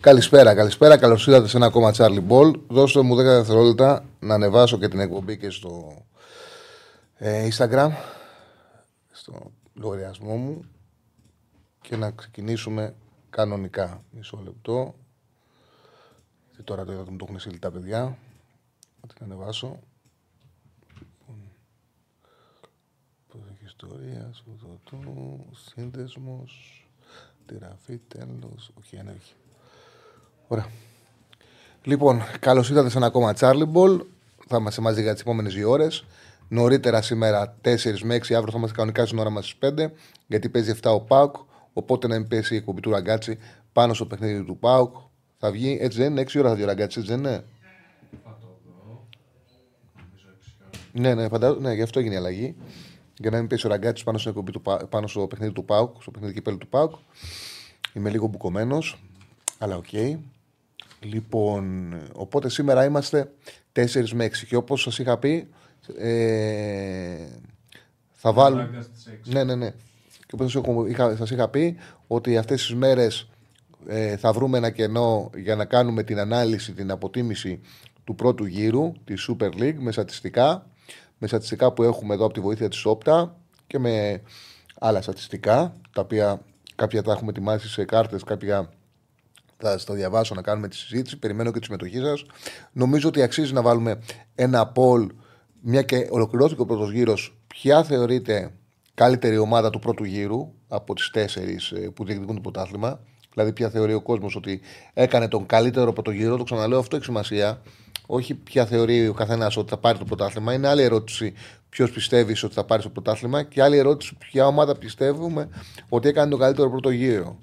Καλησπέρα, καλησπέρα. Καλώς ήρθατε σε ένα ακόμα Charlie Ball. Δώστε μου 10 δευτερόλεπτα να ανεβάσω και την εκπομπή και στο ε, Instagram, στο λογαριασμό μου και να ξεκινήσουμε κανονικά. Μισό λεπτό. Και τώρα το είδατε μου το έχουν στείλει τα παιδιά. Θα την ανεβάσω. Λοιπόν, ιστορία, σύνδεσμος, τυραφή, τέλος. Όχι, ανέβηκε. Ωραία. Λοιπόν, καλώς ήρθατε σε ένα ακόμα Charlie Ball. Θα είμαστε μαζί για τις επόμενες δύο ώρες. Νωρίτερα σήμερα 4 με 6, αύριο θα είμαστε κανονικά στην ώρα μας στις 5, γιατί παίζει 7 ο ΠΑΟΚ. Οπότε να μην πέσει η εκπομπή του Ραγκάτσι πάνω στο παιχνίδι του ΠΑΟΚ. Θα βγει, έτσι δεν είναι, 6 ώρα θα βγει ο Ραγκάτσι, έτσι δεν είναι; Ναι, ναι, φαντάζομαι, ναι, γι' αυτό έγινε η αλλαγή. Για να μην πέσει ο Ραγκάτσι πάνω, στην εκπομπή του, Πα- πάνω στο παιχνίδι του ΠΑΟΚ, στο παιχνίδι κυπέλου του ΠΑΟΚ. Είμαι λίγο μπουκωμένος, αλλά οκ. Λοιπόν, οπότε σήμερα είμαστε 4 με 6 και όπως σας είχα πει ε, θα βάλουμε... Ναι, ναι, ναι. Και όπως σας έχω- είχα, σας είχα πει ότι αυτές τις μέρες ε, θα βρούμε ένα κενό για να κάνουμε την ανάλυση, την αποτίμηση του πρώτου γύρου της Super League με στατιστικά, με στατιστικά που έχουμε εδώ από τη βοήθεια της Όπτα και με άλλα στατιστικά, τα οποία κάποια τα έχουμε ετοιμάσει σε κάρτες, κάποια θα σα το διαβάσω να κάνουμε τη συζήτηση. Περιμένω και τη συμμετοχή σας. Νομίζω ότι αξίζει να βάλουμε ένα poll, μια και ολοκληρώθηκε ο πρώτος γύρος. Ποια θεωρείται καλύτερη ομάδα του πρώτου γύρου από τις τέσσερις που διεκδικούν το πρωτάθλημα; Δηλαδή, ποια θεωρεί ο κόσμος ότι έκανε τον καλύτερο πρώτο γύρο; Το ξαναλέω, αυτό έχει σημασία. Όχι ποια θεωρεί ο καθένας ότι θα πάρει το πρωτάθλημα. Είναι άλλη ερώτηση ποιος πιστεύεις ότι θα πάρει το πρωτάθλημα και άλλη ερώτηση ποια ομάδα πιστεύουμε ότι έκανε τον καλύτερο πρώτο γύρο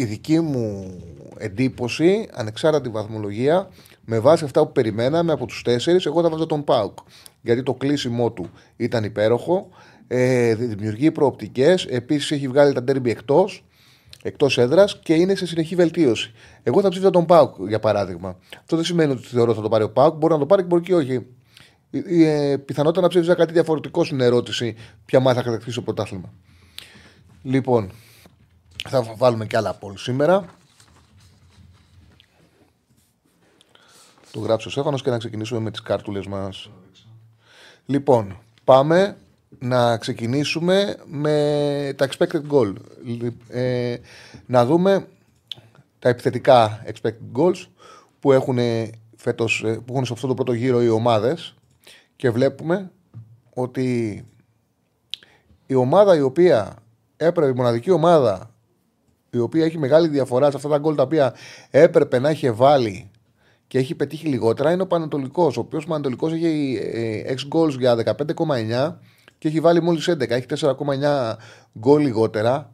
η δική μου εντύπωση, ανεξάρτητη βαθμολογία, με βάση αυτά που περιμέναμε από τους τέσσερις, εγώ θα βάζω τον Πάουκ. Γιατί το κλείσιμό του ήταν υπέροχο, ε, δημιουργεί προοπτικές, επίσης έχει βγάλει τα ντέρμπι εκτός εκτός έδρας και είναι σε συνεχή βελτίωση. Εγώ θα ψήφιζα τον Πάουκ για παράδειγμα. Αυτό δεν σημαίνει ότι θεωρώ ότι θα το πάρει ο Πάουκ. Μπορεί να το πάρει και μπορεί και όχι. Η ε, πιθανότητα να ψήφιζα κάτι διαφορετικό στην ερώτηση ποια ομάδα θα κατακτήσει το πρωτάθλημα. Λοιπόν, θα βάλουμε και άλλα πόλ σήμερα. Το γράψει ο Στέφανος και να ξεκινήσουμε με τις κάρτουλες μας. Λοιπόν, πάμε να ξεκινήσουμε με τα expected goal. Λι- ε, να δούμε τα επιθετικά expected goals που έχουν, φέτος, ε, που έχουν σε αυτό το πρώτο γύρο οι ομάδες και βλέπουμε ότι η ομάδα η οποία έπρεπε, η μοναδική ομάδα η οποία έχει μεγάλη διαφορά σε αυτά τα γκολ τα οποία έπρεπε να είχε βάλει και έχει πετύχει λιγότερα είναι ο Πανατολικός. Ο οποίος Πανατολικός έχει ε, 6 goals για 15,9 και έχει βάλει μόλις 11. Έχει 4,9 γκολ λιγότερα.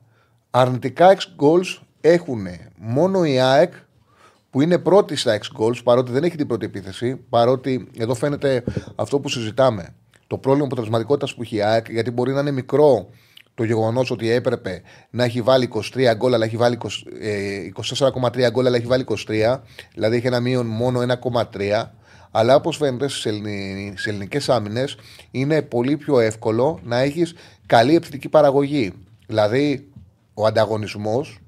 Αρνητικά 6 goals έχουν μόνο η ΑΕΚ που είναι πρώτη στα 6 goals παρότι δεν έχει την πρώτη επίθεση. Παρότι εδώ φαίνεται αυτό που συζητάμε. Το πρόβλημα αποτελεσματικότητας που έχει η ΑΕΚ γιατί μπορεί να είναι μικρό το γεγονός ότι έπρεπε να έχει βάλει 23 γκολ, αλλά έχει βάλει 20, ε, 24,3 γκολ, αλλά έχει βάλει 23. Δηλαδή έχει ένα μείον μόνο 1,3. Αλλά όπως φαίνεται στις ελληνικές άμυνες, είναι πολύ πιο εύκολο να έχεις καλή επιθετική παραγωγή. Δηλαδή, ο ανταγωνισμός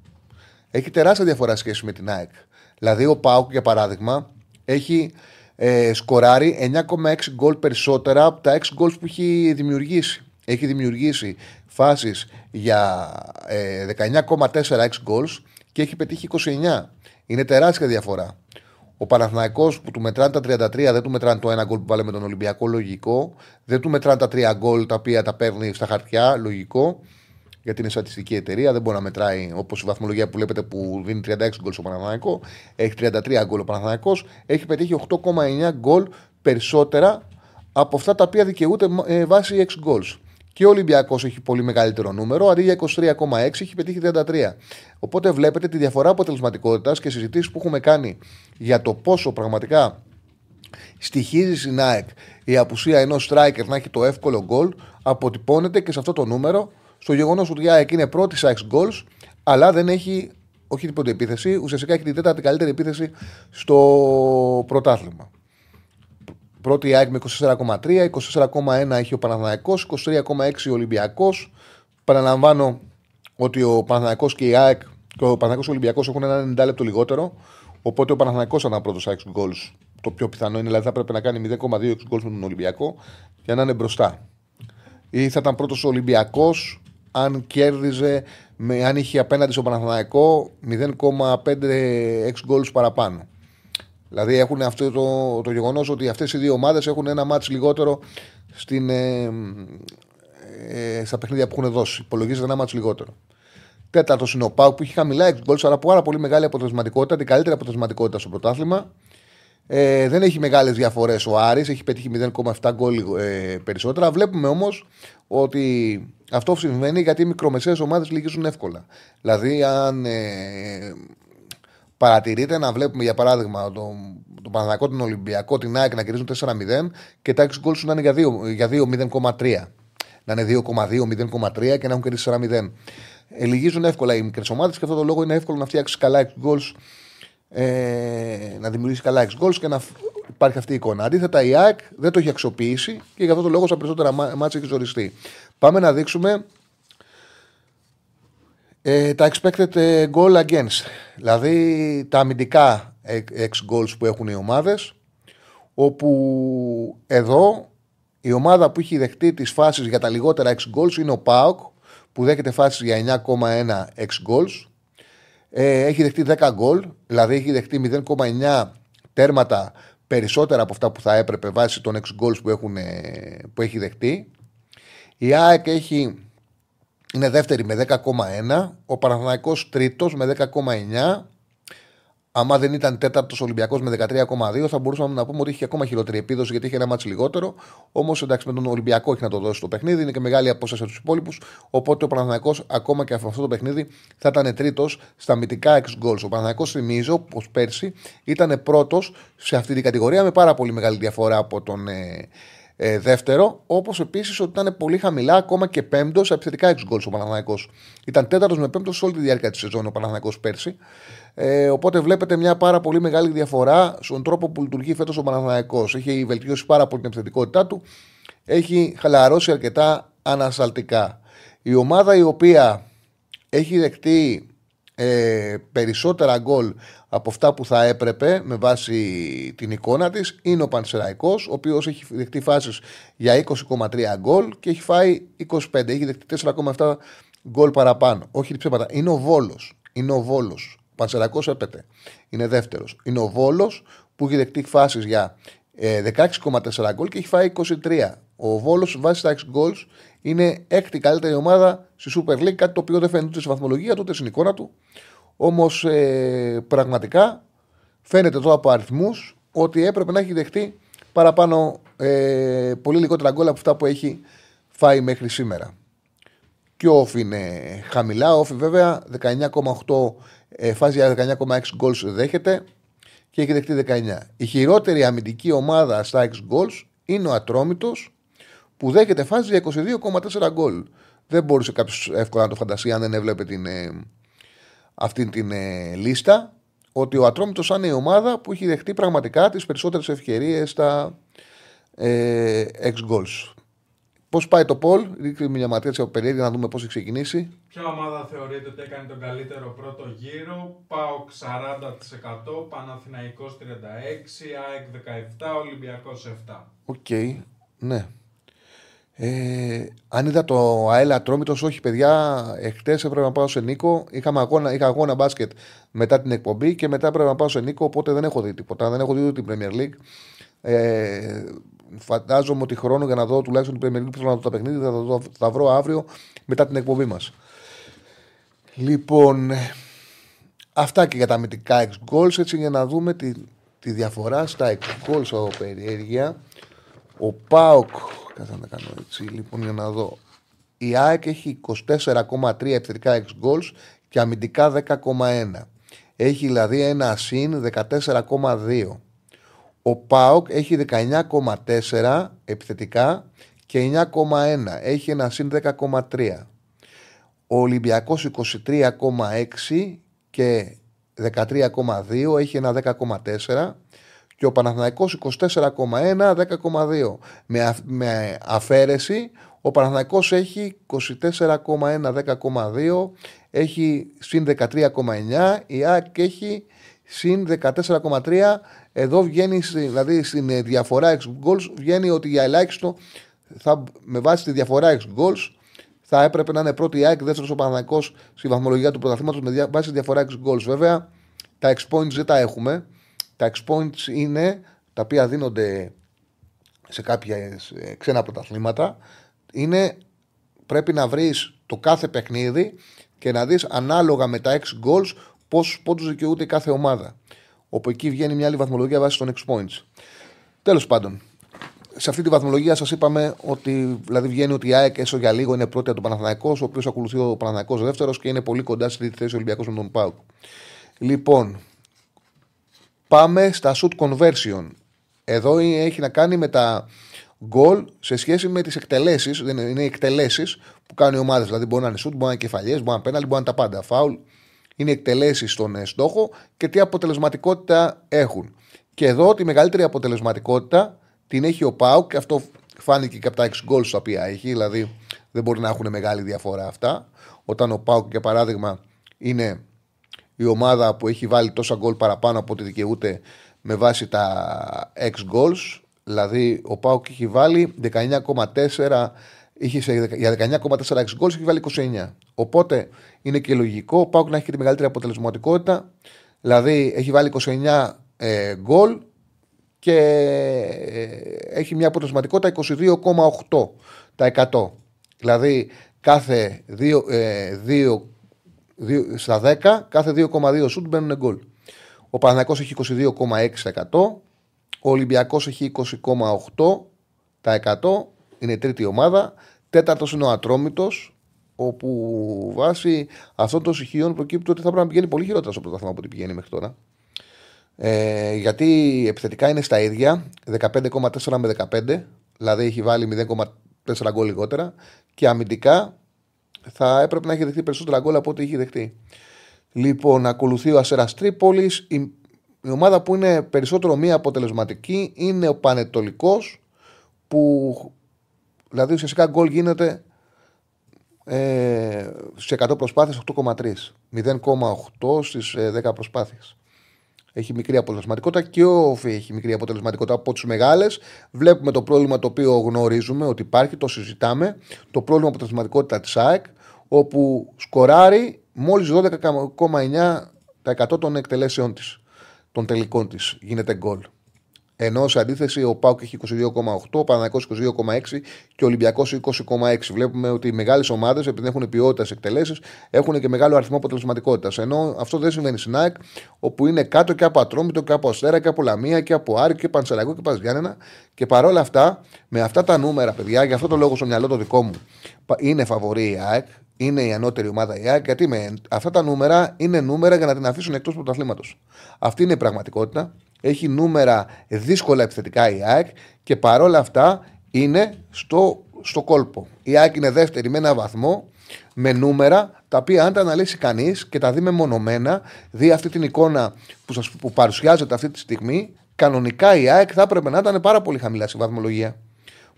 έχει τεράστια διαφορά σε σχέση με την ΑΕΚ. Δηλαδή, ο Πάουκ, για παράδειγμα, έχει ε, σκοράρει 9,6 γκολ περισσότερα από τα 6 γκολ που έχει δημιουργήσει. Έχει δημιουργήσει φάσεις για ε, 19,4 6 goals και έχει πετύχει 29. Είναι τεράστια διαφορά. Ο Παναθηναϊκός που του μετράνε τα 33, δεν του μετράνε το ένα γκολ που βάλε με τον Ολυμπιακό, λογικό. Δεν του μετράνε τα 3 γκολ τα οποία τα παίρνει στα χαρτιά, λογικό. Γιατί είναι στατιστική εταιρεία, δεν μπορεί να μετράει όπως η βαθμολογία που βλέπετε που δίνει 36 γκολ στο Παναθηναϊκός. Έχει 33 γκολ ο Παναθηναϊκός. Έχει πετύχει 8,9 γκολ περισσότερα από αυτά τα οποία δικαιούται ε, βάσει 6 goals. Και ο Ολυμπιακός έχει πολύ μεγαλύτερο νούμερο, αντί για 23,6 έχει πετύχει 33. Οπότε βλέπετε τη διαφορά αποτελεσματικότητας και συζητήσεις που έχουμε κάνει για το πόσο πραγματικά στοιχίζει στην ΑΕΚ η απουσία ενός striker να έχει το εύκολο γκολ, αποτυπώνεται και σε αυτό το νούμερο στο γεγονός ότι η ΑΕΚ είναι πρώτη σε goals, αλλά δεν έχει όχι τίποτα επίθεση, ουσιαστικά έχει την τέταρτη καλύτερη επίθεση στο πρωτάθλημα. Πρώτη η ΑΕΚ με 24,3, 24,1 έχει ο Παναθηναϊκός, 23,6 ο Ολυμπιακός. Παραλαμβάνω ότι ο Παναθηναϊκός και η ΑΕΚ και ο Παναθηναϊκός και ο Ολυμπιακός έχουν ένα 90 λεπτό λιγότερο. Οπότε ο Παναθηναϊκός θα είναι πρώτος σε goals. Το πιο πιθανό είναι, δηλαδή θα πρέπει να κάνει 0,2 goals με τον Ολυμπιακό για να είναι μπροστά. Ή θα ήταν πρώτος ο Ολυμπιακός αν κέρδιζε, με, αν είχε απέναντι στο Παναθηναϊκό 0,5 ex goals παραπάνω. Δηλαδή έχουν αυτό το, το γεγονός ότι αυτές οι δύο ομάδες έχουν ένα μάτς λιγότερο στην, ε, ε, στα παιχνίδια που έχουν δώσει. Υπολογίζεται ένα μάτς λιγότερο. Τέταρτος είναι ο Πάου που έχει χαμηλά ex goals, αλλά πάρα πολύ μεγάλη αποτελεσματικότητα, την καλύτερη αποτελεσματικότητα στο πρωτάθλημα. Ε, δεν έχει μεγάλες διαφορές ο Άρης, έχει πετύχει 0,7 γκολ ε, περισσότερα. Βλέπουμε όμως ότι αυτό συμβαίνει γιατί οι μικρομεσαίες ομάδες λυγίζουν εύκολα. Δηλαδή, αν ε, παρατηρείτε να βλέπουμε για παράδειγμα τον το Παναγιακό, τον Ολυμπιακό, την ΑΕΚ να κερδίζουν 4-0 και τα 6 γκολ σου να είναι για 2-0,3. Να είναι 2,2-0,3 και να έχουν κερδίσει 4-0. Ελιγίζουν εύκολα οι μικρές ομάδες και αυτό το λόγο είναι εύκολο να φτιάξει καλά 6 γκολς, ε, να δημιουργήσει καλά 6 γκολς και να υπάρχει αυτή η εικόνα. Αντίθετα, η ΑΕΚ δεν το έχει αξιοποιήσει και γι' αυτό το λόγο στα περισσότερα μάτια έχει ζοριστεί. Πάμε να δείξουμε ε, τα expected ε, goal against. Δηλαδή τα αμυντικά ex goals που έχουν οι ομάδες όπου εδώ η ομάδα που έχει δεχτεί τις φάσεις για τα λιγότερα ex goals είναι ο ΠΑΟΚ που δέχεται φάσεις για 9,1 ex goals ε, έχει δεχτεί 10 γκολ, δηλαδή έχει δεχτεί 0,9 τέρματα περισσότερα από αυτά που θα έπρεπε βάσει των 6 goals που, έχουν, που έχει δεχτεί. Η ΑΕΚ έχει, είναι δεύτερη με 10,1, ο Παναθηναϊκός τρίτος με 10,9 Άμα δεν ήταν τέταρτος Ολυμπιακός με 13,2, θα μπορούσαμε να πούμε ότι είχε ακόμα χειρότερη επίδοση γιατί είχε ένα μάτσο λιγότερο. Όμως εντάξει, με τον Ολυμπιακό έχει να το δώσει το παιχνίδι, είναι και μεγάλη απόσταση από τους υπόλοιπους. Οπότε ο Παναθανικό ακόμα και αυτό το παιχνίδι θα ήταν τρίτος στα μυτικά ex goals. Ο Παναθανικό, θυμίζω, πως πέρσι ήταν πρώτος σε αυτή την κατηγορία με πάρα πολύ μεγάλη διαφορά από τον ε, ε, δεύτερο. Όπως επίσης ότι ήταν πολύ χαμηλά, ακόμα και πέμπτος σε επιθετικά ex goals ο Παναθανικό. Ήταν τέταρτος με πέμπτος σε όλη τη διάρκεια της σεζόν ο Παναθανικό πέρσι. Ε, οπότε βλέπετε μια πάρα πολύ μεγάλη διαφορά στον τρόπο που λειτουργεί φέτος ο Παναθανικό. Έχει βελτιώσει πάρα πολύ την επιθετικότητά του. Έχει χαλαρώσει αρκετά ανασταλτικά. Η ομάδα η οποία έχει δεχτεί ε, περισσότερα γκολ από αυτά που θα έπρεπε με βάση την εικόνα της είναι ο Πανσεραϊκός, ο οποίος έχει δεχτεί φάσεις για 20,3 γκολ και έχει φάει 25. Έχει δεχτεί 4,7 γκολ παραπάνω. Όχι ψέματα. Είναι ο Βόλος. Είναι ο Βόλος. Πανσεραϊκός έπεται. Είναι δεύτερος. Είναι ο Βόλος που έχει δεχτεί φάσεις για 16,4 ε, γκολ και έχει φάει 23. Ο Βόλος βάσει στα 6 γκολ είναι έκτη καλύτερη ομάδα στη Super League, κάτι το οποίο δεν φαίνεται ούτε στη βαθμολογία του ούτε στην εικόνα του. Όμως ε, πραγματικά φαίνεται εδώ από αριθμούς ότι έπρεπε να έχει δεχτεί παραπάνω ε, πολύ λιγότερα γκολ από αυτά που έχει φάει μέχρι σήμερα. Και ο Όφη είναι χαμηλά. Ο Όφη βέβαια 19,8 ε, φάση για 19,6 γκολ δέχεται και έχει δεχτεί 19. Η χειρότερη αμυντική ομάδα στα 6 γκολ είναι ο Ατρόμητος που δέχεται φάση για 22,4 γκολ. Δεν μπορούσε κάποιος εύκολα να το φανταστεί αν δεν έβλεπε την, ε, αυτή την ε, λίστα. Ότι ο Ατρόμητος είναι η ομάδα που έχει δεχτεί πραγματικά τις περισσότερες ευκαιρίες στα ε, ex goals. Πώς πάει το Πολ, ρίχνει μια ματιά από περίεργα να δούμε πώς έχει ξεκινήσει. Ποια ομάδα θεωρείται ότι έκανε τον καλύτερο πρώτο γύρο, ΠΑΟΚ 40%, Παναθηναϊκός 36%, ΑΕΚ 17%, Ολυμπιακός 7%. OK, okay, ναι. Ε, αν είδα το ΑΕΛ Ατρόμητος, όχι παιδιά, εχθές έπρεπε να πάω σε Νίκο. Είχαμε αγώνα, είχα αγώνα μπάσκετ μετά την εκπομπή και μετά έπρεπε να πάω σε Νίκο. Οπότε δεν έχω δει τίποτα. Δεν έχω δει ούτε την Premier League. Ε, φαντάζομαι ότι χρόνο για να δω τουλάχιστον την Premier League που θέλω να δω τα παιχνίδια θα, θα, θα βρω αύριο μετά την εκπομπή μας. Λοιπόν, αυτά και για τα αμυντικά ex goals. Έτσι για να δούμε τη, τη διαφορά στα ex goals από περιέργεια. Ο Πάοκ. Κάτσε να κάνω έτσι. Λοιπόν, για να δω. η ΑΕΚ έχει 24,3 επιθετικά ex goals και αμυντικά 10,1. Έχει δηλαδή ένα συν 14,2. Ο ΠΑΟΚ έχει 19,4 επιθετικά και 9,1. Έχει ένα συν 10,3. Ο Ολυμπιακός 23,6 και 13,2 έχει ένα 10,4 και ο Παναθηναϊκός 24,1, 10,2. Με, α, με αφαίρεση ο Παναθηναϊκός έχει 24,1, 10,2, έχει συν 13,9, η ΑΕΚ έχει συν 14,3. Εδώ βγαίνει, δηλαδή στην διαφορά ex goals, βγαίνει ότι για ελάχιστο θα, με βάση τη διαφορά ex goals θα έπρεπε να είναι πρώτη η ΑΕΚ, δεύτερος ο Παναθηναϊκός στη βαθμολογία του πρωταθλήματος με βάση τη διαφορά ex goals. Βέβαια, τα ex points δεν τα έχουμε. Τα ex points είναι τα οποία δίνονται σε κάποια ε, ξένα πρωταθλήματα. Είναι πρέπει να βρεις το κάθε παιχνίδι και να δεις ανάλογα με τα ex goals πόσου πόντους δικαιούται η κάθε ομάδα. Όπου εκεί βγαίνει μια άλλη βαθμολογία βάσει των ex points. Τέλος πάντων, σε αυτή τη βαθμολογία σας είπαμε ότι δηλαδή βγαίνει ότι η ΑΕΚ έσω για λίγο είναι πρώτη από τον Παναθηναϊκός, ο οποίος ακολουθεί ο Παναθηναϊκός δεύτερος και είναι πολύ κοντά στη θέση Ολυμπιακός με τον Πάουκ. Λοιπόν, πάμε στα shoot conversion. Εδώ έχει να κάνει με τα goal σε σχέση με τις εκτελέσεις. Δεν είναι οι εκτελέσεις που κάνουν οι ομάδες. Δηλαδή, μπορεί να είναι shoot, μπορεί να είναι κεφαλιές, μπορεί να είναι πέναλ, μπορεί να είναι τα πάντα. Φάουλ είναι εκτελέσεις στον ε, στόχο και τι αποτελεσματικότητα έχουν. Και εδώ τη μεγαλύτερη αποτελεσματικότητα την έχει ο Πάουκ και αυτό φάνηκε και από τα 6 goals τα οποία έχει. Δηλαδή, δεν μπορεί να έχουν μεγάλη διαφορά αυτά. Όταν ο Πάουκ, για παράδειγμα, είναι η ομάδα που έχει βάλει τόσα γκολ παραπάνω από ό,τι δικαιούται με βάση τα ex goals. Δηλαδή, ο Πάουκ έχει βάλει 19,4 είχε σε, για 19,4 ex goals έχει βάλει 29. Οπότε είναι και λογικό ο Πάουκ να έχει τη μεγαλύτερη αποτελεσματικότητα. Δηλαδή έχει βάλει 29 ε, γκολ και ε, έχει μια αποτελεσματικότητα 22,8%. Δηλαδή κάθε 2, ε, 2 στα 10, κάθε 2,2 σουτ μπαίνουν γκολ. Ο Παναθηναϊκός έχει 22,6%. Ο Ολυμπιακός έχει 20,8%. Είναι η τρίτη ομάδα. Τέταρτος είναι ο Ατρόμητος, όπου βάσει αυτών των στοιχείων προκύπτει ότι θα πρέπει να πηγαίνει πολύ χειρότερα στο πρωτάθλημα από ό,τι πηγαίνει μέχρι τώρα. Ε, γιατί επιθετικά είναι στα ίδια, 15,4 με 15, δηλαδή έχει βάλει 0,4 γκολ λιγότερα. Και αμυντικά θα έπρεπε να έχει δεχτεί περισσότερα γκολ από ό,τι έχει δεχτεί. Λοιπόν, ακολουθεί ο Ασέρας Τρίπολης. Η, η, ομάδα που είναι περισσότερο μία αποτελεσματική είναι ο Πανετολικός, που δηλαδή ουσιαστικά γκολ γίνεται ε, σε 100 προσπάθειες 8,3. 0,8 στις 10 προσπάθειες. Έχει μικρή αποτελεσματικότητα και ο Όφη έχει μικρή αποτελεσματικότητα από τις μεγάλες. Βλέπουμε το πρόβλημα το οποίο γνωρίζουμε ότι υπάρχει, το συζητάμε. Το πρόβλημα αποτελεσματικότητα της ΑΕΚ όπου σκοράρει μόλις 12,9% των εκτελέσεων της, των τελικών της. Γίνεται γκολ. Ενώ σε αντίθεση ο Πάουκ έχει 22,8, ο Παναγικό 22,6 και ο Ολυμπιακός 20,6. Βλέπουμε ότι οι μεγάλες ομάδες, επειδή έχουν ποιότητα σε εκτελέσεις, έχουν και μεγάλο αριθμό αποτελεσματικότητας. Ενώ αυτό δεν συμβαίνει στην ΑΕΚ, όπου είναι κάτω και από Ατρόμητο και από Αστέρα και από Λαμία και από Άρη και Πανσεραϊκό και Παζιάννενα. Και παρόλα αυτά, με αυτά τα νούμερα, παιδιά, για αυτό το λόγο στο μυαλό το δικό μου, είναι φαβορή η ΑΕΚ, είναι η ανώτερη ομάδα η ΑΕΚ, γιατί με αυτά τα νούμερα είναι νούμερα για να την αφήσουν εκτός πρωταθλήματος. Αυτή είναι η πραγματικότητα. Έχει νούμερα δύσκολα επιθετικά η ΑΕΚ και παρόλα αυτά είναι στο, στο κόλπο. Η ΑΕΚ είναι δεύτερη με ένα βαθμό με νούμερα τα οποία αν τα αναλύσει κανείς και τα δει μεμονωμένα, δει αυτή την εικόνα που, σας, που παρουσιάζεται αυτή τη στιγμή, κανονικά η ΑΕΚ θα έπρεπε να ήταν πάρα πολύ χαμηλά στη βαθμολογία.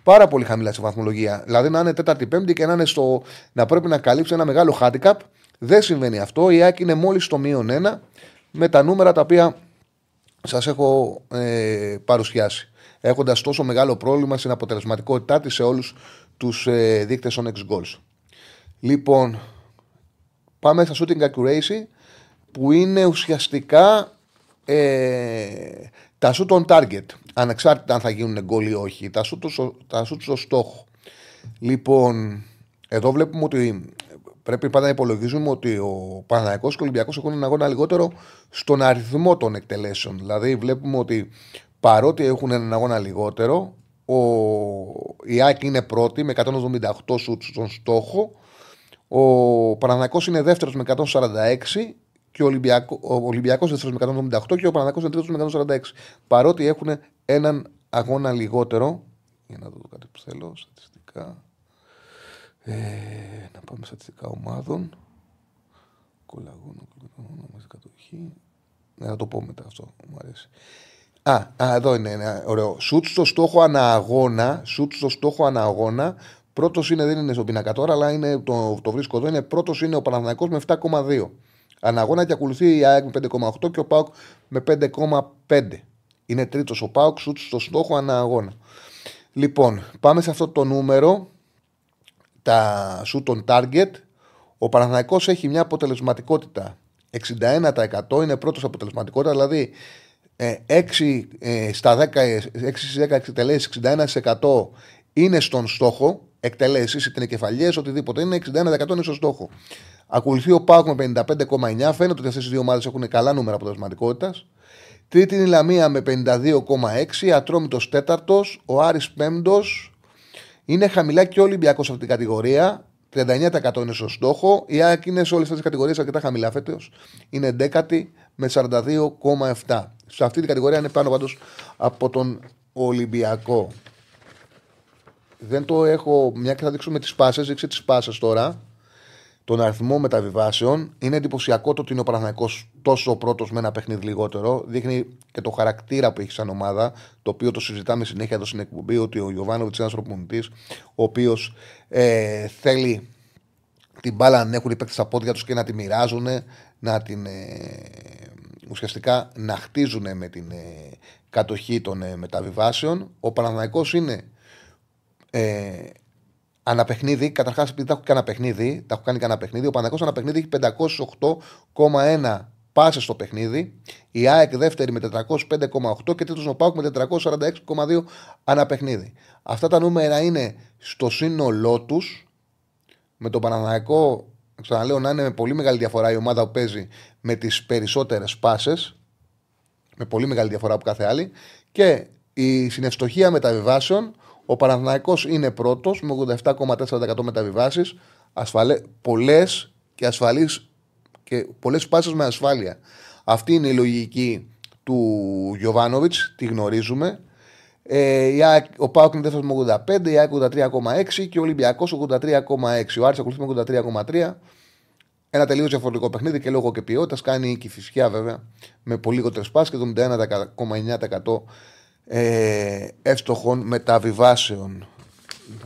Πάρα πολύ χαμηλά στη βαθμολογία. Δηλαδή να είναι τέταρτη-πέμπτη και να, είναι στο, να πρέπει να καλύψει ένα μεγάλο handicap. Δεν συμβαίνει αυτό. Η ΑΕΚ είναι μόλις στο μείον ένα με τα νούμερα τα οποία σας έχω ε, παρουσιάσει. Έχοντας τόσο μεγάλο πρόβλημα στην αποτελεσματικότητά της σε όλους τους ε, δείκτες των ex goals. Λοιπόν, πάμε στα shooting accuracy που είναι ουσιαστικά ε, τα shoot on target. Ανεξάρτητα αν θα γίνουν γκολ ή όχι. Τα shoot, τα shoot στο στόχο. Λοιπόν, εδώ βλέπουμε ότι πρέπει πάντα να υπολογίζουμε ότι ο Παναγιακό και ο Ολυμπιακός έχουν ένα αγώνα λιγότερο στον αριθμό των εκτελέσεων. Δηλαδή, βλέπουμε ότι παρότι έχουν έναν αγώνα λιγότερο, ο, η ΑΕΚ είναι πρώτη με 178 σουτς στον στόχο. Ο Παναναναϊκός είναι δεύτερος με 146 και ο, Ολυμπιακό, ο Ολυμπιακός δεύτερος με 178 και ο Παναναναϊκός είναι τρίτος με 146. Παρότι έχουν έναν αγώνα λιγότερο. Για να δω κάτι που θέλω, στατιστικά. Ε, να πάμε στατιστικά ομάδων. Κολαγόνο, κολαγόνο, μαζί κατοχή. Ναι, θα το πω μετά αυτό. Μου αρέσει. Α, α, εδώ είναι ένα ωραίο. Σουτ στο στόχο αναγώνα. Σουτ στο στόχο αναγώνα. Πρώτος είναι, δεν είναι στον πίνακα τώρα, αλλά είναι, το, το βρίσκω εδώ. Είναι πρώτος είναι ο Παναθηναϊκός με 7,2. Αναγώνα και ακολουθεί η ΑΕΚ με 5,8 και ο ΠΑΟΚ με 5,5. Είναι τρίτος ο ΠΑΟΚ σουτ στο στόχο αναγώνα. Λοιπόν, πάμε σε αυτό το νούμερο. Τα σουτ των target. Ο Παναθηναϊκός έχει μια αποτελεσματικότητα 61% είναι πρώτος αποτελεσματικότητα, δηλαδή 6 ε, στα 10, 6 στις 10 εκτελέσεις, 61% είναι στον στόχο. Εκτελέσεις, είτε είναι κεφαλιές, οτιδήποτε είναι, 61% είναι στον στόχο. Ακολουθεί ο Πάουκ με 55,9. Φαίνεται ότι αυτές οι δύο ομάδες έχουν καλά νούμερα αποτελεσματικότητας. Τρίτη είναι η Λαμία με 52,6. Ατρόμητος τέταρτος. Ο Άρης πέμπτος. Είναι χαμηλά και ο Ολυμπιακός σε αυτή την κατηγορία. 39% είναι στο στόχο. Η ΑΕΚ είναι σε όλες αυτές τις κατηγορίες αρκετά χαμηλά φέτος. Είναι 10η με 42,7. Σε αυτή την κατηγορία είναι πάνω πάντως από τον Ολυμπιακό. Δεν το έχω. Μια και θα δείξουμε τις πάσες. Δείξε τις πάσες τώρα. Τον αριθμό μεταβιβάσεων. Είναι εντυπωσιακό το ότι είναι ο Παναθανικό τόσο πρώτος με ένα παιχνίδι λιγότερο. Δείχνει και το χαρακτήρα που έχει σαν ομάδα. Το οποίο το συζητάμε συνέχεια εδώ στην εκπομπή. Ότι ο Ιωβάνοβιτ είναι ένας προπονητής. Ο οποίος ε, θέλει την μπάλα να έχουν οι παίκτες στα πόδια τους και να τη μοιράζουν. Να την. Ε, ουσιαστικά να χτίζουν με την ε, κατοχή των ε, μεταβιβάσεων. Ο Παναθηναϊκός είναι ε, αναπαιχνίδι. Καταρχάς, επειδή τα έχω κάνει παιχνίδι, τα έχω κάνει κανένα παιχνίδι, ο Παναθηναϊκός αναπαιχνίδι έχει 508,1 πάσες στο παιχνίδι. Η ΑΕΚ δεύτερη με 405,8 και τρίτος ο Πάουκ με 446,2 αναπαιχνίδι. Αυτά τα νούμερα είναι στο σύνολό τους. Με τον Παναναναϊκό, ξαναλέω, να είναι με πολύ μεγάλη διαφορά η ομάδα που παίζει με τις περισσότερες πάσες. Με πολύ μεγάλη διαφορά από κάθε άλλη. Και η συνευστοχία μεταβιβάσεων, ο Παναθηναϊκός είναι πρώτος με 87,4% μεταβιβάσεις. Πολλές και ασφαλείς και πολλές πάσει με ασφάλεια. Αυτή είναι η λογική του Γιωβάνοβιτς, τη γνωρίζουμε. Ε, ο Πάοκ είναι δεύτερος με 85, η ΑΕΚ 83,6 και ο Ολυμπιακός 83,6. Ο Άρης ακολουθεί με 83,3. Ένα τελείως διαφορετικό παιχνίδι και λόγω και ποιότητας κάνει και φυσικά βέβαια με πολύ λιγότερες πάσει και 71,9% ε, εύστοχων μεταβιβάσεων.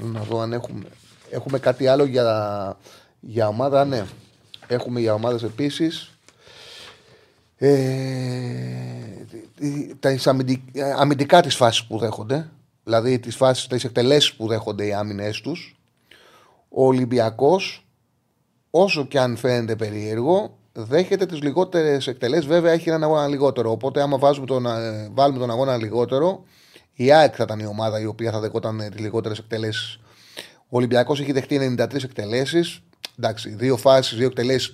Να δω αν έχουμε, έχουμε κάτι άλλο για, για ομάδα. Ναι, έχουμε για ομάδες επίσης. Ε, τα αμυντικά τις φάσεις που δέχονται δηλαδή τις, φάσεις, τις εκτελέσεις που δέχονται οι άμυνες τους ο Ολυμπιακός όσο και αν φαίνεται περίεργο δέχεται τις λιγότερες εκτελέ. Βέβαια, έχει έναν αγώνα λιγότερο. Οπότε, άμα βάζουμε τον, ε, βάλουμε τον αγώνα λιγότερο, η ΑΕΚ θα ήταν η ομάδα η οποία θα δεκόταν ε, τις λιγότερες εκτελέσεις. Ο Ολυμπιακός έχει δεχτεί 93 εκτελέσεις. Εντάξει, δύο φάσεις, δύο εκτελέσεις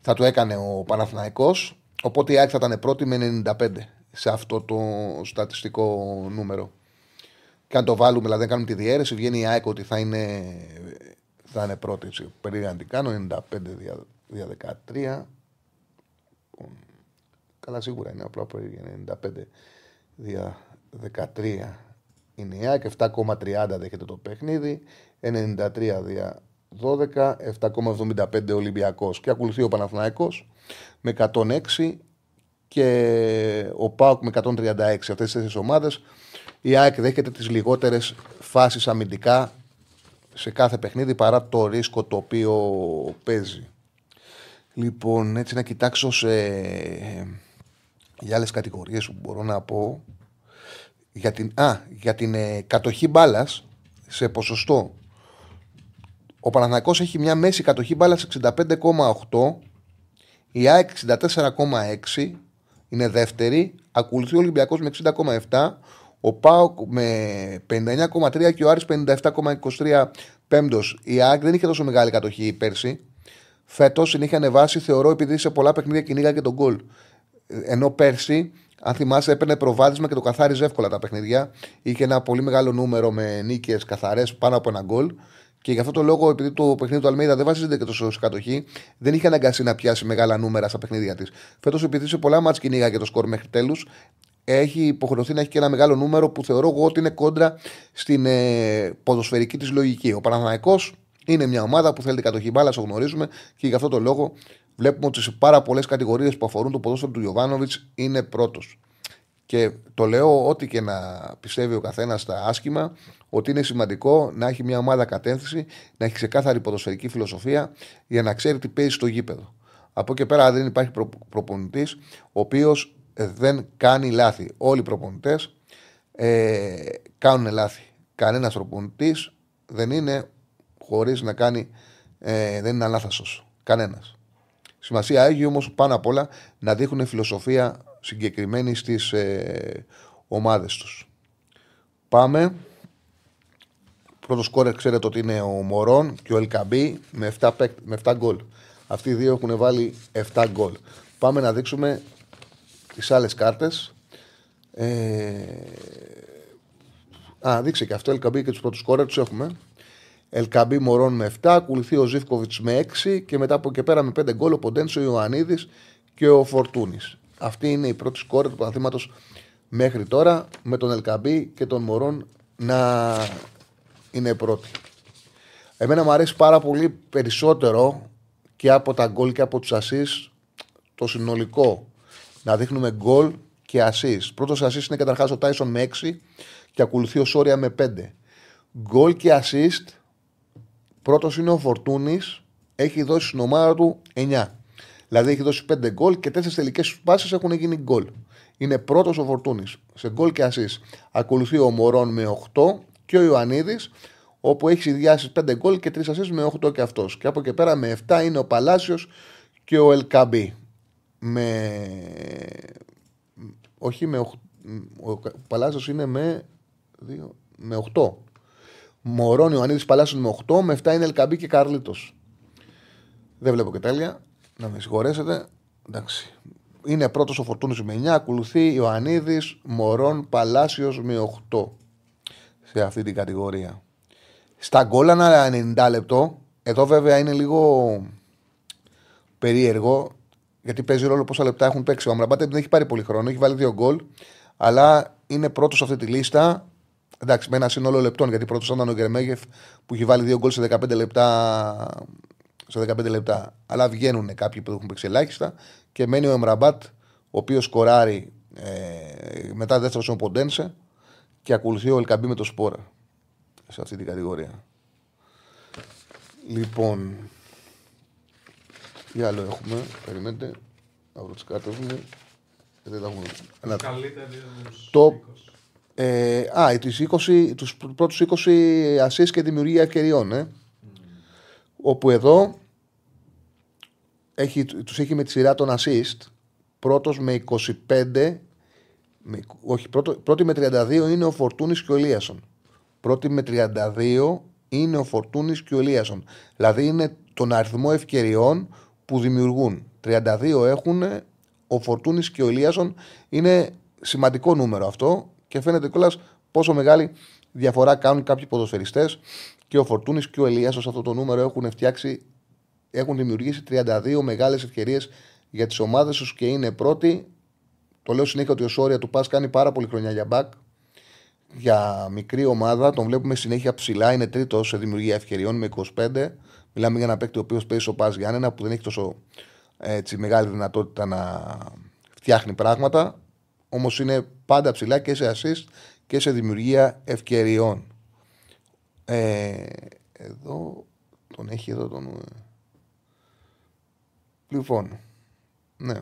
θα το έκανε ο Παναθυναϊκό. Οπότε η ΑΕΚ θα ήταν πρώτη με 95 σε αυτό το στατιστικό νούμερο. Και αν το βάλουμε, δηλαδή αν κάνουμε τη διαίρεση, βγαίνει η ΑΕΚ ότι θα είναι, θα είναι πρώτη. Έτσι. Κάνω 95 διάδοση. 2013. Καλά, σίγουρα είναι απλά από 95 13 είναι η ΑΕΚ, 7,30 δέχεται το παιχνίδι, 93 δια 12, 7,75 ολυμπιακός και ακολουθεί ο Παναθηναϊκός με 106 και ο ΠΑΟΚ με 136 Αυτές τις τέσσερις ομάδες. η ΑΕΚ δέχεται τις λιγότερες φάσεις αμυντικά σε κάθε παιχνίδι παρά το ρίσκο το οποίο παίζει. Λοιπόν, έτσι να κοιτάξω σε... για άλλες κατηγορίες που μπορώ να πω για την, α, για την ε, κατοχή μπάλας σε ποσοστό. Ο Παναθηναϊκός έχει μια μέση κατοχή μπάλας 65,8 η ΑΕΚ 64,6 είναι δεύτερη. Ακολουθεί ο Ολυμπιακός με 60,7. Ο ΠΑΟΚ με 59,3 και ο Άρης 57,23 πέμπτος. Η ΑΕΚ δεν είχε τόσο μεγάλη κατοχή πέρσι. Φέτος την είχε ανεβάσει, θεωρώ, επειδή σε πολλά παιχνίδια κυνήγα και τον γκολ. Ενώ πέρσι Αν θυμάσαι, έπαιρνε προβάδισμα και το καθάριζε εύκολα τα παιχνίδια. Είχε ένα πολύ μεγάλο νούμερο με νίκες καθαρές πάνω από ένα γκολ. Και γι' αυτό το λόγο, επειδή το παιχνίδι του Αλμίδα δεν βασίζεται και τόσο σε κατοχή, δεν είχε αναγκαστεί να πιάσει μεγάλα νούμερα στα παιχνίδια της. Φέτος, επειδή σε πολλά μάτια κυνήγα και το σκορ μέχρι τέλους, έχει υποχρεωθεί να έχει και ένα μεγάλο νούμερο που θεωρώ εγώ ότι είναι κόντρα στην ε, ποδοσφαιρική της λογική. Ο Παναθηναϊκός είναι μια ομάδα που θέλει την κατοχή μπάλα, το γνωρίζουμε και γι' αυτό το λόγο βλέπουμε ότι σε πάρα πολλές κατηγορίες που αφορούν το ποδόσφαιρο του Ιωβάνοβιτ είναι πρώτος. Και το λέω ό,τι και να πιστεύει ο καθένας στα άσχημα, ότι είναι σημαντικό να έχει μια ομάδα κατεύθυνση, να έχει ξεκάθαρη ποδοσφαιρική φιλοσοφία για να ξέρει τι παίζει στο γήπεδο. Από εκεί πέρα δεν υπάρχει προ, προπονητής ο οποίος δεν κάνει λάθη. Όλοι οι προπονητές ε, κάνουν λάθη. Κανένας προπονητής δεν είναι χωρίς να κάνει. Ε, δεν είναι αλάθαστο. Κανένας. Σημασία έχει όμως πάνω απ' όλα να δείχνουν φιλοσοφία συγκεκριμένη στις ε, ομάδες τους. Πάμε. Πρώτο σκόρερ ξέρετε ότι είναι ο Μωρόν και ο Ελκαμπή με 7, με 7 γκολ. Αυτοί οι δύο έχουν βάλει 7 γκολ. Πάμε να δείξουμε τις άλλες κάρτες. Ε... Α, δείξε και αυτό. Ελκαμπή και τους πρώτους σκόρερ τους έχουμε. Ελκαμπή Μωρόν με 7, ακολουθεί ο Ζήφκοβιτς με 6 και μετά από εκεί πέρα με 5 γκολ ο Ποντένσο, ο Ιωαννίδης και ο Φορτούνης. Αυτή είναι η πρώτη σκόρε του παθήματο μέχρι τώρα με τον Ελκαμπή και τον Μωρόν να είναι πρώτη. Εμένα μου αρέσει πάρα πολύ περισσότερο και από τα γκολ και από τους ασεί το συνολικό. Να δείχνουμε γκολ και ασεί. Πρώτος ασεί είναι καταρχάς ο Τάισον με 6 και ακολουθεί ο Σόρια με 5. Γκολ και assist Πρώτος είναι ο Φορτούνης, έχει δώσει στην ομάδα του 9. Δηλαδή έχει δώσει 5 γκολ και 4 τελικές πάσει έχουν γίνει γκολ. Είναι πρώτος ο Φορτούνης σε γκολ και ασή. Ακολουθεί ο Μωρόν με 8 και ο Ιωαννίδης, όπου έχει συνδυάσει 5 γκολ και 3 ασή με 8 και αυτός. Και από εκεί πέρα με 7 είναι ο Παλάσιος και ο Ελκαμπή. Με. Όχι με 8. Ο Παλάσιος είναι με. 2... Με 8. Μωρόν Ιωαννίδης Παλάσιος με 8, με 7 είναι Ελκαμπή και Καρλίτος. Δεν βλέπω και τέλεια. Να με συγχωρέσετε. Εντάξει. Είναι πρώτος ο Φορτούνης με 9, ακολουθεί Ιωαννίδης, Μωρόν, Παλάσιος με 8 σε αυτή την κατηγορία. Στα γκολ ένα 90 λεπτό. Εδώ βέβαια είναι λίγο περίεργο γιατί παίζει ρόλο πόσα λεπτά έχουν παίξει. Ο Αμραμπάτε δεν έχει πάρει πολύ χρόνο, έχει βάλει δύο γκολ, αλλά είναι πρώτος σε αυτή τη λίστα. Εντάξει, με ένα σύνολο λεπτών, γιατί πρώτος ήταν ο Γκερμέγεφ που έχει βάλει δύο γκολ σε 15 λεπτά. Σε 15 λεπτά. Αλλά βγαίνουν κάποιοι που έχουν παίξει ελάχιστα και μένει ο Εμραμπάτ, ο οποίος σκοράρει ε, μετά δεύτερος στον Ποντένσε και ακολουθεί ο Ελκαμπή με το Σπόρα σε αυτή την κατηγορία. Λοιπόν, τι άλλο έχουμε, περιμένετε, να βρω τι κάρτε μου. Δεν τα έχουμε. Το ε, α, τους, 20, τους πρώτους 20 ασίς και δημιουργία ευκαιριών. Ε. Όπου εδώ έχει, τους έχει με τη σειρά των assist. Πρώτος με 25, με, όχι, πρώτο, πρώτη με 32 είναι ο Φορτούνης και ο Ελίασον. Πρώτη με 32 είναι ο Φορτούνης και ο Ελίασον. Δηλαδή είναι τον αριθμό ευκαιριών που δημιουργούν. 32 έχουν ο Φορτούνης και ο Ελίασον. Είναι σημαντικό νούμερο αυτό και φαίνεται κιόλας πόσο μεγάλη διαφορά κάνουν κάποιοι ποδοσφαιριστές και ο Φορτούνης και ο Ελίας σε αυτό το νούμερο έχουν φτιάξει, έχουν δημιουργήσει 32 μεγάλες ευκαιρίες για τις ομάδες τους και είναι πρώτοι. Το λέω συνέχεια ότι ο Σόρια του Πας κάνει πάρα πολύ χρονιά για μπακ. Για μικρή ομάδα, τον βλέπουμε συνέχεια ψηλά. Είναι τρίτος σε δημιουργία ευκαιριών με 25. Μιλάμε για ένα παίκτη ο οποίος παίζει στο Πας Γιάννενα που δεν έχει τόσο έτσι, μεγάλη δυνατότητα να φτιάχνει πράγματα. Όμως είναι πάντα ψηλά και σε assist και σε δημιουργία ευκαιριών. Ε, εδώ τον έχει εδώ τον. Ε. Λοιπόν, ναι.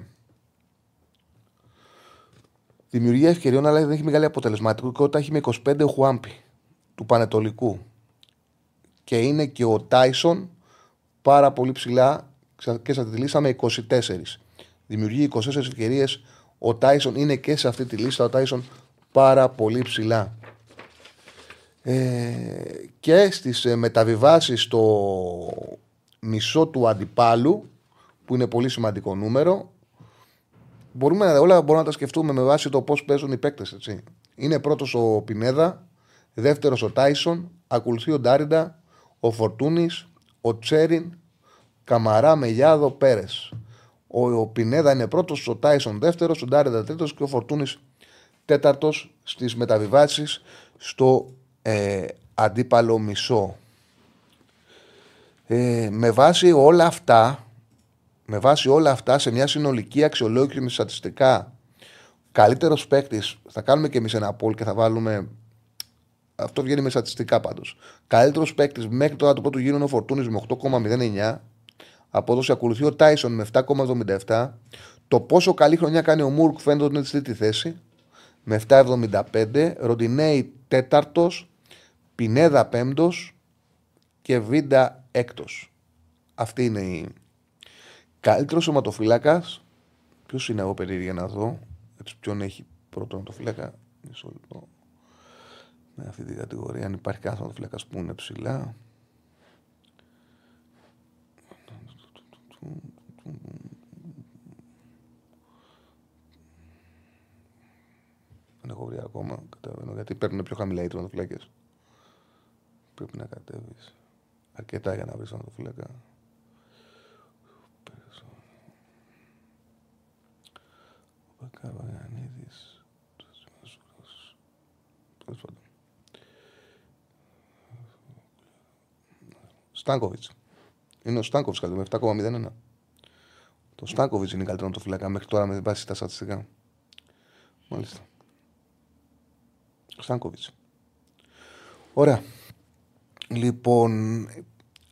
Δημιουργία ευκαιριών, αλλά δεν έχει μεγάλη αποτελεσματικότητα. Έχει με 25 ο Χουάμπι του Πανετολικού. Και είναι και ο Τάισον πάρα πολύ ψηλά και σα τη λύσαμε 24. Δημιουργεί 24 ευκαιρίες ο Τάισον είναι και σε αυτή τη λίστα. Ο Τάισον πάρα πολύ ψηλά. Ε, και στις ε, μεταβιβάσεις στο μισό του αντιπάλου που είναι πολύ σημαντικό νούμερο μπορούμε, να- όλα μπορούμε να τα σκεφτούμε με βάση το πώς παίζουν οι παίκτες. Είναι πρώτος ο Πινέδα, δεύτερος ο Τάισον, ακολουθεί ο Ντάριντα, ο Φορτούνης, ο Τσέριν, Καμαρά, Μελιάδο, Πέρες. Ο, ο Πινέδα είναι πρώτος, ο Τάισον δεύτερος, ο Ντάριντα τρίτος και ο Φορτούνης τέταρτος στις μεταβιβάσεις στο ε, αντίπαλο μισό. Ε, με βάση όλα αυτά, με βάση όλα αυτά σε μια συνολική αξιολόγηση με στατιστικά καλύτερος παίκτης, θα κάνουμε και εμείς ένα poll και θα βάλουμε. Αυτό βγαίνει με στατιστικά πάντως. Καλύτερος παίκτης μέχρι τώρα του πρώτου γύρου είναι ο Φορτούνης με 8,09. Απόδοση ακολουθεί ο Τάισον με 7,77. Το πόσο καλή χρονιά κάνει ο Μουρκ φαίνεται ότι είναι στη τρίτη θέση με 7,75. Ροντινέη τέταρτος. Πινέδα πέμπτος. Και Βίντα έκτος. Αυτή είναι η. Καλύτερος σωματοφύλακας. Ποιος είναι εγώ περίεργα να δω. Έτσι, ποιον έχει πρώτο σωματοφύλακα. Μισό λεπτό. Με αυτή την κατηγορία, αν υπάρχει κάθε σωματοφύλακας που είναι ψηλά. Δεν έχω βρει ακόμα. Καταλαβαίνω γιατί παίρνουν πιο χαμηλά οι τερματοφύλακε. Πρέπει να κατέβεις αρκετά για να βρεις τερματοφύλακα. Ο Καβαγιανίδης. Τέλος πάντων. Στάνκοβιτς. Είναι ο Στάνκοβιτς καλύτερο με 7,01. Το Στάνκοβιτς είναι καλύτερο το φυλακά μέχρι τώρα με βάση τα στατιστικά. Μάλιστα. Στάνκοβιτς. Ωραία. Λοιπόν,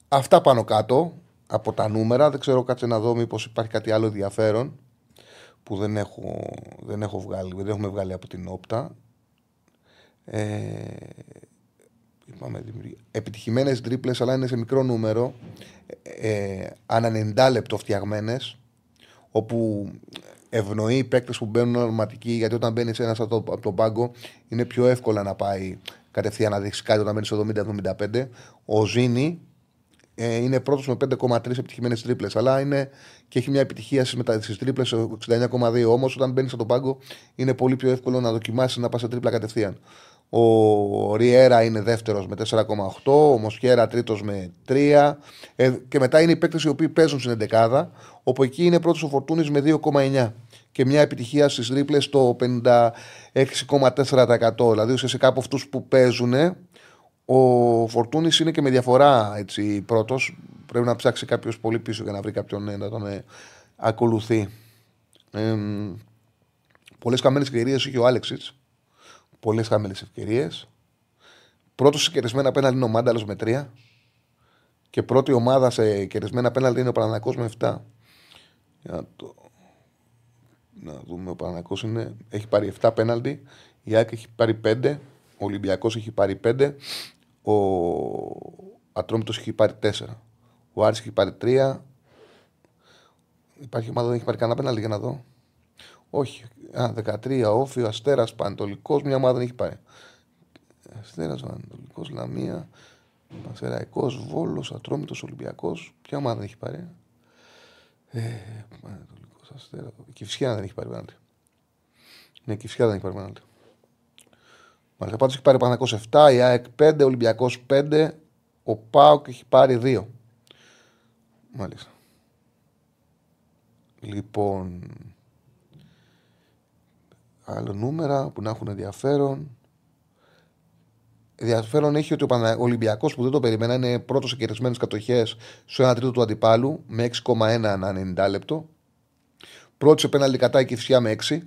αυτά πάνω κάτω από τα νούμερα. Δεν ξέρω κάτσε να δω μήπως υπάρχει κάτι άλλο ενδιαφέρον που δεν έχω, δεν έχω βγάλει, δεν έχουμε βγάλει από την όπτα. Ε, είπαμε, δημιουργία. επιτυχημένες τρίπλες αλλά είναι σε μικρό νούμερο ε, ανά 90 λεπτό φτιαγμένες όπου ευνοεί οι παίκτες που μπαίνουν ονοματικοί γιατί όταν μπαίνει ένα από, το, από τον πάγκο είναι πιο εύκολα να πάει κατευθείαν να δείξει κάτι όταν μπαίνει στο 70-75 ο Ζήνη ε, είναι πρώτος με 5,3 επιτυχημένες τρίπλες. Αλλά είναι και έχει μια επιτυχία στις τρίπλες 69,2. Όμως όταν μπαίνει στον πάγκο είναι πολύ πιο εύκολο να δοκιμάσει να πας σε τρίπλα κατευθείαν. Ο Ριέρα είναι δεύτερος με 4,8. Ο Μοσχέρα τρίτος με 3. Ε, και μετά είναι οι παίκτες οι οποίοι παίζουν στην 11. Όπου εκεί είναι πρώτος ο Φορτούνης με 2,9. Και μια επιτυχία στις τρίπλε στο 56,4%. Δηλαδή ουσιαστικά από αυτούς που παίζουν ο Φορτούνης είναι και με διαφορά έτσι, πρώτος. Πρέπει να ψάξει κάποιος πολύ πίσω για να βρει κάποιον ε, να τον ε, ακολουθεί. Ε, Πολλές χαμένε ευκαιρίε είχε ο Άλεξιτ. Πολλές χαμένε ευκαιρίες. Πρώτος σε κερδισμένα απέναντι είναι ο Μάνταλος με 3. Και πρώτη ομάδα σε κερδισμένα απέναντι είναι ο Παναναναϊκό με 7. Για να, το... να δούμε. Ο Παναναναϊκό έχει πάρει 7 πέναλτι. Η ΑΕΚ έχει πάρει 5. Ο Ολυμπιακός έχει πάρει 5. Ο Ατρόμητος έχει πάρει 4. Ο Άρης έχει πάρει 3. Υπάρχει ομάδα που δεν έχει πάρει κανένα πέναλτι για να δω. Όχι. Α, 13. Όφιο, Αστέρας, Πανατολικό. Μια ομάδα δεν έχει πάρει. Αστέρας, Πανατολικό, Λαμία. Πασεραϊκό, Βόλος, Ατρόμητος, Ολυμπιακός. Ποια ομάδα δεν έχει πάρει. Ε, Πανατολικό, Αστέρα. Η Κυφσιά δεν έχει πάρει πέναλτι. Ναι, η Κυφσιά δεν έχει πάρει πέναλτι. Μάλιστα, πάντω έχει πάρει Πανακό 7, η ΑΕΚ 5, ο Ολυμπιακός 5, ο Πάοκ έχει πάρει 2. Μάλιστα. Λοιπόν. Άλλο νούμερα που να έχουν ενδιαφέρον. Ενδιαφέρον έχει ότι ο Ολυμπιακός που δεν το περιμένα είναι πρώτος σε κερδισμένε κατοχές στο 1 τρίτο του αντιπάλου με 6,1 ανά 90 λεπτό. Πρώτος σε πέναλτι κατά η Κυφσιά με 6.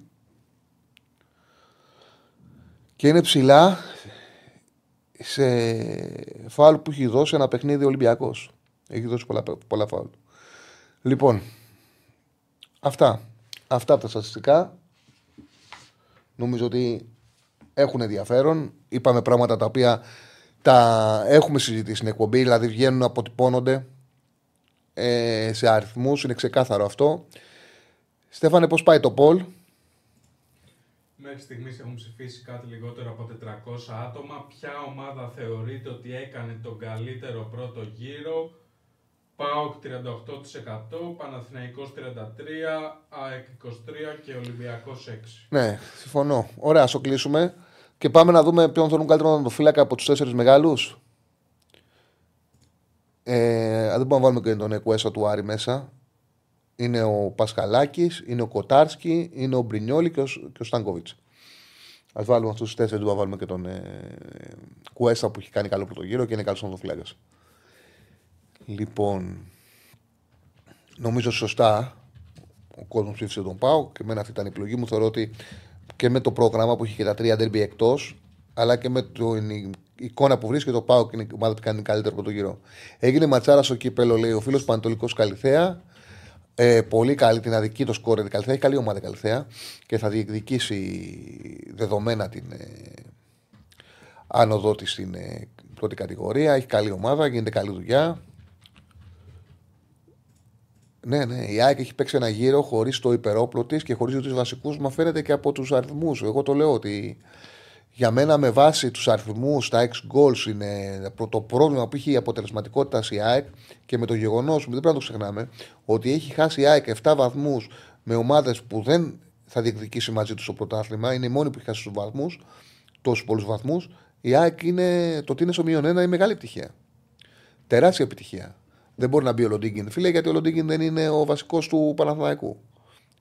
Και είναι ψηλά σε φάουλ που έχει δώσει ένα παιχνίδι Ολυμπιακός. Έχει δώσει πολλά, πολλά φάουλ. Λοιπόν, αυτά. Αυτά από τα στατιστικά. Νομίζω ότι έχουν ενδιαφέρον. Είπαμε πράγματα τα οποία τα έχουμε συζητήσει στην εκπομπή, δηλαδή βγαίνουν, αποτυπώνονται ε, σε αριθμούς, είναι ξεκάθαρο αυτό. Στέφανε, πώς πάει το Πολ. Μέχρι στιγμής έχουν ψηφίσει κάτι λιγότερο από 400 άτομα. Ποια ομάδα θεωρείτε ότι έκανε τον καλύτερο πρώτο γύρο; ΠΑΟΚ 38%, Παναθηναϊκός 33%, ΑΕΚ 23% και Ολυμπιακός 6%. Ναι, συμφωνώ. Ωραία, ας το κλείσουμε. Και πάμε να δούμε ποιον θέλουν καλύτερο να το φύλακα από τους τέσσερις μεγάλους. Ε, δεν μπορούμε να βάλουμε και τον Εκουέσο του Άρη μέσα. Είναι ο Πασχαλάκης, είναι ο Κοτάρσκι, είναι ο Μπρινιόλη και ο, και ο Στάνκοβιτς. Α βάλουμε αυτούς τους τέσσερις, δεν βάλουμε και τον ε, Κουέστα που έχει κάνει καλό πρώτο γύρο και είναι καλός φυλάκα. Λοιπόν, νομίζω σωστά ο κόσμος ψήφισε τον Πάο και εμένα αυτή ήταν η επιλογή μου. Θεωρώ ότι και με το πρόγραμμα που έχει και τα τρία ντέρμπι εκτός, αλλά και με την εικόνα που βρίσκεται το Πάο και είναι η ομάδα που κάνει καλύτερο πρώτο γύρο. Έγινε ματσάρα στο κύπελο, λέει ο φίλος Πανατολικό Καλυθέα. Ε, πολύ καλή την αδική το σκόρ η Καλυθέα. Έχει καλή ομάδα η Καλυθέα και θα διεκδικήσει δεδομένα την ε, άνοδό της στην ε, πρώτη κατηγορία. Έχει καλή ομάδα, γίνεται καλή δουλειά. Ναι, ναι. Η ΑΕΚ έχει παίξει ένα γύρο χωρίς το υπερόπλο της και χωρίς τους βασικούς. Μα φαίνεται και από τους αριθμούς. Εγώ το λέω ότι για μένα με βάση τους αριθμούς, τα ex goals είναι το πρόβλημα που έχει η αποτελεσματικότητα η ΑΕΚ και με το γεγονός, δεν πρέπει να το ξεχνάμε, ότι έχει χάσει η ΑΕΚ 7 βαθμούς με ομάδες που δεν θα διεκδικήσει μαζί τους το πρωτάθλημα. Είναι η μόνη που έχει χάσει τους βαθμούς, τόσους πολλούς βαθμούς. Η ΑΕΚ είναι, το ότι είναι στο μείον ένα είναι μεγάλη επιτυχία. Τεράστια επιτυχία. Δεν μπορεί να μπει ο Λοντίγκιν, φίλε, γιατί ο Λοντίγκιν δεν είναι ο βασικός του Παναθηναϊκού.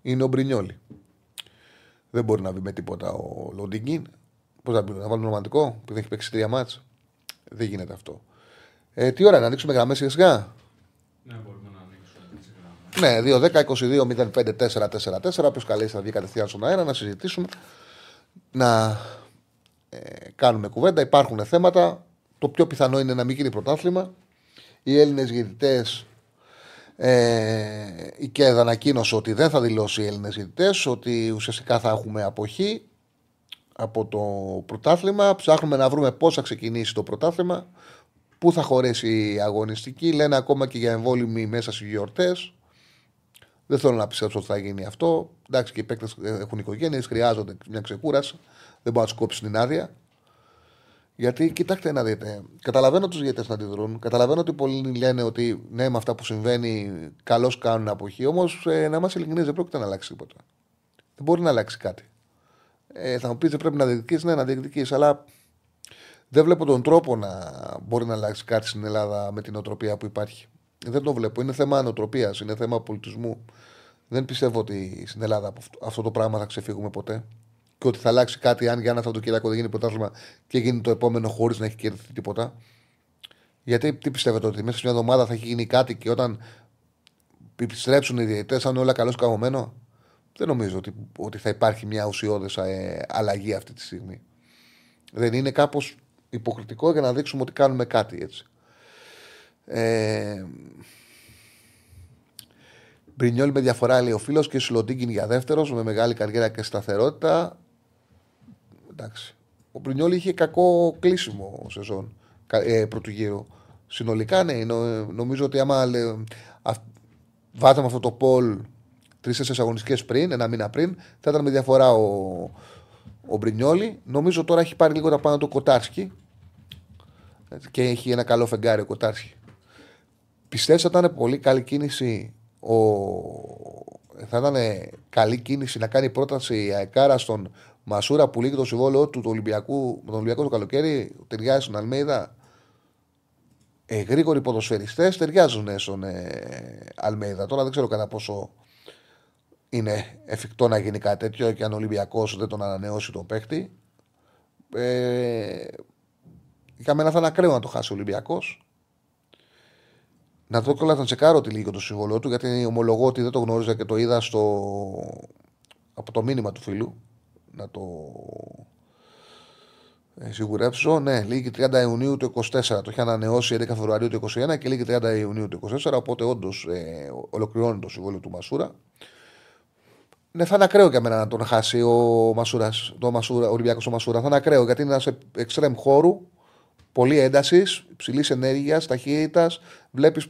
Είναι ο Μπρινιόλη. Δεν μπορεί να μπει με τίποτα ο Λοντίγκιν. Πώς να μπει, να βάλει ρομαντικό, που δεν έχει παίξει τρία μάτς. Δεν γίνεται αυτό. Ε, τι ώρα να ανοίξουμε γραμμές σιγά σιγά; Ναι, μπορούμε να ανοίξουμε έτσι γραμμές. Ναι, 2-10-22-05-4-4-4. Όποιο καλέσει θα βγει κατευθείαν στον αέρα να συζητήσουμε. Να ε, κάνουμε κουβέντα. Υπάρχουν θέματα. Το πιο πιθανό είναι να μην γίνει πρωτάθλημα οι Έλληνες διαιτητέ. Ε, η ΚΕΔ ανακοίνωσε ότι δεν θα δηλώσει οι Έλληνες διαιτητέ, ότι ουσιαστικά θα έχουμε αποχή από το πρωτάθλημα. Ψάχνουμε να βρούμε πώς θα ξεκινήσει το πρωτάθλημα, πού θα χωρέσει η αγωνιστική. Λένε ακόμα και για εμβόλυμη μέσα στις γιορτές. Δεν θέλω να πιστέψω ότι θα γίνει αυτό. Εντάξει, και οι παίκτες έχουν οικογένειες, χρειάζονται μια ξεκούραση. Δεν μπορεί να τους κόψει την άδεια. Γιατί κοιτάξτε να δείτε, καταλαβαίνω τους ηγέτε να αντιδρούν. Καταλαβαίνω ότι πολλοί λένε ότι ναι, με αυτά που συμβαίνει, καλώς κάνουν αποχή. Όμως, ε, να είμαστε ειλικρινείς, δεν πρόκειται να αλλάξει τίποτα. Δεν μπορεί να αλλάξει κάτι. Ε, θα μου πεις, δεν πρέπει να διεκδικήσει, ναι, να διεκδικήσει, αλλά δεν βλέπω τον τρόπο να μπορεί να αλλάξει κάτι στην Ελλάδα με την οτροπία που υπάρχει. Δεν το βλέπω. Είναι θέμα νοοτροπία, είναι θέμα πολιτισμού. Δεν πιστεύω ότι στην Ελλάδα αυτό το πράγμα θα ξεφύγουμε ποτέ και ότι θα αλλάξει κάτι αν για ένα Σαββατοκύριακο δεν γίνει πρωτάθλημα και γίνει το επόμενο χωρίς να έχει κερδιθεί τίποτα. Γιατί τι πιστεύετε ότι μέσα σε μια εβδομάδα θα έχει γίνει κάτι και όταν επιστρέψουν οι διαιτητές, θα είναι όλα καλώς καμωμένο. Δεν νομίζω ότι, ότι θα υπάρχει μια ουσιώδη ε, αλλαγή αυτή τη στιγμή. Δεν είναι κάπως υποκριτικό για να δείξουμε ότι κάνουμε κάτι έτσι. Ε, Μπρινιόλ με διαφορά λέει ο φίλος και Σλοντίγκιν για δεύτερος με μεγάλη καριέρα και σταθερότητα εντάξει. Ο Πρινιόλ είχε κακό κλείσιμο σεζόν ε, πρώτου γύρου. Συνολικά, ναι, νομίζω ότι άμα βάζαμε αυτό το πολ τρει-τέσσερι αγωνιστικές πριν, ένα μήνα πριν, θα ήταν με διαφορά ο, ο Μπρινιόλη. Νομίζω τώρα έχει πάρει λίγο τα πάνω το Κοτάρσκι και έχει ένα καλό φεγγάρι ο Κοτάρσκι. Πιστεύω ότι ήταν πολύ καλή κίνηση ο... θα ήταν καλή κίνηση να κάνει πρόταση η Αεκάρα στον Μασούρα που λύγει το συμβόλαιο του, Ολυμπιακού, με τον Ολυμπιακό το καλοκαίρι, ταιριάζει στον Αλμέιδα. Ε, γρήγοροι ποδοσφαιριστές ταιριάζουν στον ε, Αλμέιδα. Τώρα δεν ξέρω κατά πόσο είναι εφικτό να γίνει κάτι τέτοιο και αν ο Ολυμπιακός δεν τον ανανεώσει το παίχτη. Ε, για μένα θα είναι ακραίο να το χάσει ο Ολυμπιακός. Να δω κιόλα να τσεκάρω τη λίγο το συμβόλαιο του, γιατί ομολογώ ότι δεν το γνώριζα και το είδα στο... από το μήνυμα του φίλου να το ε, σιγουρέψω. Ναι, λίγη 30 Ιουνίου του 24. Το είχε ανανεώσει 11 Φεβρουαρίου του 21 και λίγη 30 Ιουνίου του 24. Οπότε όντως ε, ολοκληρώνει το συμβόλαιο του Μασούρα. Ναι, θα είναι ακραίο για μένα να τον χάσει ο Μασούρας, το Μασούρα, ο Ολυμπιακός ο Μασούρα. Θα είναι ακραίο γιατί είναι ένας εξτρεμ χώρου, πολύ έντασης, υψηλής ενέργειας, ταχύτητας. Βλέπεις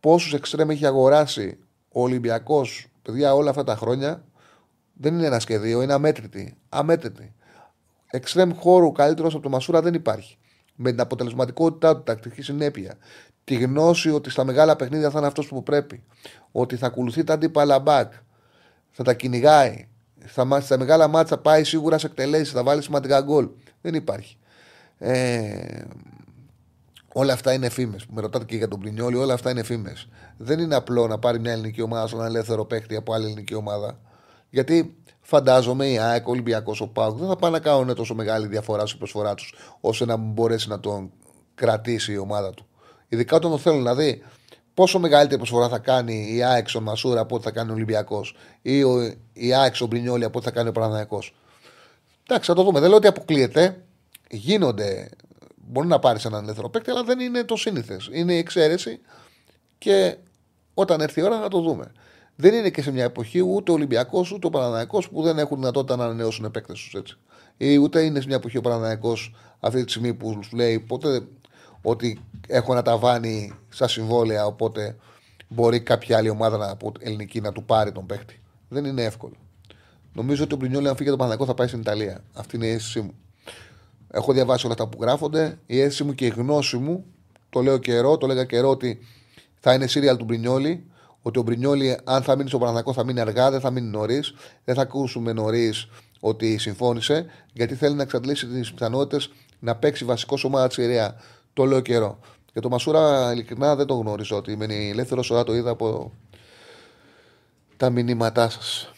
πόσους εξτρεμ έχει αγοράσει ο Ολυμπιακός, παιδιά, όλα αυτά τα χρόνια δεν είναι ένα σχεδίο, είναι αμέτρητη. Αμέτρητη. Εξτρέμ χώρου καλύτερος από το Μασούρα δεν υπάρχει. Με την αποτελεσματικότητά του, τακτική συνέπεια, τη γνώση ότι στα μεγάλα παιχνίδια θα είναι αυτός που πρέπει. Ότι θα ακολουθεί τα αντίπαλα μπακ. Θα τα κυνηγάει. Θα, στα μεγάλα μάτσα πάει σίγουρα σε εκτελέσεις. Θα βάλει σημαντικά γκολ. Δεν υπάρχει. Ε, όλα αυτά είναι φήμες. Με ρωτάτε και για τον Πρινιόλη, όλα αυτά είναι φήμες. Δεν είναι απλό να πάρει μια ελληνική ομάδα στον ελεύθερο παίχτη από άλλη ελληνική ομάδα. Γιατί φαντάζομαι η ΑΕΚ, ο Ολυμπιακός, ο Πάουκ δεν θα πάνε να κάνουν τόσο μεγάλη διαφορά στην προσφορά τους ώστε να μπορέσει να τον κρατήσει η ομάδα του. Ειδικά όταν το θέλουν να δει πόσο μεγαλύτερη προσφορά θα κάνει η ΑΕΚ ο Μασούρα από ό,τι θα κάνει ο Ολυμπιακός ή ο, η ΑΕΚ ο Μπρινιόλη από ό,τι θα κάνει ο Παναναναϊκό. Εντάξει, θα το δούμε. Δεν λέω ότι αποκλείεται. Γίνονται. Μπορεί να πάρεις έναν ελεύθερο παίκτη, αλλά δεν είναι το σύνηθες. Είναι η εξαίρεση και όταν έρθει η ώρα θα το δούμε. Δεν είναι και σε μια εποχή ούτε ο Ολυμπιακός ούτε ο Παναναναϊκός που δεν έχουν δυνατότητα να ανανεώσουν παίκτε τους έτσι. Ή ούτε είναι σε μια εποχή ο Παναναναϊκός αυτή τη στιγμή που σου λέει ποτέ ότι έχω ένα ταβάνι στα συμβόλαια, οπότε μπορεί κάποια άλλη ομάδα να, από ελληνική να του πάρει τον παίκτη. Δεν είναι εύκολο. Νομίζω ότι ο Μπρινιόλη, αν φύγει το Παναγικό, θα πάει στην Ιταλία. Αυτή είναι η αίσθησή μου. Έχω διαβάσει όλα αυτά που γράφονται. Η αίσθηση μου και η γνώση μου, το λέω καιρό, το λέγα καιρό ότι θα είναι σύριαλ του Μπρινιόλη. Ότι ο Μπρινιόλη, αν θα μείνει στο Παναγικό, θα μείνει αργά, δεν θα μείνει νωρίς. Δεν θα ακούσουμε νωρίς ότι συμφώνησε, γιατί θέλει να εξαντλήσει τις πιθανότητες να παίξει βασικό ομάδα τη Συρία. Το λέω καιρό. Για τον Μασούρα, ειλικρινά δεν τον γνώριζα ότι είμαι ελεύθερος. Όλα το είδα από τα μηνύματά σας.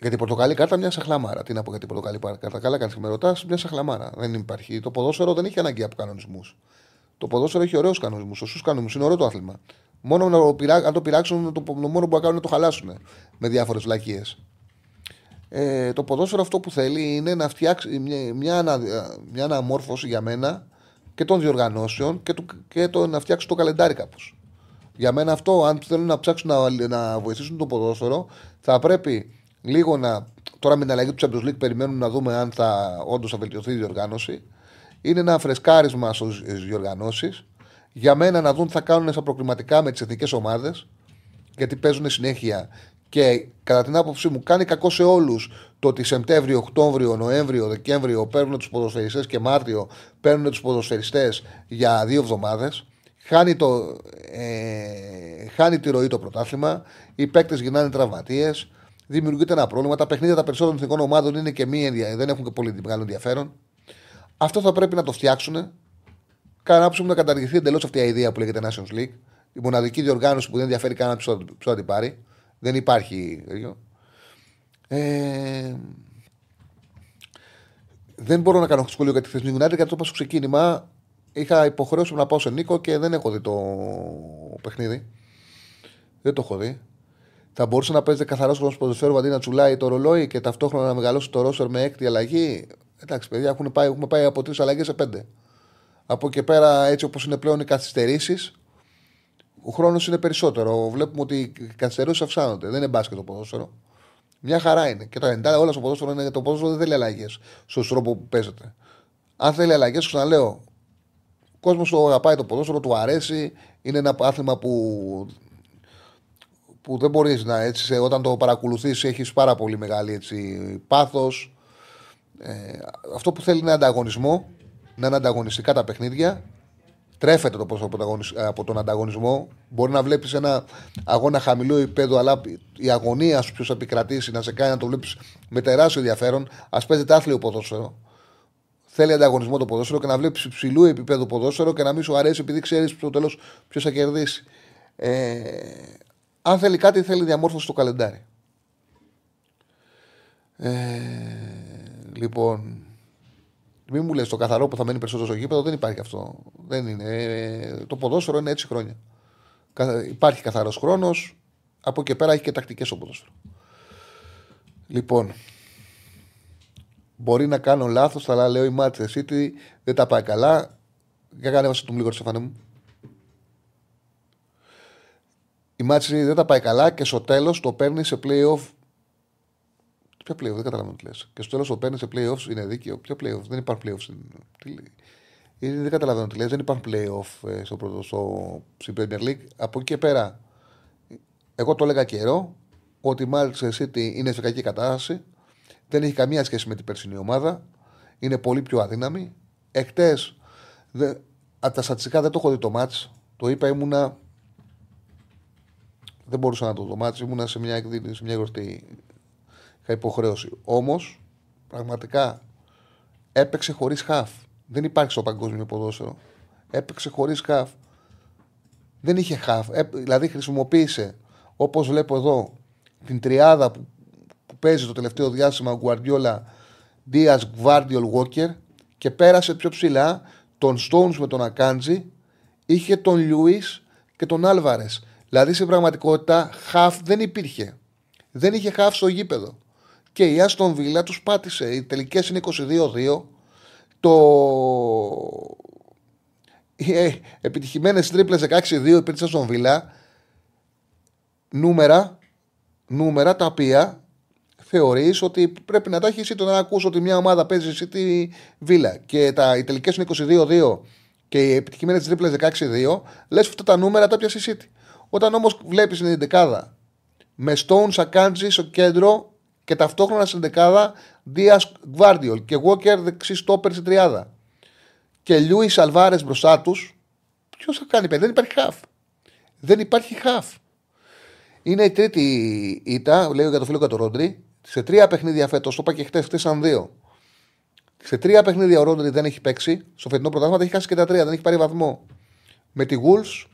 Για την Πορτοκαλί κάρτα μια σαχλαμάρα. Τι να πω για την Πορτοκαλί κάρτα. Καλά, κάνεις με ρωτάς, μια σαχλαμάρα. Δεν υπάρχει. Το ποδόσφαιρο δεν έχει αναγκαία από κανονισμούς. Το ποδόσφαιρο έχει ωραίους κανονισμούς. Σωστούς κανονισμούς. Είναι ωραίο το άθλημα. Μόνο να το πειρά, αν το πειράξουν, το, μόνο που να κάνουν είναι το χαλάσουν με διάφορες βλακίε. Ε, το ποδόσφαιρο αυτό που θέλει είναι να φτιάξει μια, μια, ανα, μια αναμόρφωση για μένα και των διοργανώσεων και, του, και το, να φτιάξει το καλεντάρι κάπως. Για μένα αυτό, αν θέλουν να ψάξουν να, να βοηθήσουν το ποδόσφαιρο, θα πρέπει λίγο να. Τώρα με την αλλαγή του Champions League περιμένουν να δούμε αν θα όντως θα βελτιωθεί η διοργάνωση. Είναι ένα φρεσκάρισμα στις διοργανώσεις. Για μένα να δουν τι θα κάνουν στα προκριματικά με τις εθνικές ομάδες. Γιατί παίζουν συνέχεια και κατά την άποψή μου κάνει κακό σε όλους το ότι Σεπτέμβριο, Οκτώβριο, Νοέμβριο, Δεκέμβριο παίρνουν τους ποδοσφαιριστές και Μάρτιο παίρνουν τους ποδοσφαιριστές για δύο εβδομάδες. Χάνει, το, ε, χάνει τη ροή το πρωτάθλημα. Οι παίκτες γυρνάνε τραυματίες. Δημιουργείται ένα πρόβλημα. Τα παιχνίδια τα περισσότερων εθνικών ομάδων είναι και μη, δεν έχουν και πολύ μεγάλο ενδιαφέρον. Αυτό θα πρέπει να το φτιάξουν. Κατά άποψή μου να καταργηθεί εντελώς αυτή η ιδέα που λέγεται Nations League. Η μοναδική διοργάνωση που δεν ενδιαφέρει κανένα ποιο θα την πάρει. Δεν υπάρχει. Ε, δεν μπορώ να κάνω σχόλιο για τη Θεσμική United γιατί το πάω στο ξεκίνημα. Είχα υποχρέωση να πάω σε Νίκο και δεν έχω δει το παιχνίδι. Δεν το έχω δει. Θα μπορούσε να παίζει καθαρός χρόνος ποδοσφαίρου αντί να τσουλάει το ρολόι και ταυτόχρονα να μεγαλώσει το ρόσερ με έκτη αλλαγή. Εντάξει, παιδιά, έχουν πάει, έχουμε πάει από τρεις αλλαγές σε πέντε. Από εκεί πέρα, έτσι όπως είναι πλέον οι καθυστερήσεις, ο χρόνος είναι περισσότερο. Βλέπουμε ότι οι καθυστερήσεις αυξάνονται. Δεν είναι μπάσκετ το ποδόσφαιρο. Μια χαρά είναι. Και τα 90 όλα στο ποδόσφαιρο είναι το ποδόσφαιρο δεν θέλει αλλαγές στον τρόπο που παίζεται. Αν θέλει αλλαγές, ξαναλέω. Ο κόσμος το αγαπάει το ποδόσφαιρο, του αρέσει. Είναι ένα άθλημα που, που δεν μπορείς να έτσι. Όταν το παρακολουθείς, έχεις πάρα πολύ μεγάλη πάθος. Ε, αυτό που θέλει είναι ανταγωνισμό. Να είναι ανταγωνιστικά τα παιχνίδια τρέφεται το πρόσωπο από τον ανταγωνισμό. Μπορεί να βλέπεις ένα αγώνα χαμηλού επίπεδου, αλλά η αγωνία σου ποιος θα επικρατήσει να σε κάνει να το βλέπεις με τεράστιο ενδιαφέρον. Α παίζεται άθλιο ποδόσφαιρο. Θέλει ανταγωνισμό το ποδόσφαιρο και να βλέπεις υψηλού επίπεδου ποδόσφαιρο και να μην σου αρέσει επειδή ξέρεις στο τέλος ποιος θα κερδίσει. Ε, αν θέλει κάτι, θέλει διαμόρφωση στο καλεντάρι. Ε, λοιπόν, μην μου λες το καθαρό που θα μένει περισσότερο στο γήπεδο, δεν υπάρχει αυτό. Δεν είναι. Ε, το ποδόσφαιρο είναι έτσι χρόνια. Υπάρχει καθαρός χρόνος. Από εκεί πέρα έχει και τακτικές ο ποδόσφαιρο. Λοιπόν, μπορεί να κάνω λάθος, αλλά λέω η Manchester City δεν τα πάει καλά. Για κάνε βάση του λίγο, Στεφάνε μου. Η Manchester δεν τα πάει καλά και στο τέλος το παίρνει σε playoff Ποιο playoff, δεν καταλαβαίνω τι λες. Και στο τέλος το παίρνει σε playoffs είναι δίκαιο. Ποιο playoff, δεν υπάρχουν playoffs. Δεν καταλαβαίνω τι λες. Δεν υπάρχουν playoff ε, στο πρώτο, στο, στην Premier League. Από εκεί και πέρα, εγώ το έλεγα καιρό ότι η Manchester City είναι σε κακή κατάσταση. Δεν έχει καμία σχέση με την περσινή ομάδα. Είναι πολύ πιο αδύναμη. Εχθέ από τα στατιστικά δεν το έχω δει το μάτς. Το είπα, ήμουνα. Δεν μπορούσα να το δω μάτς. Ήμουνα σε μια εκδήλωση, σε μια γιορτή. Είχα υποχρέωση. Όμως, πραγματικά έπαιξε χωρίς χαφ. Δεν υπάρχει στο παγκόσμιο ποδόσφαιρο. Έπαιξε χωρίς χαφ. Δεν είχε χαφ. Ε, δηλαδή χρησιμοποίησε, όπως βλέπω εδώ, την τριάδα που, που παίζει το τελευταίο διάστημα ο Γκουαρδιόλα, Δία, Γβάρδιολ, Walker και πέρασε πιο ψηλά τον Stones με τον Ακάντζη, είχε τον Λιούι και τον Άλβαρε. Δηλαδή σε πραγματικότητα χαφ δεν υπήρχε. Δεν είχε χαφ στο γήπεδο. Και η Άστον Βίλα τους πάτησε. Οι τελικές είναι 22-2. Το. Οι ε, επιτυχημένες τρίπλες 16-2 υπήρξαν στον Βίλα. Νούμερα, νούμερα τα οποία θεωρείς ότι πρέπει να τα έχεις εσύ το να ακούς ότι μια ομάδα παίζει εσύ τη Βίλα και τα, οι τελικές είναι 22-2 και οι επιτυχημένες τρίπλες 16-2, λες αυτά τα νούμερα τα πιάσει City. Όταν όμως βλέπεις την δεκάδα με Stones, Ακάντζη στο κέντρο και ταυτόχρονα στην δεκάδα Δίας Γκβάρδιολ και Walker δεξί στόπερ στην τριάδα και Λιούι Αλβάρε μπροστά τους, ποιος θα κάνει παιδί, δεν υπάρχει χαφ. Δεν υπάρχει χαφ. Είναι η τρίτη ήττα, λέω για το φίλο Κατορόντρι. Σε τρία παιχνίδια φέτος, το είπα και χτες, χτέσαν δύο. Σε τρία παιχνίδια ο Ρόντρι δεν έχει παίξει. Στο φετινό πρωτάθλημα έχει χάσει και τα τρία, δεν έχει πάρει βαθμό. Με τη Wolves,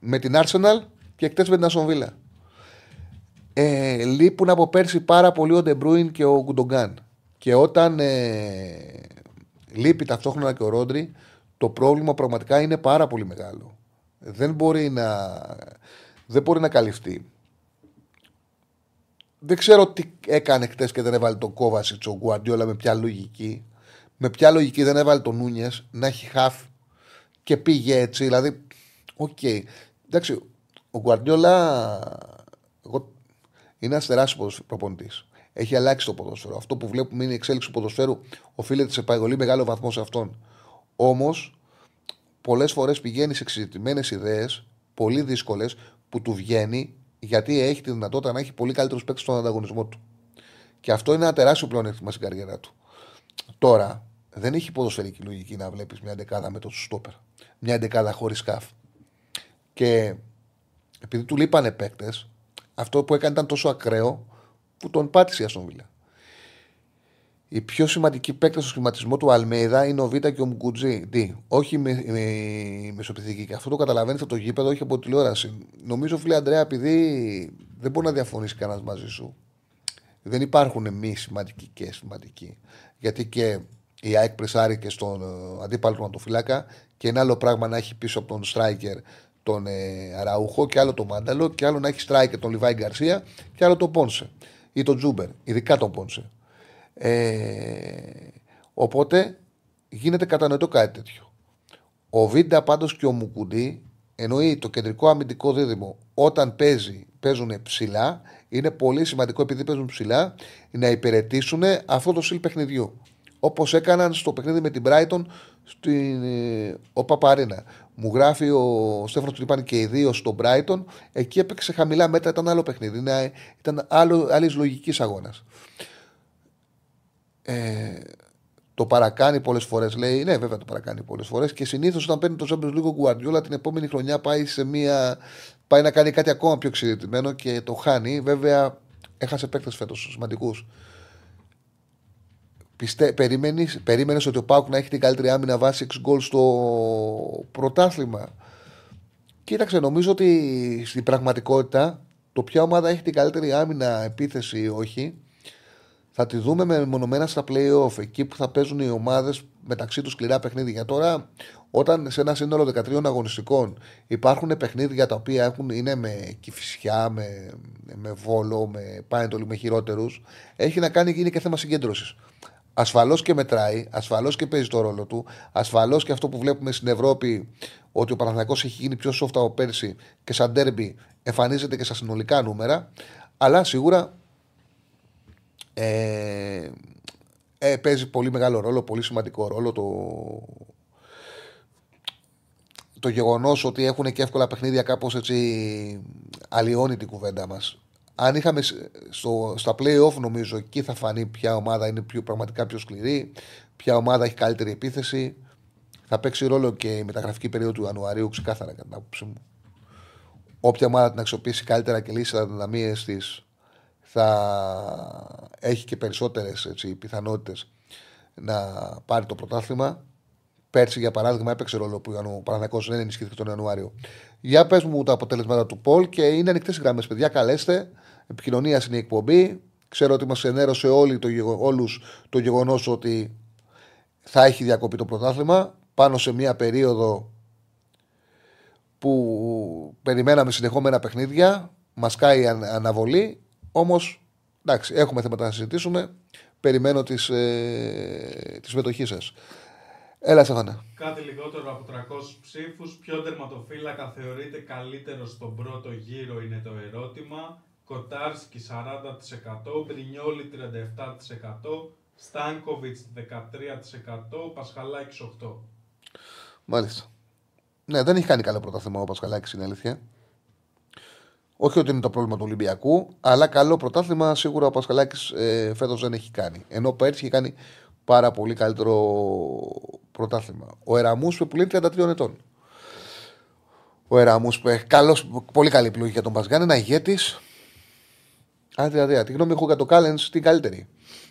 με την Arsenal και εχτές με την Άστον Βίλα. Ε, λείπουν από πέρσι πάρα πολύ ο Ντεμπρούιν και ο Γκουντογκάν. Και όταν ε, λείπει ταυτόχρονα και ο Ρόντρι, το πρόβλημα πραγματικά είναι πάρα πολύ μεγάλο. Δεν μπορεί να, δεν μπορεί να καλυφθεί. Δεν ξέρω τι έκανε χτες και δεν έβαλε τον Κόβατσιτς ο Γκουαρντιόλα με ποια λογική. Με ποια λογική δεν έβαλε τον Νούνιες να έχει χαφ και πήγε έτσι. Δηλαδή, OK. Okay. Εντάξει, ο Γκουαρντιόλα είναι ένας τεράστιος προπονητής. Έχει αλλάξει το ποδόσφαιρο. Αυτό που βλέπουμε είναι η εξέλιξη του ποδοσφαίρου. Οφείλεται σε πολύ μεγάλο βαθμό σε αυτόν. Όμως, πολλές φορές πηγαίνεις σε εξειδικευμένες ιδέες, πολύ δύσκολες, που του βγαίνει γιατί έχει τη δυνατότητα να έχει πολύ καλύτερους παίκτες στον ανταγωνισμό του. Και αυτό είναι ένα τεράστιο πλεονέκτημα στην καριέρα του. Τώρα, δεν έχει ποδοσφαιρική λογική να βλέπεις μια δεκάδα με το στόπερ. Μια δεκάδα χωρίς σκάφ. Και επειδή του λείπανε παίκτες, αυτό που έκανε ήταν τόσο ακραίο που τον πάτησε η Αστον η πιο σημαντική παίκτη στο σχηματισμό του Αλμέιδα είναι ο Β και ο Μουκουτζή. Τι, όχι με, με, μεσοπιθική. Και αυτό το καταλαβαίνετε από το γήπεδο, όχι από τηλεόραση. Νομίζω, φίλε Αντρέα, επειδή δεν μπορεί να διαφωνήσει κανένας μαζί σου, δεν υπάρχουν μη σημαντικοί και σημαντικοί. Γιατί και η ΑΕΚ πρεσάρει και στον ε, αντίπαλο του Ματοφυλάκα και ένα άλλο πράγμα να έχει πίσω από τον Στράικερ τον ε, Αραούχο και άλλο τον Μάνταλο και άλλο να έχει Στράικερ τον Λιβάη Γκαρσία και άλλο τον Πόνσε ή τον Τζούμπερ, ειδικά τον Πόνσε. Ε, οπότε γίνεται κατανοητό κάτι τέτοιο. Ο Βίντα πάντως και ο Μουκουντή εννοεί το κεντρικό αμυντικό δίδυμο όταν παίζει, παίζουν ψηλά. Είναι πολύ σημαντικό επειδή παίζουν ψηλά να υπηρετήσουν αυτό το στυλ παιχνιδιού. Όπως έκαναν στο παιχνίδι με την Brighton στην ε, ο Παπαρίνα. Μου γράφει ο Στέφανος του είπαν και οι δύο στο Brighton. Εκεί έπαιξε χαμηλά μέτρα, ήταν άλλο παιχνίδι. Ήταν άλλης λογικής αγώνας ε, το παρακάνει πολλές φορές. Λέει, ναι, βέβαια το παρακάνει πολλές φορές. Και συνήθως όταν παίρνει το Champions League Guardiola την επόμενη χρονιά πάει, σε μια, πάει να κάνει κάτι ακόμα πιο εξειδικευμένο και το χάνει. Βέβαια, έχασε παίκτες φέτος σημαντικούς. Πιστε, περίμενες ότι ο Πάουκ να έχει την καλύτερη άμυνα βάσει 6 γκολ στο πρωτάθλημα. Κοίταξε, νομίζω ότι στην πραγματικότητα το ποια ομάδα έχει την καλύτερη άμυνα επίθεση ή όχι θα τη δούμε με μονομένα στα playoff, εκεί που θα παίζουν οι ομάδες μεταξύ τους σκληρά παιχνίδια. Τώρα, όταν σε ένα σύνολο 13 αγωνιστικών υπάρχουν παιχνίδια τα οποία έχουν, είναι με κυφισιά, με, με βόλο, με πάνετολοι, με χειρότερους, έχει να κάνει γίνει και θέμα συγκέντρωσης. Ασφαλώς και μετράει, ασφαλώς και παίζει το ρόλο του, ασφαλώς και αυτό που βλέπουμε στην Ευρώπη ότι ο Παναθηναϊκός έχει γίνει πιο soft από πέρσι και σαν τέρμπι εμφανίζεται και στα συνολικά νούμερα. Αλλά σίγουρα ε, ε, παίζει πολύ μεγάλο ρόλο, πολύ σημαντικό ρόλο το, το γεγονός ότι έχουν και εύκολα παιχνίδια κάπως έτσι αλλοιώνει την κουβέντα μας. Αν είχαμε στο, στα playoff, νομίζω εκεί θα φανεί ποια ομάδα είναι πιο, πραγματικά πιο σκληρή, ποια ομάδα έχει καλύτερη επίθεση. Θα παίξει ρόλο και η μεταγραφική περίοδο του Ιανουαρίου, ξεκάθαρα κατά την άποψή μου. Όποια ομάδα την αξιοποιήσει καλύτερα και λύσει τα δυναμίες της, θα έχει και περισσότερες πιθανότητες να πάρει το πρωτάθλημα. Πέρσι, για παράδειγμα, έπαιξε ρόλο που ο Παναγιακό δεν ενισχύθηκε τον Ιανουάριο. Για πες μου τα αποτελέσματα του Πολ και είναι ανοιχτές γραμμές, παιδιά. Καλέστε. Επικοινωνίας είναι η εκπομπή. Ξέρω ότι μας ενέρωσε όλοι το, όλους το γεγονός ότι θα έχει διακοπεί το πρωτάθλημα πάνω σε μια περίοδο που περιμέναμε συνεχόμενα παιχνίδια. Μας κάει αναβολή. Όμως, εντάξει, έχουμε θέματα να συζητήσουμε. Περιμένω τη ε, συμμετοχή σας. Έλα, Σαφανά. Κάτι λιγότερο από 300 ψήφους. Ποιο τερματοφύλακα θεωρείται καλύτερο στον πρώτο γύρο είναι το ερώτημα. Κοτάρσκι 40%, Μπρινιόλι 37%, Στάνκοβιτς 13%, Πασχαλάκης 8%. Μάλιστα. Ναι, δεν έχει κάνει καλό πρωτάθλημα ο Πασχαλάκης, είναι αλήθεια. Όχι ότι είναι το πρόβλημα του Ολυμπιακού, αλλά καλό πρωτάθλημα σίγουρα ο Πασχαλάκης ε, φέτος δεν έχει κάνει. Ενώ πέρσι είχε κάνει πάρα πολύ καλύτερο πρωτάθλημα. Ο Εραμούς που λέει 33 ετών. Ο Εραμούς που έχει καλός, πολύ καλή επιλογή για τον Πασγάν, ένα ηγέτη. Άντε, άντε, τη γνώμη έχω για το Κάλεν την καλύτερη.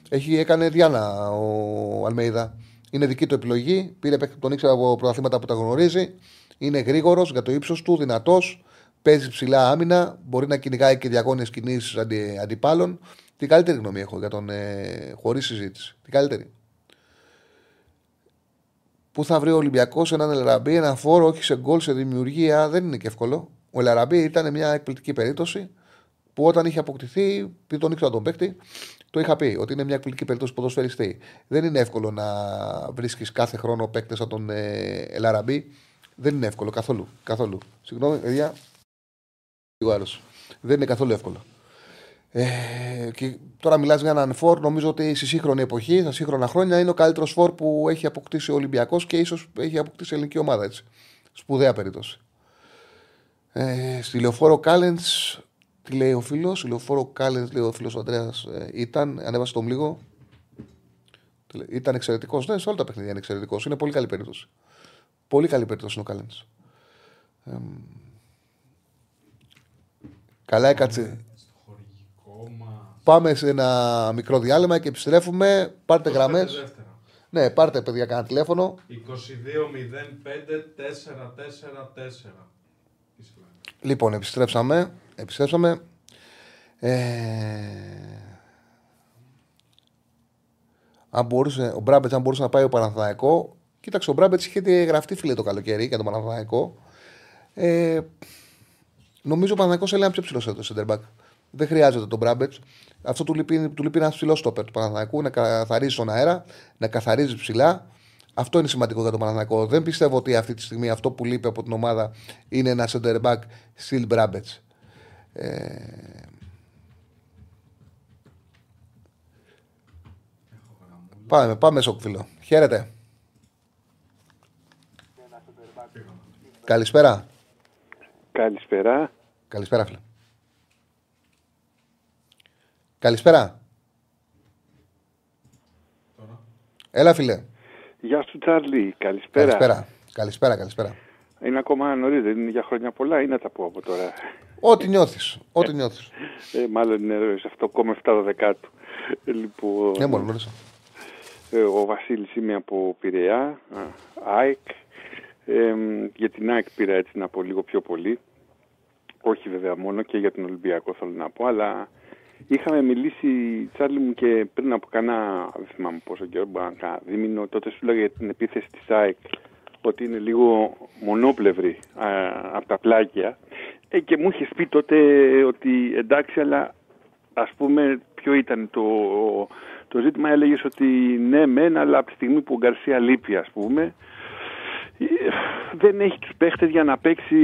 Έχει, έκανε Διάνα ο Αλμέιδα. Είναι δική του επιλογή. Πήρε τον ήξερα από πρωταθλήματα που τα γνωρίζει. Είναι γρήγορος για το ύψος του, δυνατός. Παίζει ψηλά άμυνα. Μπορεί να κυνηγάει και διαγώνιες κινήσεις αντι, αντιπάλων. Την καλύτερη γνώμη έχω για τον ε, χωρίς συζήτηση. Την καλύτερη. Πού θα βρει ο Ολυμπιακός έναν Ελαραμπή, ένα φόρο, όχι σε γκολ, σε δημιουργία. Δεν είναι και εύκολο. Ο Ελαραμπή ήταν μια εκπληκτική περίπτωση που όταν είχε αποκτηθεί, επειδή τον ήξερα τον παίκτη, το είχα πει ότι είναι μια εκπληκτική περίπτωση ποδοσφαιριστή. Δεν είναι εύκολο να βρίσκεις κάθε χρόνο παίκτες σαν τον ε, Ελαραμπή. Δεν είναι εύκολο καθόλου. καθόλου. Συγγνώμη, παιδιά. Λίγο άλλος. Δεν είναι καθόλου εύκολο. Ε, και τώρα μιλάς για έναν φόρ. Νομίζω ότι στη σύγχρονη εποχή, στα σύγχρονα χρόνια, είναι ο καλύτερος φόρ που έχει αποκτήσει ο Ολυμπιακός και ίσως έχει αποκτήσει η ελληνική ομάδα. Έτσι. Σπουδαία περίπτωση. Ε, στη λεωφόρο Κάλεντ, τι λέει ο φίλος, στη λεωφόρο Κάλεντ, λέει ο φίλος Αντρέα, ε, ήταν, ανέβασε τον λίγο. Ήταν εξαιρετικός. Ναι, σε όλα τα παιχνίδια είναι εξαιρετικός. Είναι πολύ καλή περίπτωση. Πολύ καλή περίπτωση είναι ο Κάλεντ. Ε, καλά έκατσε. Πάμε σε ένα μικρό διάλειμμα και επιστρέφουμε. Πάρτε γραμμές. Ναι, πάρτε παιδιά κανένα τηλέφωνο. 2205 444. Λοιπόν, επιστρέψαμε. Επιστρέψαμε. Ε... Αν μπορούσε, ο Μπράμπετς, αν μπορούσε να πάει ο Παναθηναϊκό. Κοίταξε, ο Μπράμπετς είχε γραφτεί φίλε το καλοκαίρι για τον Παναθηναϊκό. Ε, νομίζω ο Παναθηναϊκός έλεγε ένα πιο ψηλό το center δεν χρειάζεται τον Μπράμπετς. Αυτό του λείπει, του λείπει ένας ψηλός στόπερ του Παναθηναϊκού, να καθαρίζει τον αέρα, να καθαρίζει ψηλά. Αυτό είναι σημαντικό για τον Παναθηναϊκό. Δεν πιστεύω ότι αυτή τη στιγμή αυτό που λείπει από την ομάδα είναι ένα center back still Μπράμπετς. Ε... Πάμε, πάμε φίλο. Χαίρετε. Καλησπέρα. Καλησπέρα. Καλησπέρα, φίλε. Καλησπέρα. Έλα, φίλε. Γεια σου, Τσάρλι. Καλησπέρα. Καλησπέρα. Καλησπέρα, καλησπέρα. Είναι ακόμα νωρίς, δεν είναι για χρόνια πολλά ή να τα πω από τώρα. Ό,τι νιώθεις. Ό,τι νιώθεις. Ε, μάλλον είναι σε αυτό ακόμα 7 δεκάτου. Λοιπόν, ναι, μόνο ε, Ο Βασίλης είμαι από Πειραιά, ΑΕΚ. Ε, για την ΑΕΚ πήρα έτσι να πω λίγο πιο πολύ. Όχι βέβαια μόνο και για τον Ολυμπιακό θέλω να πω, αλλά Είχαμε μιλήσει, Τσάρλι μου, και πριν από κανένα, δεν θυμάμαι πόσο καιρό, κανένα δίμηνο, τότε σου λέγα για την επίθεση της ΑΕΚ ότι είναι λίγο μονόπλευρη α, από τα πλάκια ε, και μου είχε πει τότε ότι εντάξει, αλλά ας πούμε ποιο ήταν το, το ζήτημα, έλεγες ότι ναι μεν, αλλά από τη στιγμή που ο Γκαρσία λείπει ας πούμε, ε, δεν έχει τους παίχτες για να παίξει,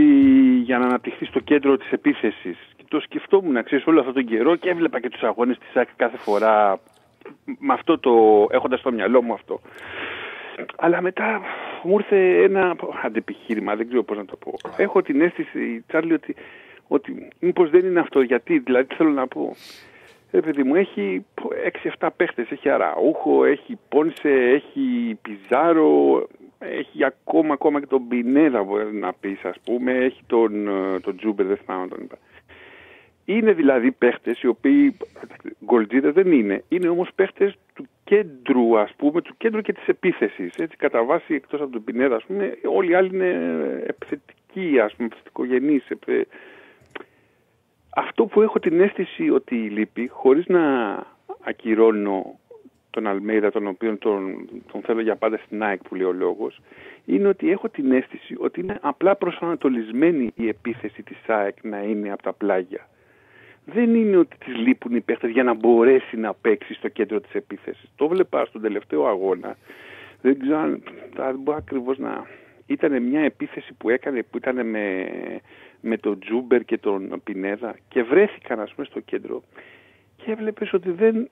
για να αναπτυχθεί στο κέντρο της επίθεσης το σκεφτόμουν, ξέρεις, όλο αυτόν τον καιρό και έβλεπα και τους αγώνες της ΣΑΚ κάθε φορά με αυτό το, έχοντας στο μυαλό μου αυτό. Αλλά μετά μου ήρθε ένα αντεπιχείρημα, δεν ξέρω πώς να το πω. Έχω την αίσθηση, Τσάρλι, ότι, ότι μήπως δεν είναι αυτό. Γιατί, δηλαδή, τι θέλω να πω. Ε, παιδί μου, έχει 6-7 παίχτες. Έχει Αραούχο, έχει Πόνσε, έχει Πιζάρο. έχει ακόμα, ακόμα και τον Πινέδα μπορεί να πεις, ας πούμε, έχει τον, ε, τον Τζούμπερ, δεν θυμάμαι να τον είπα. Είναι δηλαδή παίχτες οι οποίοι γκολτζίδε δεν είναι. Είναι όμως παίχτες του κέντρου, ας πούμε, του κέντρου και της επίθεσης. Έτσι, κατά βάση, εκτός από τον Πινέδα, ας πούμε, όλοι οι άλλοι είναι επιθετικοί, ας πούμε, επιθετικογενείς. Αυτό που έχω την αίσθηση ότι λείπει, χωρίς να ακυρώνω τον Αλμέιδα, τον οποίο τον, τον θέλω για πάντα στην ΑΕΚ που λέει ο λόγος, είναι ότι έχω την αίσθηση ότι είναι απλά προσανατολισμένη η επίθεση της ΑΕΚ να είναι από τα πλάγια. Δεν είναι ότι της λείπουν οι παίχτες για να μπορέσει να παίξει στο κέντρο της επίθεσης. Το βλέπα στον τελευταίο αγώνα. Δεν ξέρω αν μπορεί ακριβώς να... Ήταν μια επίθεση που έκανε που ήταν με, με τον Τζούμπερ και τον Πινέδα και βρέθηκαν ας πούμε στο κέντρο και έβλεπες ότι δεν,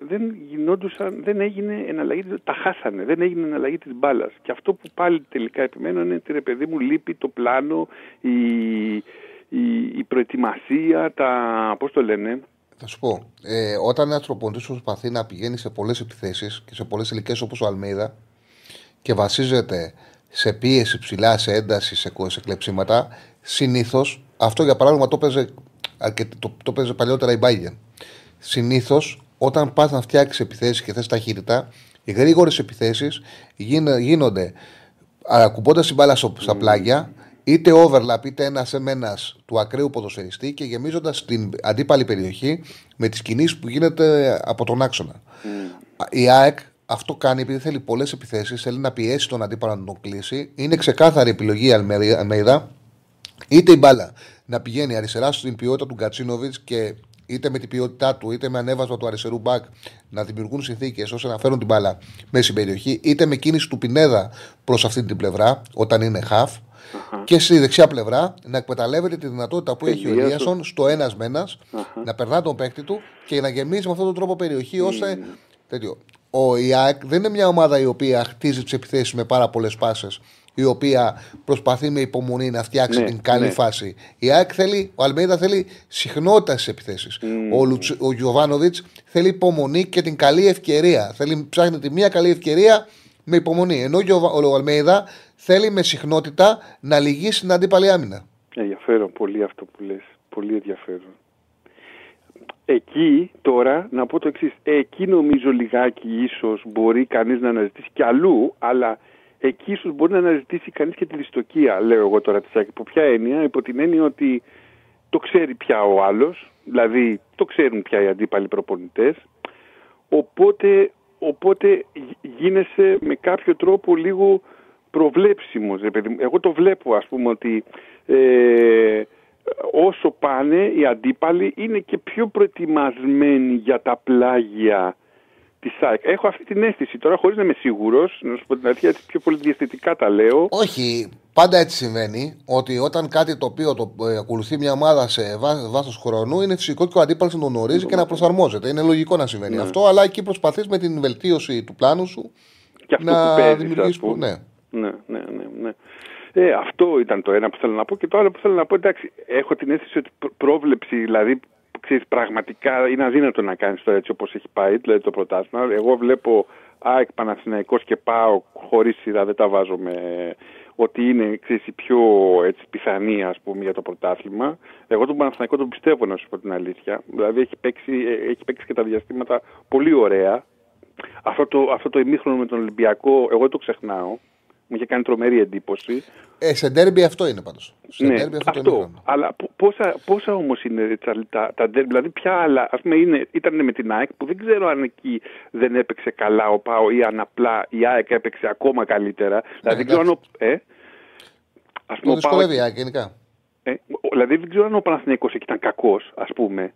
δεν γινόντουσαν, δεν έγινε εναλλαγή, τα χάσανε, δεν έγινε εναλλαγή της μπάλας. Και αυτό που πάλι τελικά επιμένω είναι ότι ρε παιδί μου λείπει το πλάνο, η, η, η προετοιμασία, τα, πώς το λένε, θα σου πω, ε, όταν ένα τροποντής προσπαθεί να πηγαίνει σε πολλές επιθέσεις και σε πολλές ηλικίες όπως ο Αλμίδα και βασίζεται σε πίεση ψηλά, σε ένταση, σε, σε κλεψίματα, συνήθως αυτό για παράδειγμα το παίζει, το, το παίζει παλιότερα η Bayern. Συνήθως όταν πας να φτιάξεις επιθέσεις και θες ταχύτητα, οι γρήγορες επιθέσεις γίνονται ακουμπώντα την μπάλα στα πλάγια, είτε overlap είτε ένας ένα του ακραίου ποδοσφαιριστή και γεμίζοντας την αντίπαλη περιοχή με τις κινήσεις που γίνεται από τον άξονα. Η ΑΕΚ αυτό κάνει επειδή θέλει πολλές επιθέσεις, θέλει να πιέσει τον αντίπαλο να τον κλείσει. Είναι ξεκάθαρη επιλογή η Αλμέιδα. Είτε η μπάλα να πηγαίνει αριστερά στην ποιότητα του Γκατσίνοβιτς και είτε με την ποιότητά του, είτε με ανέβασμα του αριστερού μπακ να δημιουργούν συνθήκες ώστε να φέρουν την μπάλα μέσα στην περιοχή, είτε με κίνηση του Πινέδα προς αυτή την πλευρά, όταν είναι half, και στη δεξιά πλευρά να εκμεταλλεύεται τη δυνατότητα που έχει ο Ελίασον στο ένας με ένας, να περνά τον παίκτη του και να γεμίζει με αυτόν τον τρόπο περιοχή ώστε. Τέτοιο. Ο ΙΑΚ δεν είναι μια ομάδα η οποία χτίζει τις επιθέσεις με πάρα πολλές πάσες η οποία προσπαθεί με υπομονή να φτιάξει ναι, την καλή ναι. φάση. Η ΑΕΚ θέλει, ο Αλμέιδα θέλει συχνότητα στις επιθέσεις. Mm. Ο, Λουτς, ο Γιωβάνοβιτς θέλει υπομονή και την καλή ευκαιρία. Θέλει, ψάχνει τη μία καλή ευκαιρία με υπομονή. Ενώ ο, ο Αλμέιδα θέλει με συχνότητα να λυγίσει την αντίπαλη άμυνα. Ενδιαφέρον πολύ αυτό που λες. Πολύ ενδιαφέρον. Εκεί τώρα να πω το εξής. Εκεί νομίζω λιγάκι ίσως μπορεί κανείς να αναζητήσει κι αλλού, αλλά εκεί ίσως μπορεί να αναζητήσει κανείς και τη δυστοκία, λέω εγώ τώρα της ΣΑΚ. Υπό ποια έννοια, υπό την έννοια ότι το ξέρει πια ο άλλος, δηλαδή το ξέρουν πια οι αντίπαλοι προπονητές. Οπότε, οπότε γίνεσαι με κάποιο τρόπο λίγο προβλέψιμος. Εγώ το βλέπω ας πούμε ότι ε, όσο πάνε οι αντίπαλοι είναι και πιο προετοιμασμένοι για τα πλάγια της ΣΑΕΚ. Έχω αυτή την αίσθηση τώρα, χωρίς να είμαι σίγουρος, να σου πω την αλήθεια, πιο πολύ διαστητικά τα λέω. Όχι, πάντα έτσι συμβαίνει ότι όταν κάτι το οποίο το ε, ακολουθεί μια ομάδα σε βάθος χρόνου, είναι φυσικό και ο αντίπαλος να τον γνωρίζει και να προσαρμόζεται. Είναι λογικό να συμβαίνει ναι. αυτό, αλλά εκεί προσπαθείς με την βελτίωση του πλάνου σου και αυτό να δημιουργήσεις. Ναι. Ναι, ναι, ναι. ναι. Ε, αυτό ήταν το ένα που θέλω να πω. Και το άλλο που θέλω να πω, εντάξει, έχω την αίσθηση ότι πρόβλεψη, δηλαδή ξέρεις, πραγματικά είναι αδύνατο να κάνεις το έτσι όπως έχει πάει, δηλαδή το πρωτάθλημα. Εγώ βλέπω ΑΕΚ Παναθηναϊκός και πάω χωρίς σειρά, δεν τα βάζω με ότι είναι ξέρεις, η πιο έτσι, πιθανή ας πούμε, για το πρωτάθλημα. Εγώ τον Παναθηναϊκό τον πιστεύω να σου πω την αλήθεια. Δηλαδή έχει παίξει, ε, έχει παίξει και τα διαστήματα πολύ ωραία. Αυτό το, αυτό το ημίχρονο με τον Ολυμπιακό, εγώ το ξεχνάω. Μου είχε κάνει τρομερή εντύπωση. Ε, σε ντέρμπι αυτό είναι πάντως. Σε ναι, αυτό, αυτό το Αλλά πόσα, πόσα όμως είναι τα, τα ντέρμπι, δηλαδή ποια άλλα. Α πούμε είναι, ήταν με την ΑΕΚ που δεν ξέρω αν εκεί δεν έπαιξε καλά ο Πάο ή αν απλά η ΑΕΚ έπαιξε ακόμα καλύτερα. Ναι, δηλαδή δεν ξέρω αν. Ο, ε, ας πούμε, το δυσκολεύει η ΑΕΚ γενικά. Ε, δηλαδή δεν ξέρω αν ο Παναθηναϊκός εκεί ήταν κακός, ας πούμε,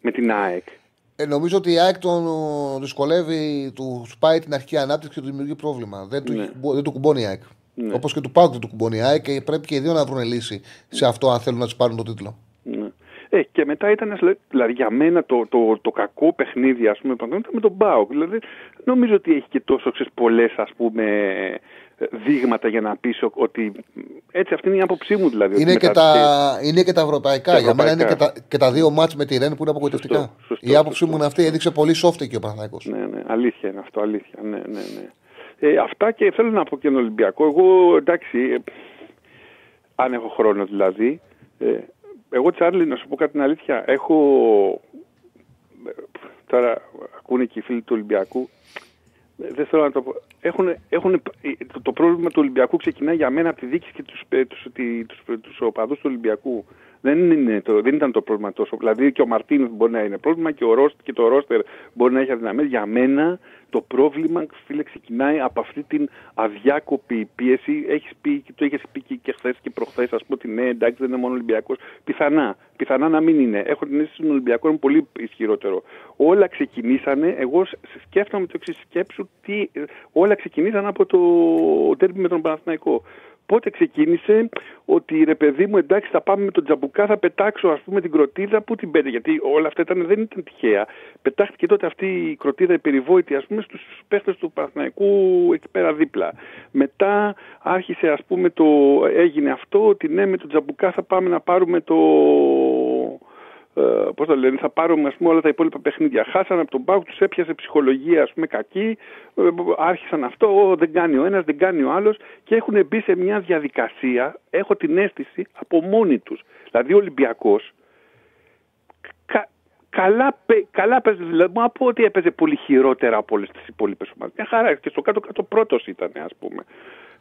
με την ΑΕΚ. Ε, νομίζω ότι η ΑΕΚ τον δυσκολεύει, του σπάει την αρχική ανάπτυξη και του δημιουργεί πρόβλημα. Δεν, ναι. του, δεν του κουμπώνει η ΑΕΚ. Ναι. Όπως και του Πάουκ δεν του κουμπώνει η ΑΕΚ και πρέπει και οι δύο να βρουν λύση σε αυτό αν θέλουν να τους πάρουν τον τίτλο. Ναι. Ε, και μετά ήταν, δηλαδή για μένα το, το, το, κακό παιχνίδι, ας πούμε, ήταν με τον Πάουκ. Δηλαδή, νομίζω ότι έχει και τόσο πολλές, ας πούμε, δείγματα για να πει ότι. Έτσι, αυτή είναι η άποψή μου δηλαδή. Είναι, και τα, είναι και τα ευρωπαϊκά. Τα για μένα είναι και τα, και τα δύο μάτς με τη Ρεν που είναι απογοητευτικά. Σωστό, σωστό, η άποψη σωστό. μου είναι αυτή, έδειξε πολύ soft και ο Παναθηναϊκός. Ναι, ναι, αλήθεια είναι αυτό, αλήθεια. Ναι, ναι, ναι. Ε, αυτά και θέλω να πω και τον Ολυμπιακό. Εγώ εντάξει, ε, αν έχω χρόνο δηλαδή. Ε, εγώ Τσάρλι, να σου πω κάτι την αλήθεια, έχω... ε, Τώρα ακούνε και οι φίλοι του Ολυμπιακού. Ε, Δεν θέλω να το πω. Έχουν, έχουν, το, το πρόβλημα του Ολυμπιακού ξεκινάει για μένα από τη δίκηση και τους, ε, τους, τη- τους, τους οπαδούς του Ολυμπιακού. Δεν, είναι το, δεν ήταν το πρόβλημα τόσο. Δηλαδή και ο Μαρτίνος μπορεί να είναι πρόβλημα και, ο Ρόστ, και το Ρόστερ μπορεί να έχει αδυναμίες. Για μένα το πρόβλημα, φίλε, ξεκινάει από αυτή την αδιάκοπη πίεση. Έχεις πει, και το έχεις πει και, και χθες και προχθές, ας πούμε ότι ναι, εντάξει δεν είναι μόνο Ολυμπιακός. Πιθανά, πιθανά να μην είναι. Έχω την αίσθηση ότι ο Ολυμπιακός είναι πολύ ισχυρότερο. Όλα ξεκινήσανε, εγώ σ- σκέφτομαι το εξής σκέψου, τι, όλα ξεκινήσαν από το τέρμι με τον Παναθηναϊκό. Πότε ξεκίνησε ότι ρε παιδί μου εντάξει θα πάμε με τον Τζαμπουκά θα πετάξω ας πούμε την κροτίδα που την πέτε γιατί όλα αυτά ήταν, δεν ήταν τυχαία. Πετάχτηκε τότε αυτή η κροτίδα η περιβόητη ας πούμε στους παίχτες του Παναθηναϊκού εκεί πέρα δίπλα. Μετά άρχισε ας πούμε το έγινε αυτό ότι ναι με τον Τζαμπουκά θα πάμε να πάρουμε το ε, πώς το λένε, θα πάρουμε ας πούμε, όλα τα υπόλοιπα παιχνίδια. Χάσαν από τον Πάουκ, τους έπιασε ψυχολογία ας πούμε, κακή, ε, άρχισαν αυτό, «Ω, δεν κάνει ο ένας, δεν κάνει ο άλλος και έχουν μπει σε μια διαδικασία, έχω την αίσθηση, από μόνοι τους. Δηλαδή ο Ολυμπιακός κα, καλά, παι- καλά παίζει, δηλαδή μου να πω ότι έπαιζε πολύ χειρότερα από όλες τις υπόλοιπες ομάδες. Μια χαρά και στο κάτω-κάτω πρώτος ήταν ας πούμε.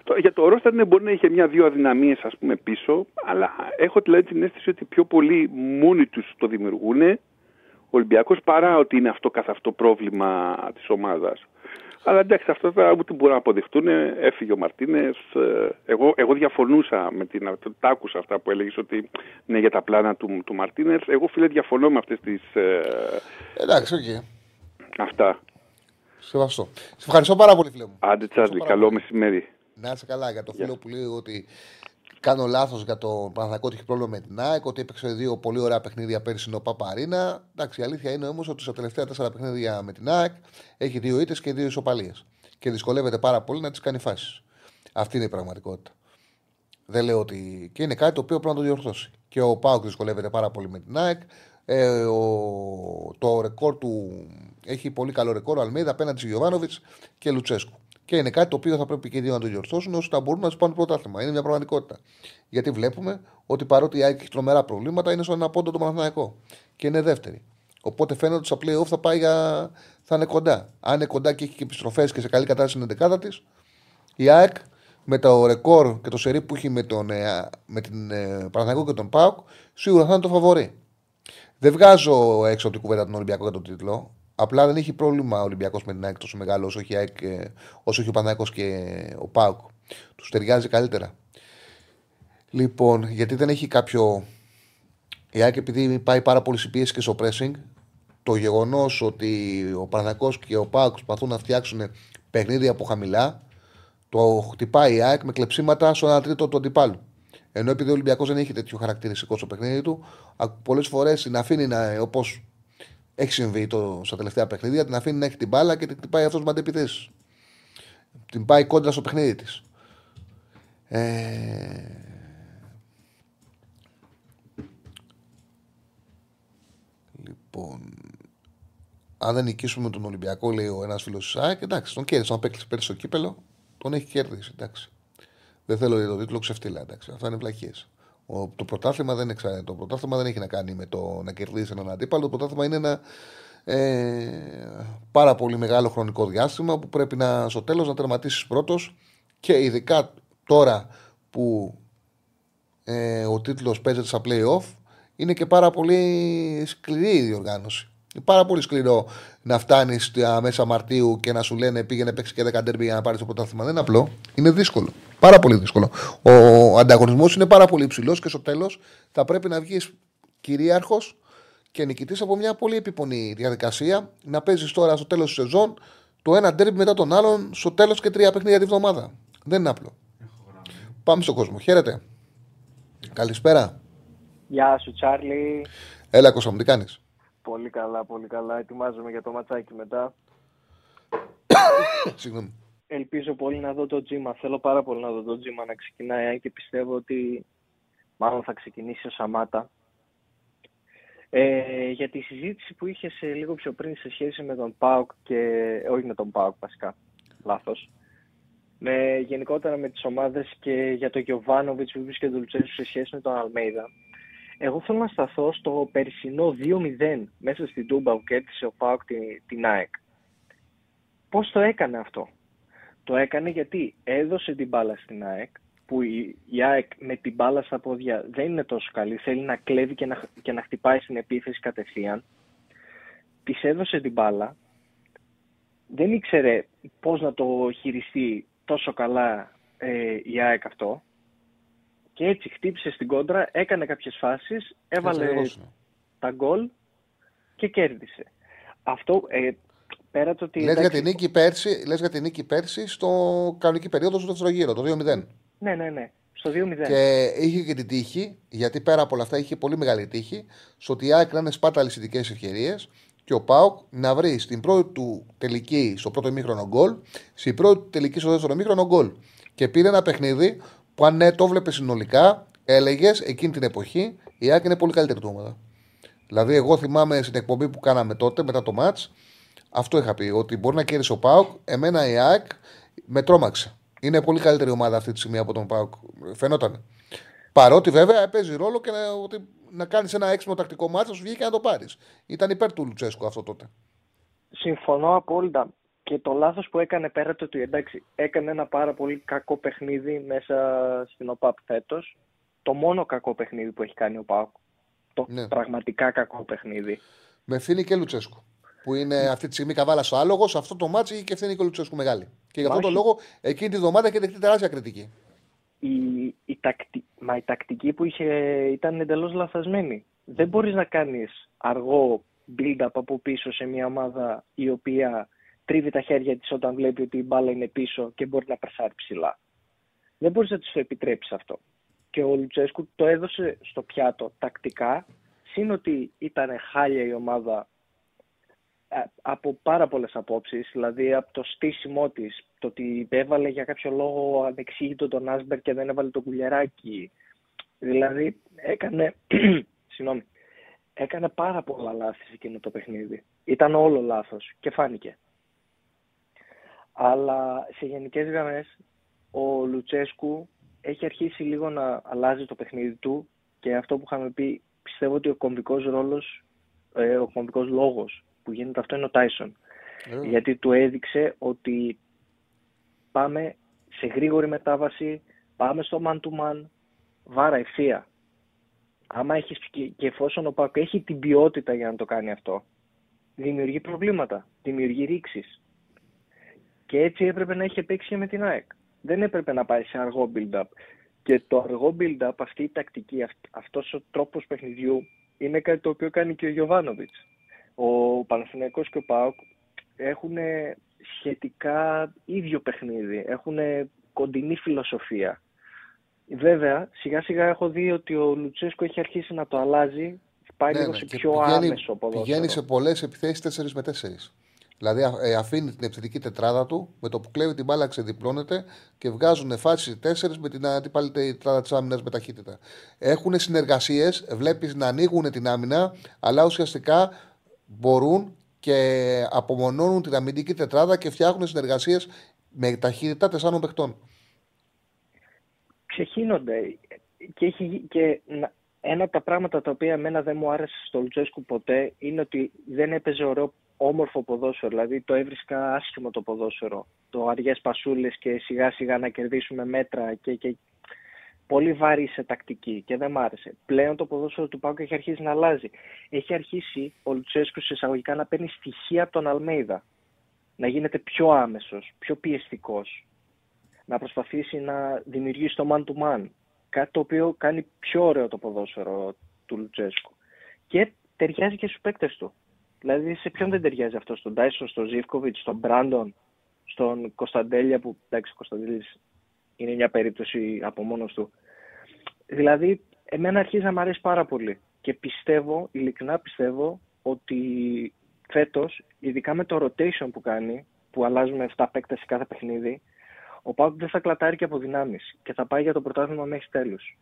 Το- Για το Ρώστα ναι, μπορεί να είχε μια-δύο αδυναμίες ας πούμε πίσω, αλλά έχω δηλαδή την αίσθηση ότι πιο πολύ μόνοι τους το δημιουργούν ο Ολυμπιακός παρά ότι είναι αυτό καθ' αυτό πρόβλημα της ομάδας. Αλλά εντάξει, αυτό θα ούτε μπορούν να αποδειχτούν. Έφυγε ο Μαρτίνες. Εγώ, εγώ διαφωνούσα με την. Τα άκουσα αυτά που έλεγες ότι είναι για τα πλάνα του, του Μαρτίνες. Εγώ φίλε διαφωνώ με αυτές τις. Ε, Εντάξει, οκ. αυτά. Σεβαστό. Σε ευχαριστώ πάρα πολύ, φίλε μου. Άντε, Τσάρλι, πάρα καλό πολύ. μεσημέρι. Να είσαι καλά για το φίλο που λέει ότι κάνω λάθος για το Παναθηναϊκό ότι έχει πρόβλημα με την ΑΕΚ, ότι έπαιξε δύο πολύ ωραία παιχνίδια πέρυσι είναι ο Παπαρίνα. Εντάξει, η αλήθεια είναι όμως ότι στα τελευταία τέσσερα παιχνίδια με την ΑΕΚ έχει δύο ήττες και δύο ισοπαλίες. Και δυσκολεύεται πάρα πολύ να τις κάνει φάσεις. Αυτή είναι η πραγματικότητα. Δεν λέω ότι. και είναι κάτι το οποίο πρέπει να το διορθώσει. Και ο Πάουκ δυσκολεύεται πάρα πολύ με την ΑΕΚ. Ε, ο... Το ρεκόρ του έχει πολύ καλό ρεκόρ ο Αλμίδα απέναντι σε Γιωβάνοβιτς και Λουτσέσκου. Και είναι κάτι το οποίο θα πρέπει και οι δύο να το διορθώσουν ώστε να μπορούν να τους πάρουν πρωτάθλημα. Είναι μια πραγματικότητα. Γιατί βλέπουμε ότι παρότι η ΑΕΚ έχει τρομερά προβλήματα, είναι στον ένα πόντο το Παναθηναϊκό. Και είναι δεύτερη. Οπότε φαίνεται ότι στα playoff θα, πάει για... θα είναι κοντά. Αν είναι κοντά και έχει και επιστροφές και σε καλή κατάσταση είναι δεκάδα της, η ΑΕΚ με το ρεκόρ και το σερί που έχει με, τον, ε, με την ε, Παναθηναϊκό και τον ΠΑΟΚ, σίγουρα θα είναι το φαβορή. Δεν βγάζω έξω από την κουβέντα τον Ολυμπιακό για τον τίτλο. Απλά δεν έχει πρόβλημα ο Ολυμπιακός με την ΑΕΚ τόσο μεγάλο όσο έχει, η ΑΕΚ, ε, όσο έχει ο Παναθηναϊκός και ο ΠΑΟΚ. Τους ταιριάζει καλύτερα. Λοιπόν, γιατί δεν έχει κάποιο. Η ΑΕΚ επειδή πάει πάρα πολύ στην πίεση και στο pressing, το γεγονός ότι ο Παναθηναϊκός και ο ΠΑΟΚ προσπαθούν να φτιάξουν παιχνίδια από χαμηλά, το χτυπάει η ΑΕΚ με κλεψίματα στο 1 τρίτο του αντιπάλου. Ενώ επειδή ο Ολυμπιακός δεν έχει τέτοιο χαρακτηριστικό στο παιχνίδι του, πολλές φορές την αφήνει να. Όπως έχει συμβεί το, στα τελευταία παιχνίδια, την αφήνει να έχει την μπάλα και την χτυπάει αυτός με αντεπιθέσει. Την πάει κόντρα στο παιχνίδι της. Ε... Λοιπόν, αν δεν νικήσουμε τον Ολυμπιακό, λέει ο ένας φίλος της ΣΑΕΚ, εντάξει, τον κέρδισε. Αν παίξεις πέρυσι στο κύπελο, τον έχει κερδίσει. Εντάξει. Δεν θέλω για τον τίτλο ξεφτύλα. Εντάξει. Αυτά είναι βλακίες. Το πρωτάθλημα, δεν εξα... το πρωτάθλημα δεν έχει να κάνει με το να κερδίσει έναν αντίπαλο. Το πρωτάθλημα είναι ένα ε, πάρα πολύ μεγάλο χρονικό διάστημα που πρέπει να, στο τέλος να τερματίσεις πρώτος και ειδικά τώρα που ε, ο τίτλος παίζεται στα playoff είναι και πάρα πολύ σκληρή η διοργάνωση. Είναι πάρα πολύ σκληρό να φτάνει μέσα Μαρτίου και να σου λένε πήγαινε παίξει και 10 ντέρμπι για να πάρεις το πρωτάθλημα. Δεν είναι απλό. Είναι δύσκολο. Πάρα πολύ δύσκολο. Ο ανταγωνισμός είναι πάρα πολύ υψηλός και στο τέλος θα πρέπει να βγεις κυρίαρχος και νικητής από μια πολύ επίπονη διαδικασία. Να παίζεις τώρα στο τέλος της σεζόν το ένα ντέρμπι μετά τον άλλον, στο τέλος και τρία παιχνίδια τη βδομάδα. Δεν είναι απλό. Πάμε στον κόσμο. Χαίρετε. Καλησπέρα. Γεια σου, Τσάρλι. Έλα, Κώστα μου, τι κάνεις; Πολύ καλά, πολύ καλά. Ετοιμάζομαι για το ματσάκι μετά. Συγγνώμη. Ελπίζω πολύ να δω το τζίμα. Θέλω πάρα πολύ να δω το τζίμα να ξεκινάει και πιστεύω ότι μάλλον θα ξεκινήσει ο Σαμάτα. Ε, για τη συζήτηση που είχε λίγο πιο πριν σε σχέση με τον ΠΑΟΚ και όχι με τον ΠΑΟΚ βασικά, λάθος. με, γενικότερα με τις ομάδες και για το Γιωβάνοβιτς που είπε και το Λουτσέσου σε σχέση με τον Αλμέιδα. Εγώ θέλω να σταθώ στο περσινό 2-0 μέσα στην Τούμπα που κέρδισε ο Πάοκ την, την ΑΕΚ. Πώς το έκανε αυτό; Το έκανε γιατί έδωσε την μπάλα στην ΑΕΚ, που η, η ΑΕΚ με την μπάλα στα πόδια δεν είναι τόσο καλή, θέλει να κλέβει και να, και να χτυπάει στην επίθεση κατευθείαν. Της έδωσε την μπάλα, δεν ήξερε πώς να το χειριστεί τόσο καλά ε, η ΑΕΚ αυτό και έτσι χτύπησε στην κόντρα, έκανε κάποιες φάσεις, έβαλε τα γκολ και κέρδισε. Αυτό ε, πέρα το ότι... Λες, για την νίκη πέρσι, λες για την νίκη πέρσι στο κανονική περίοδο στο δεύτερο γύρο, το 2-0. Ναι, ναι, ναι. Στο 2-0. Και είχε και την τύχη, γιατί πέρα από όλα αυτά είχε πολύ μεγάλη τύχη, στο ότι η ΑΕΚ να είναι σπάτα ευκαιρίες και ο Πάοκ να βρει στην πρώτη του τελική στο πρώτο ημίχρονο γκολ, στην πρώτη του τελική στο δεύτερο ημίχρονο γκολ. Και πήρε ένα παιχνίδι που αν ναι, το βλέπεις συνολικά, έλεγες εκείνη την εποχή η ΑΕΚ είναι πολύ καλύτερη του ομάδα. Δηλαδή, εγώ θυμάμαι στην εκπομπή που κάναμε τότε μετά το ματ, αυτό είχα πει. Ότι μπορεί να κέρδισε ο Πάοκ. Εμένα η ΑΕΚ με τρόμαξε. Είναι πολύ καλύτερη ομάδα αυτή τη στιγμή από τον Πάοκ. Φαινόταν. Παρότι βέβαια παίζει ρόλο και να, ότι να κάνεις ένα έξυπνο τακτικό μάτσο, σου βγει και να το πάρεις. Ήταν υπέρ του Λουτσέσκου αυτό τότε. Συμφωνώ απόλυτα. Και το λάθος που έκανε πέρα του ότι εντάξει, έκανε ένα πάρα πολύ κακό παιχνίδι μέσα στην ΟΠΑΠ φέτος. Το μόνο κακό παιχνίδι που έχει κάνει ο ΠΑΟΚ. Το ναι. πραγματικά κακό παιχνίδι. Με ευθύνη και Λουτσέσκου. Που είναι αυτή τη στιγμή καβάλας στο άλογος. Σε αυτό το μάτσο είχε και ευθύνη και ο Λουτσέσκου μεγάλη. Και για αυτόν τον λόγο εκείνη τη βδομάδα έχει δεχτεί τεράστια κριτική η, η, τακτι... Μα η τακτική που είχε ήταν εντελώς λαθασμένη. Δεν μπορείς να κάνεις αργό build-up από πίσω σε μια ομάδα η οποία τρίβει τα χέρια της όταν βλέπει ότι η μπάλα είναι πίσω και μπορεί να περσάρει ψηλά. Δεν μπορείς να της το επιτρέψεις αυτό. Και ο Λουτσέσκου το έδωσε στο πιάτο τακτικά, σύν ότι ήταν χάλια η ομάδα ε, από πάρα πολλές απόψεις, δηλαδή από το στήσιμό της, το ότι έβαλε για κάποιο λόγο ανεξήγητο τον Άσμπερ και δεν έβαλε το κουλιαράκι. Δηλαδή έκανε, συγγνώμη, έκανε πάρα πολλά λάθη σε εκείνο το παιχνίδι. Ήταν όλο λάθος και φάνηκε. Αλλά σε γενικές γραμμές ο Λουτσέσκου έχει αρχίσει λίγο να αλλάζει το παιχνίδι του και αυτό που είχαμε πει πιστεύω ότι ο κομβικός ρόλος, ε, ο κομβικός λόγος που γίνεται αυτό είναι ο Τάισον. Ε. Γιατί του έδειξε ότι πάμε σε γρήγορη μετάβαση, πάμε στο man to man, βάρα ευθεία. Άμα έχεις και εφόσον ο Πάκο έχει την ποιότητα για να το κάνει αυτό, δημιουργεί προβλήματα, δημιουργεί ρήξεις. Και έτσι έπρεπε να έχει παίξει και με την ΑΕΚ. Δεν έπρεπε να πάει σε αργό build-up. Και το αργό build-up, αυτή η τακτική, αυτός ο τρόπος παιχνιδιού, είναι κάτι το οποίο κάνει και ο Γιωβάνοβιτς ο Παναθηναϊκός και ο ΠΑΟΚ έχουν σχετικά ίδιο παιχνίδι, έχουν κοντινή φιλοσοφία. Βέβαια, σιγά σιγά έχω δει ότι ο Λουτσέσκο έχει αρχίσει να το αλλάζει, πάει ναι, λίγο ναι, σε πιο πηγαίνει, άμεσο ποδόσφαιρο. Πηγαίνει σε πολλές επιθέσεις 4 με 4. Δηλαδή ε, αφήνει την επιθετική τετράδα του, με το που κλέβει την μπάλα ξεδιπλώνεται και βγάζουν φάσεις 4 με την αντίπαλη τετράδα της άμυνας με ταχύτητα. Έχουν συνεργασίες, βλέπεις να ανοίγουν την άμυνα, αλλά ουσιαστικά μπορούν και απομονώνουν την αμυντική τετράδα και φτιάχνουν συνεργασίες με ταχύτητα τεσσάρων παιχτών. Ξεχύνονται. Και, έχει, και ένα από τα πράγματα τα οποία εμένα δεν μου άρεσε στο Λουτσέσκου ποτέ είναι ότι δεν έπαιζε ωραίο όμορφο ποδόσφαιρο. Δηλαδή το έβρισκα άσχημο το ποδόσφαιρο. Το αργές πασούλες και σιγά σιγά να κερδίσουμε μέτρα και, και πολύ βάρη σε τακτική και δεν μ' άρεσε. Πλέον το ποδόσφαιρο του Πάουκ έχει αρχίσει να αλλάζει. Έχει αρχίσει ο Λουτσέσκος σε εισαγωγικά να παίρνει στοιχεία από τον Αλμέιδα. Να γίνεται πιο άμεσος, πιο πιεστικός. Να προσπαθήσει να δημιουργήσει το man to man. Κάτι το οποίο κάνει πιο ωραίο το ποδόσφαιρο του Λουτσέσκου. Και ταιριάζει και στους παίκτες του. Δηλαδή σε ποιον δεν ταιριάζει αυτό, στον Τάισον, στον Ζήφκοβιτς, στον Μπράντον, στον Κωνσταντέλια που εντάξει ο Κωνσταντέλης είναι μια περίπτωση από μόνος του. Δηλαδή, εμένα αρχίζει να μου αρέσει πάρα πολύ και πιστεύω, ειλικρινά πιστεύω, ότι φέτος, ειδικά με το rotation που κάνει, που αλλάζουμε 7 παίκτες σε κάθε παιχνίδι, ο Πάουκ δεν θα κλατάρει και από δυνάμεις και θα πάει για το πρωτάθλημα μέχρι τέλους.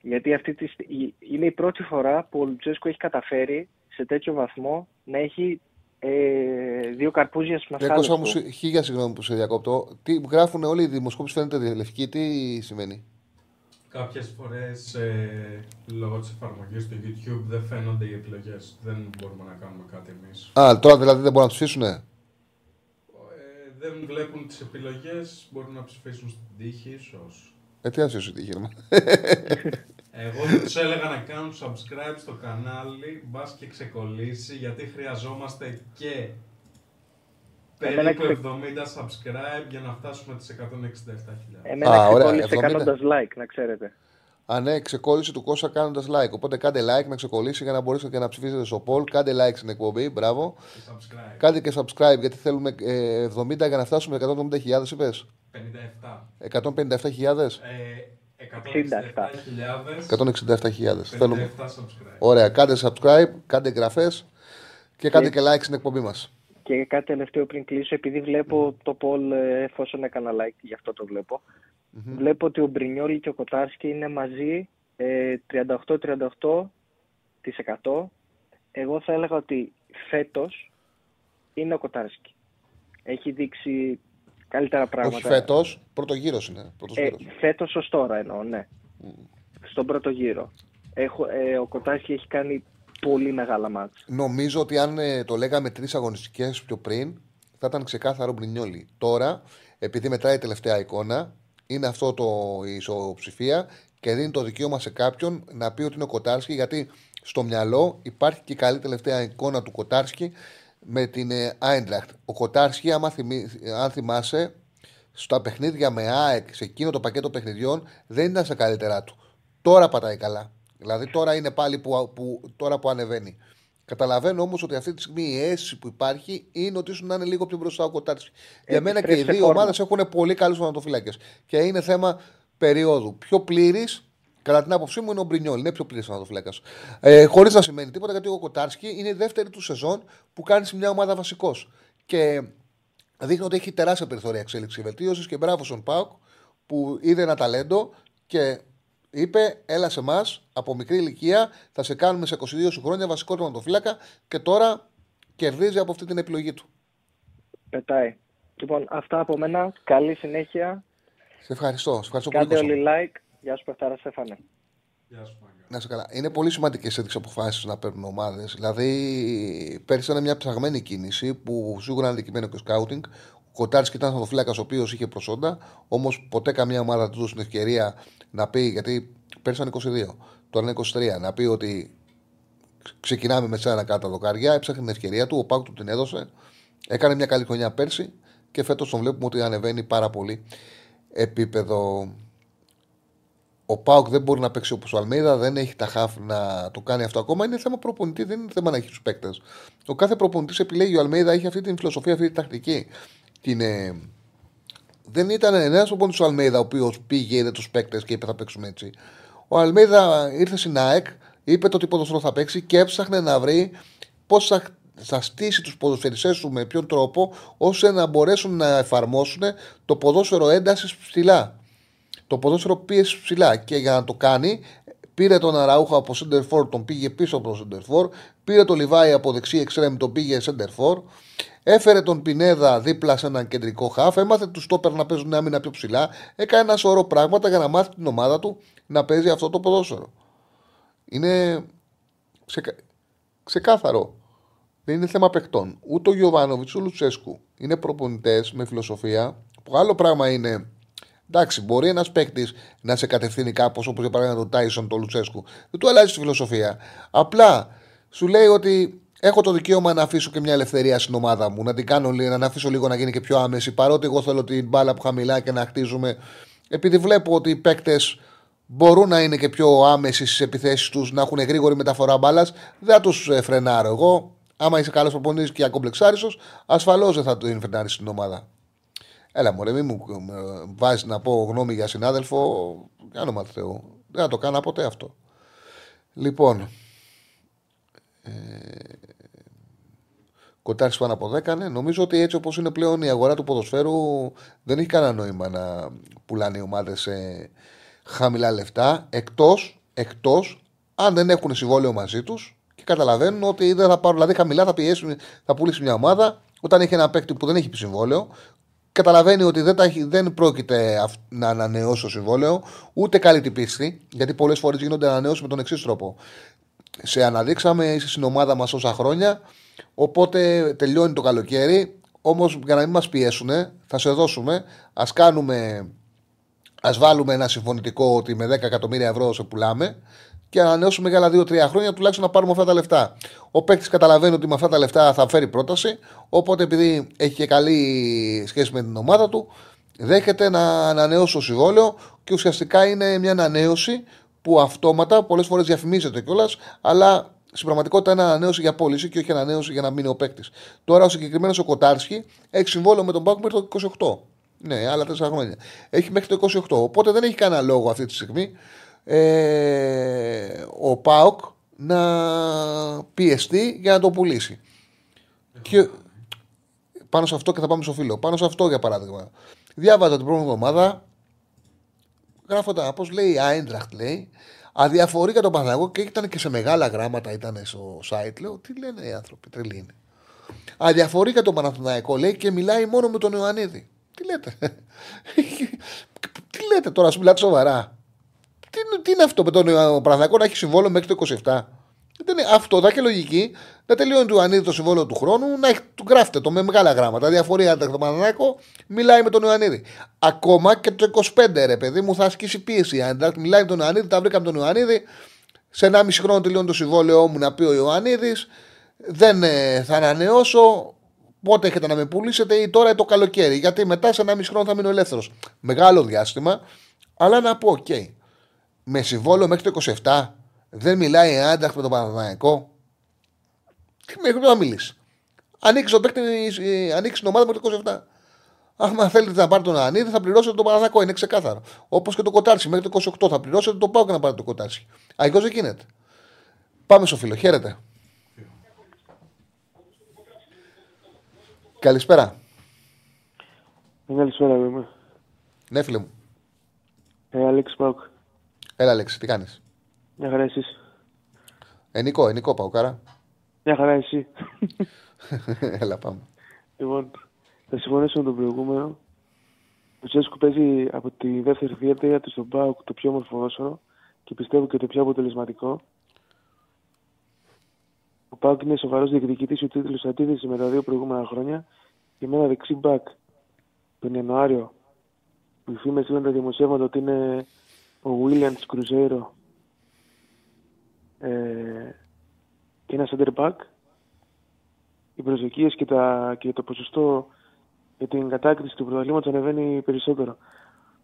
Γιατί αυτή τη, είναι η πρώτη φορά που ο Λουτσέσκο έχει καταφέρει σε τέτοιο βαθμό να έχει Ε, δύο καρπούζια στι Ε, Κώστα μου, σου- χίλια συγγνώμη που σε διακόπτω. Τι γράφουν όλοι οι δημοσκόποι φαίνεται διαλευκή, τι σημαίνει; Κάποιες φορές ε, λόγω της εφαρμογής του YouTube δεν φαίνονται οι επιλογές. Δεν μπορούμε να κάνουμε κάτι εμείς. Α, τώρα δηλαδή δεν μπορούν να ψηφίσουνε. Ε, δεν βλέπουν τις επιλογές, μπορούν να ψηφίσουν στην τύχη ίσως. Ε, τι άσχεση τι γύρω Εγώ θα τους έλεγα να κάνουν subscribe στο κανάλι, μπας και ξεκολλήσει, γιατί χρειαζόμαστε και Εμένα περίπου ξε- 70 subscribe για να φτάσουμε τις 167.000. Εμένα Α, ωραία, ξεκόλλησε 70. κάνοντας like, να ξέρετε. Α, ναι, ξεκόλλησε του Κώστα κάνοντας like. Οπότε κάντε like να ξεκολλήσει για να μπορέσετε και να ψηφίσετε στο poll. Κάντε like στην εκπομπή, μπράβο. Και subscribe. Κάντε και subscribe γιατί θέλουμε ε, 70 για να φτάσουμε 170.000 είπες. 57. 157.000. Ε, 167.000. 167.000. Θέλουμε. 57 subscribe. Ωραία, κάντε subscribe, κάντε εγγραφές και κάντε και like στην εκπομπή μας. Και κάτι τελευταίο πριν κλείσω, επειδή βλέπω το poll, ε, εφόσον έκανα like, γι' αυτό το βλέπω. Βλέπω ότι ο Μπρινιόλη και ο Κοτάρσκι είναι μαζί ε, 38-38%. Εγώ θα έλεγα ότι φέτος είναι ο Κοτάρσκι. Έχει δείξει καλύτερα πράγματα. Όχι φέτος, πρώτο γύρος είναι. Πρώτος Ε, γύρος. φέτος ως τώρα εννοώ, ναι. Στον πρώτο γύρο. Έχω, ε, ο Κοτάρσκι έχει κάνει πολύ μεγάλα μάτια. Νομίζω ότι αν ε, το λέγαμε τρεις αγωνιστικές πιο πριν, θα ήταν ξεκάθαρο Μπρινιόλι. Τώρα, επειδή μετράει η τελευταία εικόνα, είναι αυτό το η ισοψηφία και δίνει το δικαίωμα σε κάποιον να πει ότι είναι ο Κοτάρσκι, γιατί στο μυαλό υπάρχει και η καλή τελευταία εικόνα του Κοτάρσκι με την Άιντραχτ. Ο Κοτάρσκι, άμα θυμί- αν θυμάσαι, στα παιχνίδια με ΑΕΚ, σε εκείνο το πακέτο παιχνιδιών, δεν ήταν στα καλύτερά του. Τώρα πατάει καλά. Δηλαδή τώρα είναι πάλι που, που, τώρα που ανεβαίνει. Καταλαβαίνω όμως ότι αυτή τη στιγμή η αίσθηση που υπάρχει είναι ότι ήσουν να είναι λίγο πιο μπροστά ο Κοτάρσκι. Για μένα και οι επιστρέφει σε δύο φόρμα. ομάδες έχουν πολύ καλούς θεματοφύλακε. Και είναι θέμα περίοδου. Πιο πλήρης, κατά την άποψή μου, είναι ο Μπρινιόλ. Είναι πιο πλήρης θεματοφύλακα. Ε, Χωρίς να σημαίνει τίποτα, γιατί ο Κοτάρσκι είναι η δεύτερη του σεζόν που κάνει σε μια ομάδα βασικός. Και δείχνει ότι έχει τεράστια περιθώρια εξέλιξη και βελτίωσης και μπράβο στον Πάουκ που είδε ένα ταλέντο και είπε: Έλα σε εμάς από μικρή ηλικία, θα σε κάνουμε σε 22 σου χρόνια βασικό τερματοφύλακα και τώρα κερδίζει από αυτή την επιλογή του. Πετάει. Λοιπόν, αυτά από μένα. Καλή συνέχεια. Σε ευχαριστώ. Σε ευχαριστώ πολύ. Κάντε Κώστα. όλοι like. Γεια σου, Πεχτάρα Στέφανε. Γεια σου, Μάγκα. Να σε καλά. Είναι πολύ σημαντικές τέτοιε αποφάσεις να παίρνουν ομάδες. Δηλαδή, πέρυσι ήταν μια ψαγμένη κίνηση που σίγουρα είναι αντικειμένο και σκάουτινγκ. Ο Κοτάρσκι ήταν θεματοφύλακα ο οποίος είχε προσόντα, όμως ποτέ καμία ομάδα δεν του δώσει την ευκαιρία να πει, γιατί πέρυσι ήταν 22, τώρα είναι 23, να πει ότι ξεκινάμε με σένα κάτω τα δοκάρια. Έψαχνε την ευκαιρία του, ο Πάουκ του την έδωσε. Έκανε μια καλή χρονιά πέρσι και φέτος τον βλέπουμε ότι ανεβαίνει πάρα πολύ επίπεδο ο Πάουκ δεν μπορεί να παίξει όπως ο Αλμίδα, δεν έχει τα χάφ να το κάνει αυτό ακόμα. Είναι θέμα προπονητή, δεν είναι θέμα να έχεις τους παίκτες. Ο κάθε προπονητής επιλέγει. Ο Αλμίδα έχει αυτή την φιλοσοφία, αυτή την τακτική. Την, ε, δεν ήταν ένας προπονητή ο Αλμίδα ο οποίος πήγε, είδε τους παίκτες και είπε θα παίξουμε έτσι. Ο Αλμίδα ήρθε στην ΑΕΚ, είπε το τι ποδοσφαίρο θα παίξει και έψαχνε να βρει πώς θα, θα στήσει τους ποδοσφαιριστές του με ποιον τρόπο ώστε να μπορέσουν να εφαρμόσουν το ποδόσφαιρο έντασης ψηλά το ποδόσφαιρο πίεσης ψηλά. Και για να το κάνει, πήρε τον Αραούχα από center for, τον πήγε πίσω από τον center for, πήρε τον Λιβάη από δεξί εξτρέμ, τον πήγε center for, έφερε τον Πινέδα δίπλα σε έναν κεντρικό χάφ, έμαθε τους στόπερ να παίζουν άμυνα πιο ψηλά, έκανε ένα σωρό πράγματα για να μάθει την ομάδα του να παίζει αυτό το ποδόσφαιρο. Είναι ξεκα... ξεκάθαρο. Δεν είναι θέμα παιχτών. Ούτε ο Γιωβάνοβιτς ούτε ο Λουτσέσκου είναι προπονητές με φιλοσοφία. Που άλλο πράγμα είναι Εντάξει, μπορεί ένας παίκτη να σε κατευθύνει κάπως όπως για παράδειγμα τον Τάισον, τον Λουτσέσκου. Δεν του αλλάζει τη φιλοσοφία. Απλά σου λέει ότι έχω το δικαίωμα να αφήσω και μια ελευθερία στην ομάδα μου, να την κάνω λίγο, να αφήσω λίγο να γίνει και πιο άμεση. Παρότι εγώ θέλω την μπάλα που χαμηλά και να χτίζουμε. Επειδή βλέπω ότι οι παίκτες μπορούν να είναι και πιο άμεση στις επιθέσεις τους, να έχουν γρήγορη μεταφορά μπάλας, δεν θα του φρενάρω. Εγώ, άμα είσαι καλός προπονητής και ακομπλεξάριστο, ασφαλώς δεν θα του φρενάρει στην ομάδα. Έλα μωρέ, μην μου βάζεις να πω γνώμη για συνάδελφο. Για όνομα του Θεού. Δεν θα το κάνω ποτέ αυτό. Λοιπόν. Ε, Κοτάρι πάνω από 10. Ναι. Νομίζω ότι έτσι όπως είναι πλέον η αγορά του ποδοσφαίρου δεν έχει κανένα νόημα να πουλάνε οι ομάδες σε χαμηλά λεφτά. Εκτός εκτός, αν δεν έχουν συμβόλαιο μαζί τους και καταλαβαίνουν ότι δεν θα πάρουν, δηλαδή χαμηλά θα πιέσουν, θα πουλήσει μια ομάδα όταν έχει ένα παίκτη που δεν έχει συμβόλαιο. Καταλαβαίνει ότι δεν, τα, δεν πρόκειται να ανανεώσει το συμβόλαιο, ούτε καλή την πίστη, γιατί πολλές φορές γίνονται ανανεώσεις με τον εξής τρόπο. Σε αναδείξαμε, είσαι στην ομάδα μας όσα χρόνια, οπότε τελειώνει το καλοκαίρι. Όμως για να μην μας πιέσουν, θα σε δώσουμε. Α κάνουμε Α βάλουμε ένα συμφωνητικό ότι με 10 εκατομμύρια ευρώ σε πουλάμε και ανανεώσουμε για άλλα 2-3 χρόνια τουλάχιστον να πάρουμε αυτά τα λεφτά. Ο παίκτης καταλαβαίνει ότι με αυτά τα λεφτά θα φέρει πρόταση. Οπότε επειδή έχει και καλή σχέση με την ομάδα του, δέχεται να ανανεώσει το συμβόλαιο και ουσιαστικά είναι μια ανανέωση που αυτόματα πολλές φορές διαφημίζεται κιόλας, αλλά στην πραγματικότητα είναι ανανέωση για πώληση και όχι ανανέωση για να μείνει ο παίκτης. Τώρα ο συγκεκριμένος ο Κοτάρσκι έχει συμβόλαιο με τον Πάουκ μέχρι το 28. Ναι, άλλα 4 χρόνια. Έχει μέχρι το 28. Οπότε δεν έχει κανένα λόγο αυτή τη στιγμή ε, ο Πάοκ να πιεστεί για να το πουλήσει. Και πάνω σε αυτό και θα πάμε στο φίλο. Πάνω σε αυτό για παράδειγμα. Διάβαζα την προηγούμενη εβδομάδα. Γράφοντα, πώς λέει η Άιντραχτ, λέει. Αδιαφορεί για τον Παναγό και ήταν και σε μεγάλα γράμματα ήταν στο site. Λέω, τι λένε οι άνθρωποι, τρελή είναι. Αδιαφορεί για τον Παναθηναϊκό, λέει και μιλάει μόνο με τον Ιωαννίδη. Τι λέτε. τι λέτε τώρα, σου μιλάτε σοβαρά. Τι, τι είναι αυτό με τον Παναθηναϊκός να έχει συμβόλαιο μέχρι το 27. Δεν είναι αυτό, θα και λογική να τελειώνει του Ιωαννίδη το συμβόλαιο του χρόνου, να έχει, του γράφτε το με μεγάλα γράμματα. Διαφορία το Παναθηναϊκό μιλάει με τον Ιωαννίδη. Ακόμα και το 25 ρε παιδί μου θα ασκήσει πίεση. Αν μιλάει με τον Ιωαννίδη, τα βρήκαμε τον Ιωαννίδη. Σε 1,5 χρόνο τελειώνει το συμβόλαιό μου να πει ο Ιωαννίδης. Δεν ε, θα ανανεώσω. Πότε έχετε να με πουλήσετε ή τώρα το καλοκαίρι. Γιατί μετά σε 1,5 χρόνο θα μείνω ελεύθερος. Μεγάλο διάστημα. Αλλά να πω, OK. Okay, με συμβόλαιο μέχρι το 27 δεν μιλάει η Άιντραχτ με τον Παναθηναϊκό. Τι μέχρι να μιλήσει. Ανοίξει το παίκτη, ανοίξει την ομάδα μέχρι το 27. Αν θέλετε να πάρετε τον Ιωαννίδη, θα πληρώσετε τον Παναθηναϊκό. Είναι ξεκάθαρο. Όπως και το Κοτάρσκι μέχρι το 28 θα πληρώσετε τον ΠΑΟΚ να πάρετε το Κοτάρσκι. Αλλιώ δεν γίνεται. Πάμε στο φίλο. Χαίρετε. Καλησπέρα. Καλησπέρα, είμαι. Ναι, φίλε μου. Ε, Αλέξη Πάουκ. Έλα, Αλέξη, τι κάνεις; Μια χαρά εσείς. Ενικό, ενικό πάω κάρα. Μια χαρά εσύ. Έλα, πάμε. Λοιπόν, θα συμφωνήσω με τον προηγούμενο. Ο Τσέσκου παίζει από τη δεύτερη διετία του στον Πάουκ το πιο όμορφο ποδόσφαιρο και πιστεύω και το πιο αποτελεσματικό. Ο Πάουκ είναι σοβαρός διεκδικητής του τίτλου αντίθεση με τα δύο προηγούμενα χρόνια και με ένα δεξί μπακ τον Ιανουάριο που οι φήμες λένε τα δημοσιεύματα ότι είναι ο Williams Κρουζέρο ε, και ένα center back. Οι προσδοκίες και, και το ποσοστό για την κατάκριση του πρωταθλήματος ανεβαίνει περισσότερο.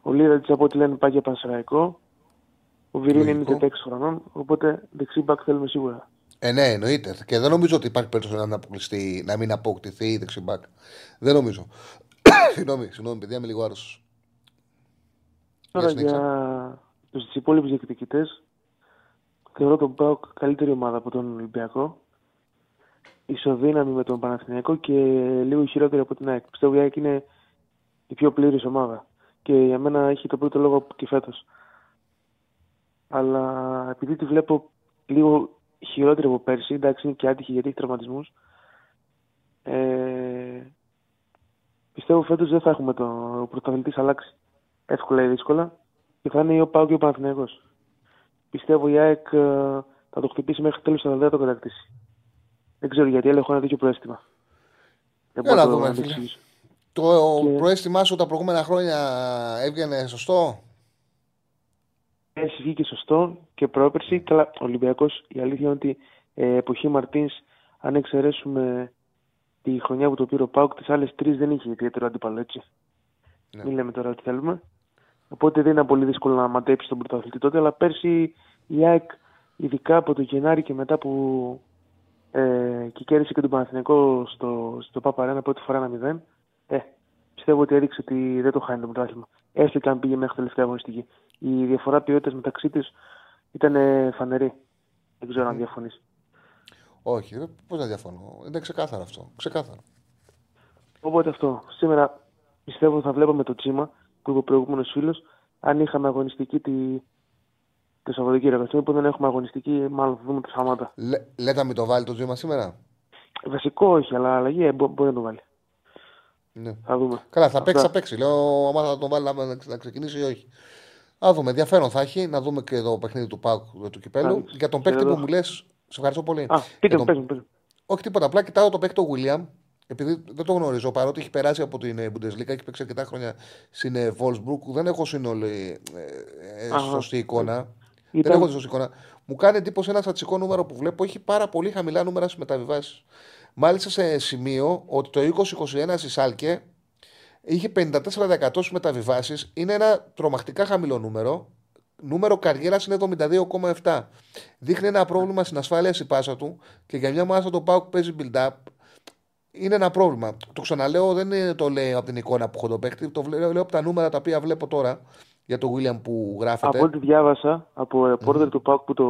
Ο Λίρατ από ό,τι λένε πάει για Πανσεραϊκό. Ο Βιρίνη είναι 36 χρονών, οπότε δεξί μπακ θέλουμε σίγουρα. Ε, ναι, εννοείται. Και δεν νομίζω ότι υπάρχει περίπτωση να μην αποκλειστεί, να μην αποκτηθεί η δεξί μπακ. Δεν νομίζω. συγγνώμη, συγγνώμη, παιδιά, είμαι λίγο άρρωστος. Τώρα για τους υπόλοιπους διεκδικητές, θεωρώ τον Πάοκ καλύτερη ομάδα από τον Ολυμπιακό. Ισοδύναμη με τον Παναθηναϊκό και λίγο χειρότερη από την ΑΕΚ. Πιστεύω η ΑΕΚ είναι η πιο πλήρης ομάδα. Και για μένα έχει το πρώτο λόγο και φέτος. Αλλά επειδή τη βλέπω λίγο χειρότερη από πέρσι, εντάξει είναι και άτυχη γιατί έχει τραυματισμούς. Ε, πιστεύω φέτος δεν θα έχουμε το πρωταθλητή αλλάξει εύκολα ή δύσκολα και θα είναι ο Πάο και ο Παναθηναίκος. Πιστεύω η ΑΕΚ ε, θα το χτυπήσει μέχρι τέλος θα το κατακτήσει. Δεν ξέρω γιατί, αλλά έχω ένα τέτοιο προέστημα. Δεν να δούμε, φίλε. Το και... προέστημά σου τα προηγούμενα χρόνια έβγαινε σωστό; Πέρσι βγήκε σωστό και πρόπερση. Καλά, ο Ολυμπιακός η αλήθεια είναι ότι ε, εποχή Μαρτίνς, αν εξαιρέσουμε τη χρονιά που το πήρε ο Πάουκ, τις άλλες τρεις δεν είχε ιδιαίτερο αντίπαλο έτσι. Ναι. Μην λέμε τώρα ότι θέλουμε. Οπότε δεν είναι πολύ δύσκολο να μαντέψει τον πρωταθλητή τότε. Αλλά πέρσι η ΑΕΚ, ειδικά από το Γενάρη και μετά που ε, και κέρδισε και τον Παναθηναϊκό στο, στο Παπαρένα πρώτη φορά ένα 0, ε, πιστεύω ότι έδειξε ότι δεν το χάνει το πρωτάθλημα. Έστω και αν πήγε μέχρι τελευταία αγωνιστική. Η διαφορά ποιότητας μεταξύ τη ήταν φανερή. Δεν ξέρω αν διαφωνείς. Όχι, πώς να διαφωνώ. Είναι ξεκάθαρο αυτό. Ξεκάθαρο. Οπότε αυτό. Σήμερα πιστεύω θα βλέπαμε το τσίμα που είπε ο προηγούμενος φίλος, αν είχαμε αγωνιστική τη, το Σαββατοκύριακο. Αυτή που δεν έχουμε αγωνιστική, μάλλον θα δούμε το Σαμάτα. Λέ, λέτε να μην το βάλει το τζίμα σήμερα; Βασικό όχι, αλλά αλλαγή ε, μπο- μπορεί να το βάλει. Ναι. Θα δούμε. Καλά, θα Αυτά. παίξει, θα παίξει. Λέω, άμα θα τον βάλει να, να ξεκινήσει ή όχι. Α δούμε, ενδιαφέρον θα έχει να δούμε και το παιχνίδι του Πάουκ του κυπέλου. Μάλιστα. Για τον Και παίκτη εδώ. που μου λες, σε ευχαριστώ πολύ. Α, πείτε Για μου, τον- πες μου, πες μου. Όχι τίποτα. Απλά κοιτάω τον παίκτη του William, επειδή δεν το γνωρίζω, παρότι έχει περάσει από την ε, Bundesliga, έχει παίξει αρκετά χρόνια στην ε, Wolfsburg, δεν έχω σύνολη ε, ε, Αχα. σωστή εικόνα. Δεν Ήταν- έχω τη σωστή εικόνα. Μου κάνει εντύπωση ένα στατιστικό νούμερο που βλέπω έχει πάρα πολύ χαμηλά νούμερα στις μεταβιβάσεις. Μάλιστα σε σημείο ότι το 2021 στη Σάλκε είχε 54% στις μεταβιβάσεις. Είναι ένα τρομακτικά χαμηλό νούμερο. Νούμερο καριέρας είναι 72,7. Δείχνει ένα πρόβλημα στην ασφάλεια στη πάσα του και για μια μάζα το πάω που παίζει build-up είναι ένα πρόβλημα. Το ξαναλέω, δεν είναι, το λέω από την εικόνα που έχω τον παίκτη, το λέω, λέω από τα νούμερα τα οποία βλέπω τώρα για τον William που γράφεται. Από ό,τι διάβασα από ρεπόρτερ του ΠΑΟΚ που το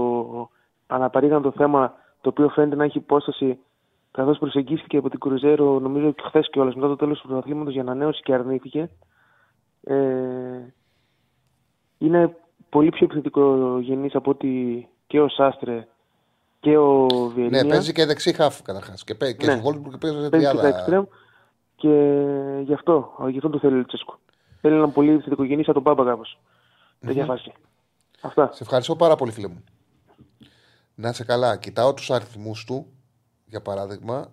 αναπαρήγαν το θέμα το οποίο φαίνεται να έχει υπόσταση καθώς προσεγγίστηκε από την Κρουζέρο νομίζω και χθες κιόλας μετά το τέλος του πρωταθλήματος για ανανέωση και αρνήθηκε ε, είναι πολύ πιο επιθετικό γενής από ότι και ο Σάστρε και ο Βιερίνια. Ναι, παίζει και δεξί χάφ καταρχάς. Και, παι- και Ναι. στο Wolfsburg παίζει σε Παίζει και στα τριάδα. εξτρέμ και γι' αυτό, γι' αυτό το θέλει ο Λουτσέσκου. Θέλει έναν πολύ επιθετικογενή σαν τον Πάμπα κάπως. Τέτοια φάση. Αυτά. Σε ευχαριστώ πάρα πολύ, φίλε μου. Να είσαι καλά. Κοιτάω τους αριθμούς του, για παράδειγμα,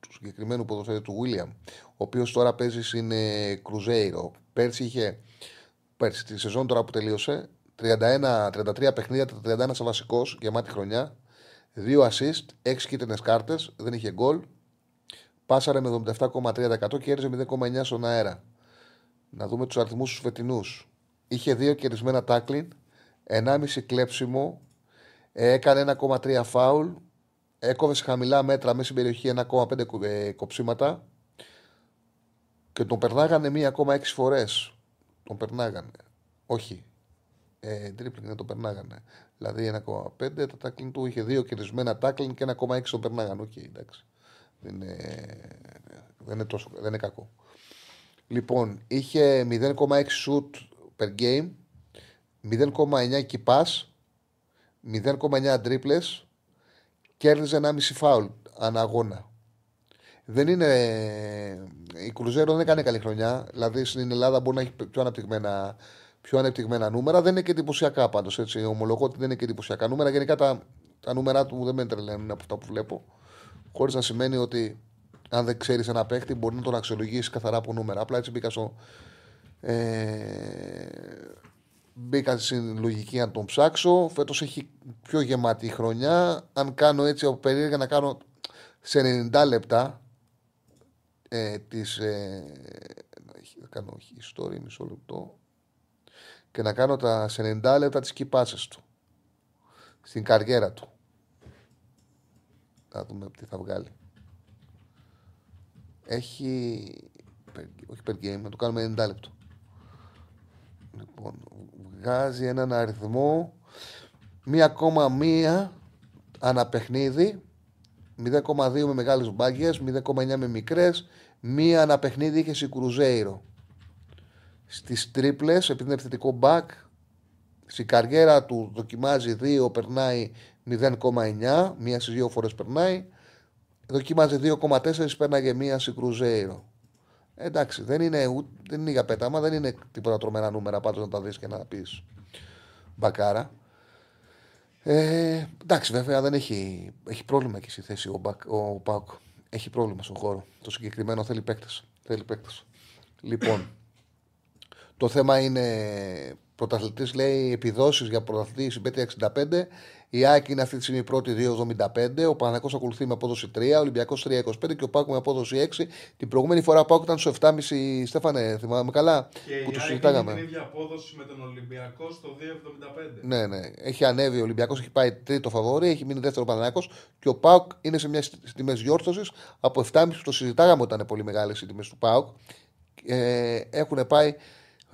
του συγκεκριμένου ποδοσφαίρου του William, ο οποίος τώρα παίζει στην ε, Κρουζέιρο. Πέρσι είχε, πέρσι τη σεζόν τώρα που τελείωσε, 31, 33 παιχνίδια, 31 σαν βασικός, γεμάτη χρονιά. 2 assist, 6 κίτρινες κάρτες, δεν είχε γκολ. Πάσαρε με 77,3% και έριζε 0,9 στον αέρα. Να δούμε τους αριθμούς του φετινούς. Είχε 2 κερδισμένα τάκλιν, 1,5 κλέψιμο, ε, έκανε 1,3 φάουλ, έκοβε σε χαμηλά μέτρα μέσα στην περιοχή 1,5 κο- ε, κοψίματα και τον περνάγανε 1,6 φορές. Τον περνάγανε. Όχι. Ε, dribbling δεν τον περνάγανε. Δηλαδή 1,5 τα τάκλιν του είχε 2 κερδισμένα τάκλιν και 1,6 τον περνάγανε. Οκ, εντάξει. Δεν είναι, δεν, είναι τόσο, δεν είναι κακό. Λοιπόν, είχε 0,6 σουτ per game, 0,9 key pass, 0,9 τρίπλες, κέρδιζε 1,5 φάουλ ανά αγώνα. Δεν είναι. Η Κρουζέρο δεν έκανε καλή χρονιά. Δηλαδή στην Ελλάδα μπορεί να έχει πιο αναπτυγμένα, πιο ανεπτυγμένα νούμερα. Δεν είναι και εντυπωσιακά πάντως. Ομολογώ ότι δεν είναι και εντυπωσιακά νούμερα. Γενικά τα, τα νούμερα του δεν με τρελαίνουν από αυτά που βλέπω. Χωρίς να σημαίνει ότι αν δεν ξέρεις ένα παίχτη μπορεί να τον αξιολογήσεις καθαρά από νούμερα. Απλά έτσι μπήκα στο. Ε, μπήκα στην λογική να τον ψάξω. Φέτος έχει πιο γεμάτη χρονιά. Αν κάνω έτσι από περίεργα να κάνω σε 90 λεπτά ε, τις, ε, να κάνω όχι, ιστορία μισό λεπτό και να κάνω τα σε 90 λεπτά τις κυπάσες του στην καριέρα του. Να δούμε τι θα βγάλει. Έχει. per- Όχι per game, να το κάνουμε 90 λεπτό. Λοιπόν, βγάζει έναν αριθμό μία ακόμα μία αναπαιχνίδι 0,2 με μεγάλες μπάγκες 0,9 με μικρές μία αναπαιχνίδι είχε στην Κρουζέιρο στις τρίπλες επειδή είναι επιθετικό μπακ στην καριέρα του δοκιμάζει 2 περνάει 0,9 μία στις δύο φορές περνάει δοκιμάζει 2,4 πέρναγε μία στην Κρουζέιρο Ε, εντάξει, δεν είναι, ου- δεν είναι για πέταμα, δεν είναι τίποτα τρομερά νούμερα πάντως να τα δεις και να πεις μπακάρα. Ε, εντάξει, βέβαια δεν έχει, έχει πρόβλημα και στη θέση ο, Μπακ, ο Πάουκ. Έχει πρόβλημα στον χώρο. Το συγκεκριμένο θέλει παίκτες. Θέλει παίκτες. Λοιπόν, το θέμα είναι πρωταθλητής, λέει επιδόσεις για πρωταθλητή συμπέτεια 65. Η ΑΕΚ είναι αυτή τη στιγμή πρώτη 2,75. Ο Παναγό ακολουθεί με απόδοση 3. Ο Ολυμπιακός 3,25 και ο Πάκου με απόδοση 6. Την προηγούμενη φορά ο Πάκου ήταν στο 7,5. Στέφανε, θυμάμαι καλά Και που η τους ΑΕΚ συζητάγαμε. έχει την ίδια απόδοση με τον Ολυμπιακό στο 2,75. Ναι, ναι. Έχει ανέβει ο Ολυμπιακός, έχει πάει τρίτο φαβόρι, έχει μείνει δεύτερο Παναγιώ και ο Πάουκ είναι σε μιας τιμές διόρθωσης από 7,5 που το συζητάγαμε όταν είναι πολύ μεγάλες οι τιμές του Πάουκ. Ε, έχουν πάει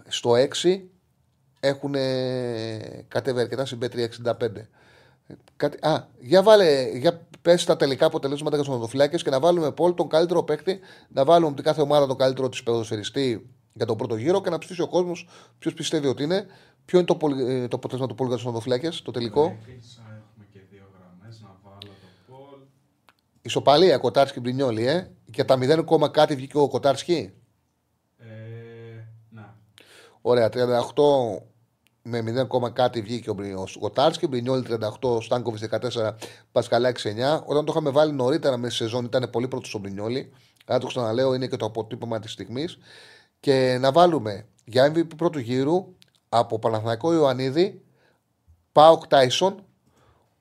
στο 6, έχουν κατέβει αρκετά στην Πέτρια 65. Κάτι, α, για βάλε, για πες τα τελικά αποτελέσματα για τους οδοφυλάκε και να βάλουμε πόλ τον καλύτερο παίκτη, να βάλουμε από την κάθε ομάδα τον καλύτερο της ποδοσφαιριστή για τον πρώτο γύρο και να ψηφίσει ο κόσμος ποιος πιστεύει ότι είναι. Ποιο είναι το, πολυ- ε, το αποτέλεσμα του Πολ για τους οδοφυλάκε, το τελικό; Έκλεισα, έχουμε και δύο γραμμές να βάλω το Πολ. Ισοπαλία Κοτάρσκι Μπρινιόλι, ε. Και τα 0, κόμμα κάτι βγήκε ο Κοτάρσκι; Ε, ναι. Ωραία, 38 με 0, κόμμα κάτι βγήκε ο, Μπρι- ο Κοτάρσκι. Μπρινιόλι 38, Στάνκοβι 14, Πασκαλάκη 9. Όταν το είχαμε βάλει νωρίτερα μέσα στη σεζόν ήταν πολύ πρώτος ο Μπρινιόλι. Αλλά το ξαναλέω, είναι και το αποτύπωμα της στιγμής. Και να βάλουμε για MVP πρώτου γύρου από Παναθηναϊκό Ιωαννίδη, Πάοκ Τάισον,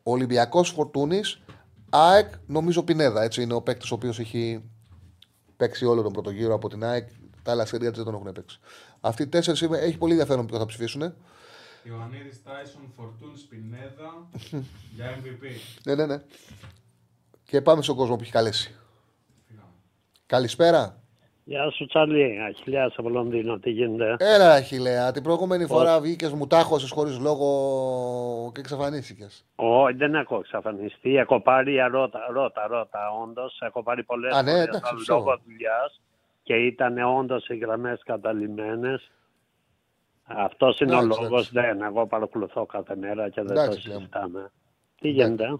Ολυμπιακός Φορτούνης, ΑΕΚ νομίζω Πινέδα. Έτσι είναι ο παίκτης ο οποίος έχει παίξει όλο τον πρώτο γύρο από την ΑΕΚ. Τα άλλα σερία δεν τον έχουν παίξει. Αυτοί οι τέσσερις έχει πολύ ενδιαφέρον ποιο θα ψηφίσουν. Ιωαννίδης Τάισον Φορτούν Σπινέδα για MVP. Ναι, ναι, ναι. Και πάμε στον κόσμο που έχει καλέσει. Φύγαμε. Καλησπέρα. Γεια σου Τσάλι, Αχιλιάς από Λονδίνο, τι γίνεται; Έλα, Αχιλέα. Την προηγούμενη φορά βγήκες, μου τάχωσε χωρίς λόγο και εξαφανίστηκες. Όχι, δεν έχω εξαφανιστεί. Έχω πάρει, ρώτα, ρώτα, ρώτα, όντως. Έχω πάρει πολλές Α, ναι, φορές εντάξει, σαν ξέρω. λόγω δουλειάς και ήταν όντως οι γραμμές καταλημμένες. Αυτός είναι ο Εντάξει, λόγος. Δεν, εγώ παρακολουθώ κάθε μέρα και δεν Εντάξει, το λέω. συζητάμε. Τι γίνεται.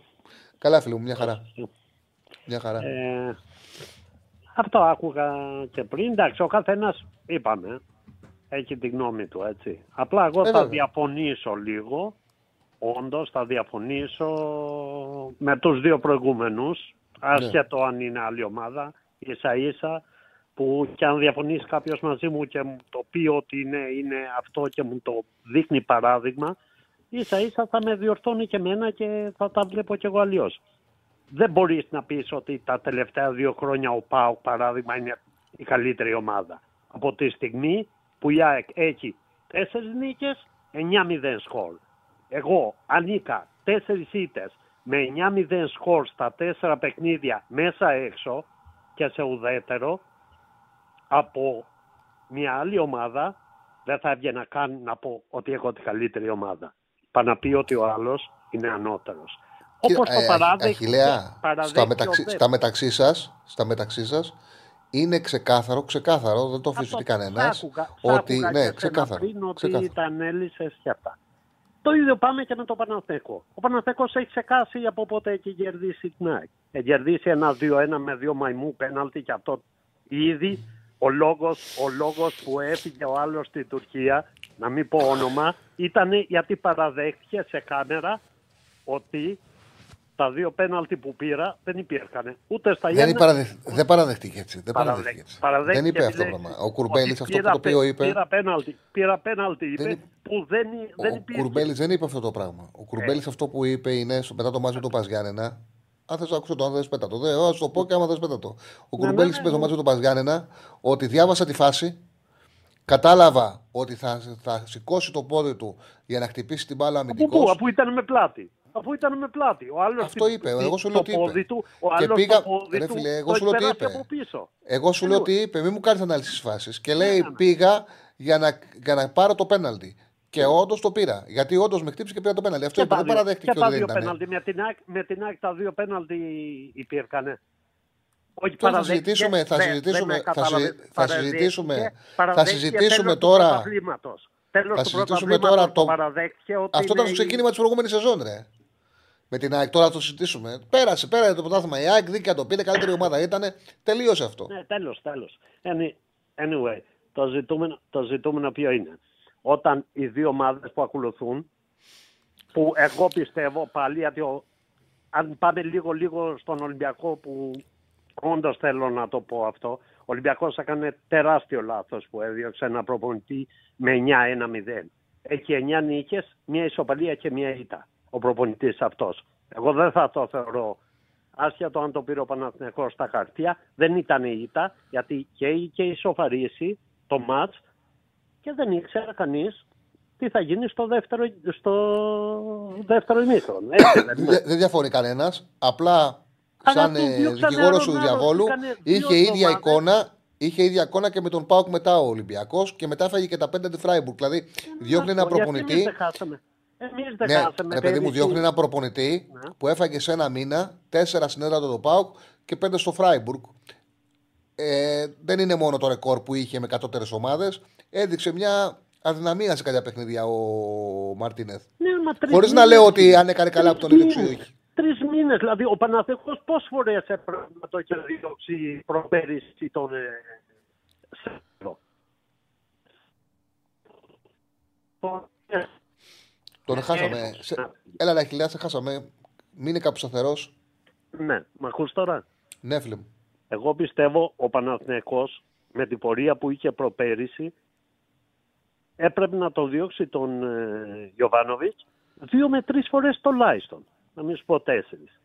Καλά, φίλο μου, μια χαρά. Μια χαρά. Ε, αυτό άκουγα και πριν. Εντάξει, ο καθένας είπαμε. Έχει τη γνώμη του, έτσι. Απλά εγώ Ε, θα βέβαια. διαφωνήσω λίγο. Όντως θα διαφωνήσω με τους δύο προηγούμενους. Άσχετο αν είναι άλλη ομάδα. Ίσα ίσα που και αν διαφωνήσει κάποιος μαζί μου και μου το πει ότι είναι, είναι αυτό και μου το δείχνει παράδειγμα, ίσα ίσα θα με διορθώνει και εμένα και θα τα βλέπω κι εγώ αλλιώς δεν μπορείς να πεις ότι τα τελευταία δύο χρόνια ο ΠΑΟΚ παράδειγμα είναι η καλύτερη ομάδα. Από τη στιγμή που η ΑΕΚ έχει τέσσερις νίκες, 9-0 σκορ. Εγώ ανήκα τέσσερις ήττες με 9-0 σκορ στα τέσσερα παιχνίδια μέσα έξω και σε ουδέτερο από μια άλλη ομάδα δεν θα έβγαινα καν να πω ότι έχω την καλύτερη ομάδα. Πά να πει ότι ο άλλος είναι ανώτερος. Όπως το Ε, παράδειγμα Αχιλέα, στα μεταξύ, στα μεταξύ σας, στα μεταξύ σας, είναι ξεκάθαρο, ξεκάθαρο, δεν το αφήσει κανένας. Ότι, ναι, ξεκάθαρο. Πριν ότι ξεκάθαρο. τα ανέλησε και αυτά. Το ίδιο πάμε και με το Παναθέκο. Ο Παναθέκος έχει ξεκάσει από πότε έχει κερδίσει την ΑΕΚ. Έχει κερδίσει ένα 2-1 με δύο μαϊμού πέναλτι και αυτό ήδη ο λόγος, ο λόγος που έφυγε ο άλλος στην Τουρκία, να μην πω όνομα, ήταν γιατί παραδέχτηκε σε κάμερα ότι τα δύο πέναλτι που πήρα δεν υπήρχαν. Ούτε στα Δεν, Γιάννενα, παραδεχ... δεν παραδεχτήκε έτσι. Δεν Παραδέχ- παραδεχτήκε έτσι. παραδέχτηκε Δεν είπε αυτό το λέει πράγμα. Ο Κουρμπέλης ότι αυτό πήρα το οποίο πέ- είπε. Πήρα πέναλτι, πήρα πέναλτι είπε, Δεν είπε- που δεν, δεν Ο υπήρχε. Κουρμπέλης δεν είπε αυτό το πράγμα. Ο Κουρμπέλης Ε. αυτό που είπε είναι στο, μετά το μάτι με τον Παζιάννενα. Αν θες να ακούσω το, αν θε πέτα το. Δεν, ας το πω και άμα θε πέτα το. Ο Ναι, Κουρμπέλη ναι, είπε ναι. στο μάτι με τον Παζιάννενα ότι διάβασα τη φάση. Κατάλαβα ότι θα, θα σηκώσει το πόδι του για να χτυπήσει την μπάλα Από αμυντικός. πού, αφού ήταν με πλάτη. Αφού ήταν με πλάτη. Ο άλλος Αυτό την- είπε, την- εγώ σου λέω το τι είπε. πόδι Του, ο Και άλλος πήγα- το πόδι ρε του φίλε, εγώ το σου λέω τι έχει περάσει είπε. από πίσω. Εγώ σου λέω Anyway. ότι είπε, μην μου κάνεις ανάλυση τη φάση. Και λέει, Ναι, ναι. πήγα για να, για να πάρω το πέναλτι. Και όντως το πήρα. Γιατί όντως με χτύπησε και πήρα το πέναλτι. Αυτό Και είπε, τα δεν δύο- παραδέχτηκε και τα ότι δεν δύο ήταν. πέναλτι. Με την, ΑΕΚ, με την ΑΕΚ τα δύο πέναλτι υπήρχαν. Όχι Τώρα θα παραδέχτηκε, συζητήσουμε, θα δεν- συζητήσουμε, δεν με θα, κατάλαβε. συ- θα συζητήσουμε, Παραδέχτηκε, θα παραδέχτηκε συζητήσουμε τέλος του τώρα. πρωταθλήματος. Τέλος Θα του συζητήσουμε πρωταθλήματος τώρα το- παραδέχτηκε ότι Αυτό ήταν είναι το η- ξεκίνημα της προηγούμενης σεζόν, ρε. Με την ΑΕΚ, τώρα θα το συζητήσουμε. Πέρασε, πέρασε το πρωτάθλημα. Η ΑΕΚ δίκαια το πήρε, καλύτερη ομάδα ήταν. Τελείωσε αυτό. Ναι, τέλος, τέλος. Any- Anyway, το ζητούμενο, το ζητούμενο ποιο είναι; Όταν οι δύο ομάδες που ακολουθούν, που εγώ πιστεύω πάλι, γιατί ο- αν πάμε λίγο-λίγο στον Ολυμπιακό που όντως θέλω να το πω αυτό, ο Ολυμπιακός έκανε τεράστιο λάθος που έδιωξε ένα προπονητή με 9-1-0. Έχει 9 νίκες, μια ισοπαλία και μια ήττα ο προπονητής αυτός. Εγώ δεν θα το θεωρώ άσχετο αν το πήρε ο Παναθηναϊκός στα χαρτιά, δεν ήταν η ήττα, γιατί και είχε ισοφαρίσει το μάτς και δεν ήξερε κανείς τι θα γίνει στο δεύτερο, στο δεύτερο ημίχρονο. Έτσι δεν είναι. Δεν δεν διαφωνεί κανένας. Απλά Αλλά σαν του ε, διώξανε δικηγόρος του άλλον άλλον, διαβόλου έκανε δύο είχε ίδια εβδομάδες. εικόνα. Είχε ίδια εικόνα και με τον Πάουκ μετά ο Ολυμπιακός και μετά έφαγε και τα πέντε τη Φράιμπουργκ. Δηλαδή διώχνει ένα Γιατί προπονητή. Εμείς δεν χάσαμε. Εμείς δεν Ναι, χάσαμε. ρε παιδί μου, πέρυσι. διώχνει ένα προπονητή Ναι. που έφαγε σε ένα μήνα τέσσερα συνέδρα το Πάουκ και πέντε στο Φράιμπουργκ. Ε, δεν είναι μόνο το ρεκόρ που είχε με κατώτερε ομάδες. Έδειξε μια αδυναμία σε κάποια παιχνίδια ο Μαρτίνεθ. Ναι, μα τρεις Χωρίς να μήνες- λέω ότι αν έκανε καλά από τον τρεις έδιωξε ή μήνες. όχι. Τρεις μήνες, δηλαδή ο Παναθηναϊκός πόσες φορές έπρεπε να το έχει διώξει προπέρυσι τον ε, Σέρβο. Το- ε, Τον χάσαμε. Σε... Έλα, ρε Χιλιά, σε χάσαμε. Μείνε κάπου σταθερός. Ναι, με ακούς τώρα; Ναι, φίλε μου. Εγώ πιστεύω ο Παναθηναϊκός με την πορεία που είχε προπέρυσι έπρεπε να το διώξει τον ε, Γιωβάνοβιτς δύο με τρεις φορές τουλάχιστον. Να μην σου πω τέσσερις.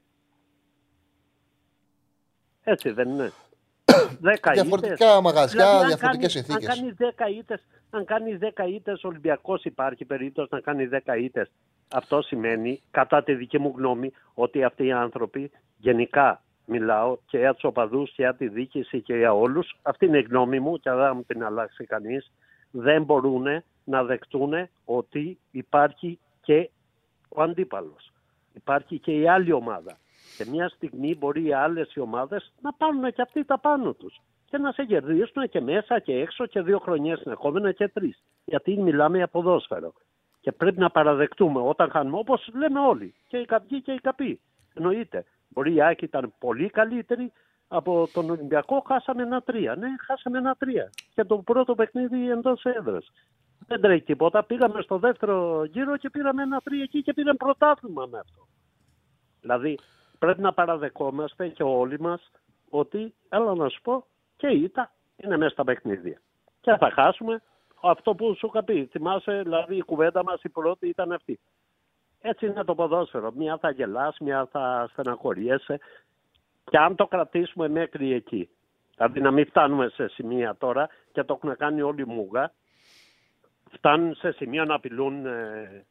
Έτσι δεν είναι. Δέκα Διαφορετικά ήττες. μαγαζιά, Δηλαδή, αν διαφορετικές κάνεις- συνθήκες. Αν κάνεις 10 ήττες, αν κάνεις 10 ήττες ο Ολυμπιακός υπάρχει περίπτωση να κάνει 10 ήττες. Αυτό σημαίνει, κατά τη δική μου γνώμη, ότι αυτοί οι άνθρωποι γενικά μιλάω και για τους οπαδούς και για τη διοίκηση και για όλους. Αυτή είναι η γνώμη μου και δεν θα μου την αλλάξει κανείς. Δεν μπορούν να δεκτούν ότι υπάρχει και ο αντίπαλος. Υπάρχει και η άλλη ομάδα. Και μια στιγμή μπορεί οι άλλες ομάδες να πάρουν και αυτοί τα πάνω τους. Και να σε κερδίσουν και μέσα και έξω και δύο χρονιές συνεχόμενα και τρεις. Γιατί μιλάμε για ποδόσφαιρο. Και πρέπει να παραδεκτούμε όταν χάνουμε, όπως λέμε όλοι, και οι καπιοί και οι καποί. Εννοείται. Μπορεί η Άκη ήταν πολύ καλύτερη από τον Ολυμπιακό, χάσαμε ένα τρία. Ναι, χάσαμε ένα τρία. Και το πρώτο παιχνίδι εντός έδρας. Δεν τρέχει τίποτα. Πήγαμε στο δεύτερο γύρο και πήραμε ένα τρία εκεί και πήραμε πρωτάθλημα με αυτό. Δηλαδή πρέπει να παραδεκόμαστε και όλοι μας ότι, έλα να σου πω, και η ήττα είναι μέσα στα παιχνίδια. Και θα χάσουμε αυτό που σου είχα πει. Θυμάσαι, δηλαδή η κουβέντα μας η πρώτη ήταν αυτή. Έτσι είναι το ποδόσφαιρο. Μια θα γελάς, μια θα στεναχωριέσαι. Και αν το κρατήσουμε μέχρι εκεί, δηλαδή να μην φτάνουμε σε σημεία τώρα και το έχουν κάνει όλοι μούγα, φτάνουν σε σημείο να απειλούν ε,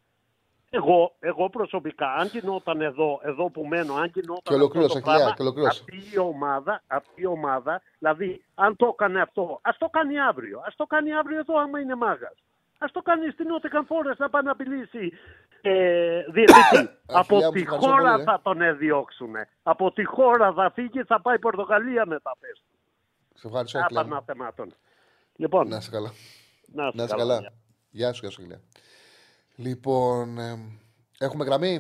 εγώ, εγώ προσωπικά, αν γινόταν εδώ, εδώ που μένω, αν γινόταν Και ολοκλήρωσε, αυτό το πράγμα, Χιλιά, και ολοκλήρωσε. αυτή η ομάδα, αυτή η ομάδα, δηλαδή αν το έκανε αυτό, ας το κάνει αύριο, ας το κάνει αύριο εδώ άμα είναι μάγας. Ας το κάνει στην Νότια Φόρες να πάει να απειλήσει ε, διαιτητή. Από Χιλιά, μου τη ευχαριστώ χώρα πολύ, ε. θα τον εδιώξουν. Από τη χώρα θα φύγει, θα πάει η Πορτογαλία μετά πες. Σε ευχαριστώ, Α, Χιλιά. μου. παναθεμάτων. Λοιπόν, Να είσαι καλά. να Να είσαι καλά. Γεια σου, γεια σου, Χιλιά. Λοιπόν, ε, έχουμε γραμμή;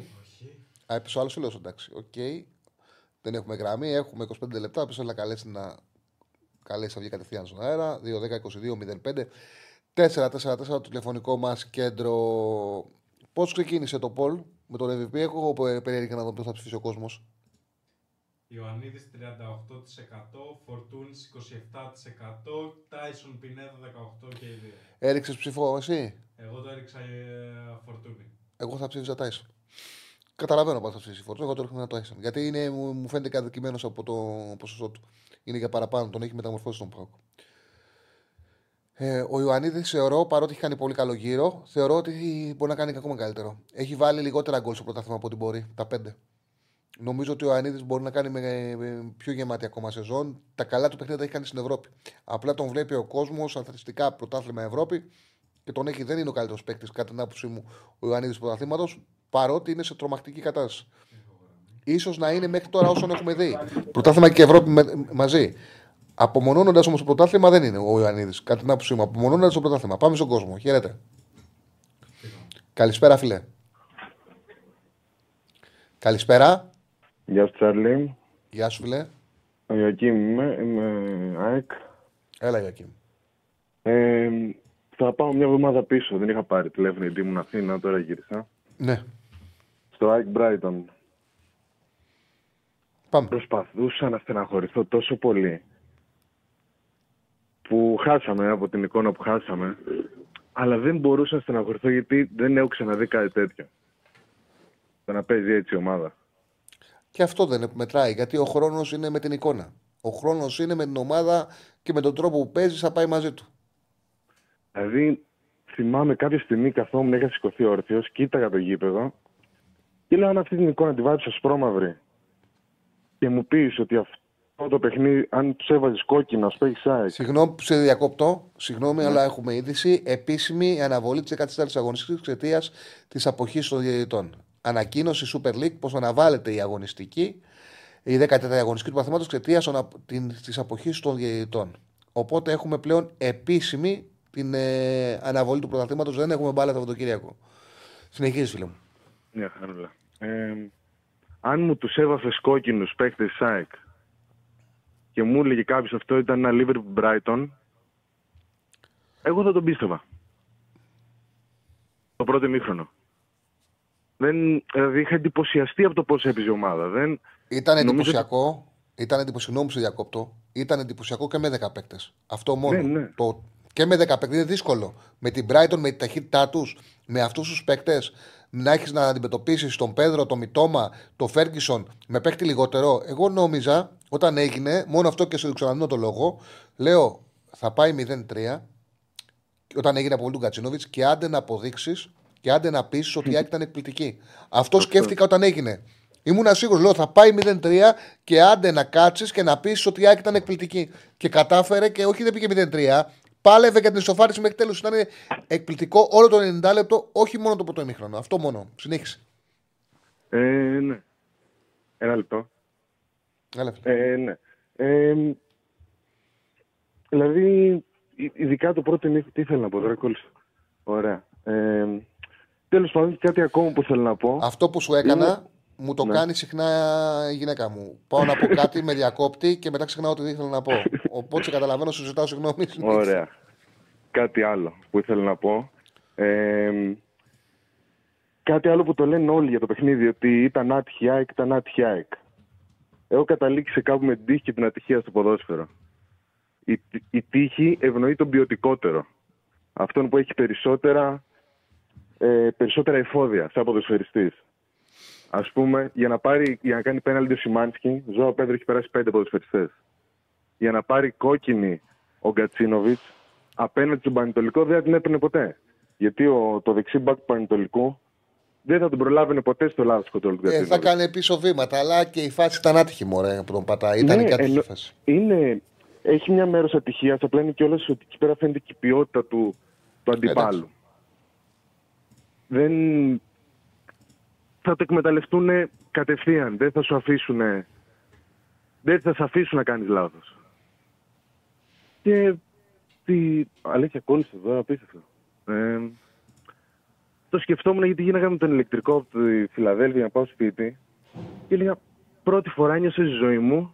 Α, έπεσε ο άλλος φίλο, εντάξει. Οκ. Δεν έχουμε γραμμή. Έχουμε 25 λεπτά. Ποιο θέλει να καλέσει να καλέσει να βγει κατευθείαν στον αέρα. 2-10-22-05. 4-4-4 το τηλεφωνικό μας κέντρο. Πώς ξεκίνησε το Πολ με τον MVP. Έχω πε- περίεργα να δω ποιο θα ψηφίσει ο κόσμος. Ιωαννίδης 38%, Φορτούνης 27%, Τάισον Πινέδα 18% και οι δύο. Έριξες ψήφο εσύ; Εγώ το έριξα ε, Φορτούνη. Εγώ θα ψήφιζα Τάισον. Καταλαβαίνω πώς θα ψηφίσει η Φορτούνα. Εγώ το ρίχνω ένα Τάισον. Γιατί είναι, μου, μου φαίνεται καταδικημένο από το ποσοστό του. Είναι για παραπάνω. Τον έχει μεταμορφώσει τον Πάοκ. Ε, ο Ιωαννίδης θεωρώ, παρότι έχει κάνει πολύ καλό γύρο, θεωρώ ότι μπορεί να κάνει και ακόμα καλύτερο. Έχει βάλει λιγότερα γκολ στο πρωτάθλημα από ό,τι μπορεί. Τα πέντε. Νομίζω ότι ο Ιωαννίδης μπορεί να κάνει με, με πιο γεμάτη ακόμα σεζόν. Τα καλά του παιχνίδια τα έχει κάνει στην Ευρώπη. Απλά τον βλέπει ο κόσμος αθλητικά πρωτάθλημα Ευρώπη και τον έχει, δεν είναι ο καλύτερος παίκτης, κατά την άποψή μου, ο Ιωαννίδης του πρωταθλήματος, παρότι είναι σε τρομακτική κατάσταση. σω να είναι μέχρι τώρα όσον έχουμε δει. Πρωτάθλημα και Ευρώπη με- μαζί. Απομονώνοντας όμως το πρωτάθλημα δεν είναι ο Ιωαννίδης. Κατά την άποψή μου, απομονώνοντας το πρωτάθλημα. Πάμε στον κόσμο. Χαίρετε. Καλησπέρα, φιλέ. Καλησπέρα. Γεια σου Τσάρλι. Γεια σου, φιλέ. Ο Ιωακήμ είμαι, είμαι ΑΕΚ. Έλα, Γιακίμ. Ε, θα πάω μια εβδομάδα πίσω. Δεν είχα πάρει τηλέφωνο γιατί ήμουν Αθήνα, τώρα γύρισα. Ναι. Στο ΑΕΚ Brighton. Πάμε. Προσπαθούσα να στεναχωρηθώ τόσο πολύ που χάσαμε από την εικόνα που χάσαμε. Αλλά δεν μπορούσα να στεναχωρηθώ γιατί δεν έχω ξαναδεί κάτι τέτοιο. Το να παίζει έτσι η ομάδα. Και αυτό δεν μετράει, γιατί ο χρόνος είναι με την εικόνα. Ο χρόνος είναι με την ομάδα και με τον τρόπο που παίζεις θα πάει μαζί του. Δηλαδή, θυμάμαι κάποια στιγμή καθόμουν, είχα σηκωθεί όρθιος, κοίταγα το γήπεδο και λέω: Αν αυτή την εικόνα τη βάζει ασπρόμαυρη και μου πεις ότι αυτό το παιχνίδι, αν τους έβαζες κόκκινα, σου έχει ΑΕΚ. Συγγνώμη που σε διακόπτω, συγγνώμη, αλλά έχουμε είδηση. Επίσημη αναβολή της 14η αγωνιστικής εξαιτίας της αποχής των διαιτητών. Ανακοίνωση Super League πως αναβάλλεται η αγωνιστική, η 14η αγωνιστική του παθήματος εξαιτίας της αποχής των διαιτητών. Οπότε έχουμε πλέον επίσημη την ε, αναβολή του πρωταθλήματος. Δεν έχουμε μπάλα το Σαββατοκύριακο. Συνεχίζεις, φίλε μου. Μια χαρούλα. Ε, αν μου τους έβαφες κόκκινους παίχτες ΣΑΕΚ και μου έλεγε κάποιος αυτό ήταν ένα Liverpool Brighton, εγώ θα τον πίστευα. Το πρώτο ημίχρονο. Δεν, δηλαδή είχα εντυπωσιαστεί από το πώς έπαιζε η ομάδα. Δεν, Ήταν νομίζω- εντυπωσιακό. Ήταν εντυπωσιακό, που σε διακόπτω. Ήταν εντυπωσιακό και με 10 παίκτες. Αυτό μόνο. Ναι, ναι. Το, και με 10 παίκτες είναι δύσκολο. Με την Brighton, με τη ταχύτητά τους, με αυτούς τους παίκτες, να έχεις να αντιμετωπίσεις τον Πέδρο, τον Μιτόμα, τον Φέργκισον με παίκτη λιγότερο. Εγώ νόμιζα όταν έγινε, μόνο αυτό και σε ξαναδίνω το λόγο, λέω θα πάει 0-3 όταν έγινε από του Γκατσίνοβιτ και άντε να αποδείξεις και άντε να πεις ότι η Άκη ήταν εκπληκτική. Αυτό σκέφτηκα όταν έγινε. Ήμουν σίγουρος, λέω θα πάει 0-3 και άντε να κάτσεις και να πεις ότι η Άκη ήταν εκπληκτική. Και κατάφερε και όχι δεν πήγε 0-3, πάλευε για την ισοφάριση μέχρι τέλου. Ήταν εκπληκτικό όλο το 90 λεπτό, όχι μόνο το πρώτο ημίχρονο. Αυτό μόνο. Συνέχισε. Ε, ναι. Ένα λεπτό. Έλα, φίλε. Ε, ναι. Ε, δηλαδή, ει- ειδικά το πρώτο ημίχρονο. Τι ήθελα να πω τώρα, κόλλησα. Ωραία. Ε, Τέλος πάντων, κάτι ακόμα που θέλω να πω. Αυτό που σου έκανα Είναι- μου το Ναι. κάνει συχνά η γυναίκα μου. Πάω να πω κάτι, με διακόπτει και μετά ξεχνάω ό,τι ήθελα να πω. Οπότε σε καταλαβαίνω, σου ζητάω συγγνώμη. Ωραία. Κάτι άλλο που ήθελα να πω. Ε, κάτι άλλο που το λένε όλοι για το παιχνίδι, ότι ήταν άτυχη η ΑΕΚ, ήταν άτυχη η ΑΕΚ. Έχω καταλήξει σε κάπου με την τύχη και την ατυχία στο ποδόσφαιρο. Η, η τύχη ευνοεί τον ποιοτικότερο. Αυτόν που έχει περισσότερα, ε, περισσότερα εφόδια σαν ποδοσφαιριστής. Α πούμε, για να, πάρει, για να κάνει πέναλτι ο Σιμάνσκι, Ζωά Πέδρο έχει περάσει πέντε ποδοσφαιριστές. Για να πάρει κόκκινη ο Γκατσίνοβιτς απέναντι στον Πανετολικό δεν θα την έπαιρνε ποτέ. Γιατί ο, το δεξί μπακ του Πανετολικού δεν θα τον προλάβαινε ποτέ στο λάθος κοντρόλ του Ε, θα Γκατσίνοβιτς. κάνει πίσω βήματα, αλλά και η φάση ήταν άτυχη, μωρέ, που τον πατάει. Ήταν Ναι, και άτυχη η εννο- φάση. είναι, έχει μια μέρος ατυχίας, απλά είναι κιόλας ότι εκεί πέρα φαίνεται και η ποιότητα του, του αντιπάλου. Δεν θα το εκμεταλλευτούν κατευθείαν. Δεν θα σου αφήσουν. Δεν θα σε αφήσουν να κάνεις λάθος. Και τι. Αλήθεια, κόλλησε εδώ, απίστευτο. Ε, το σκεφτόμουν γιατί γίναγα με τον ηλεκτρικό από τη Φιλαδέλφια να πάω σπίτι και έλεγα πρώτη φορά ένιωσα στη ζωή μου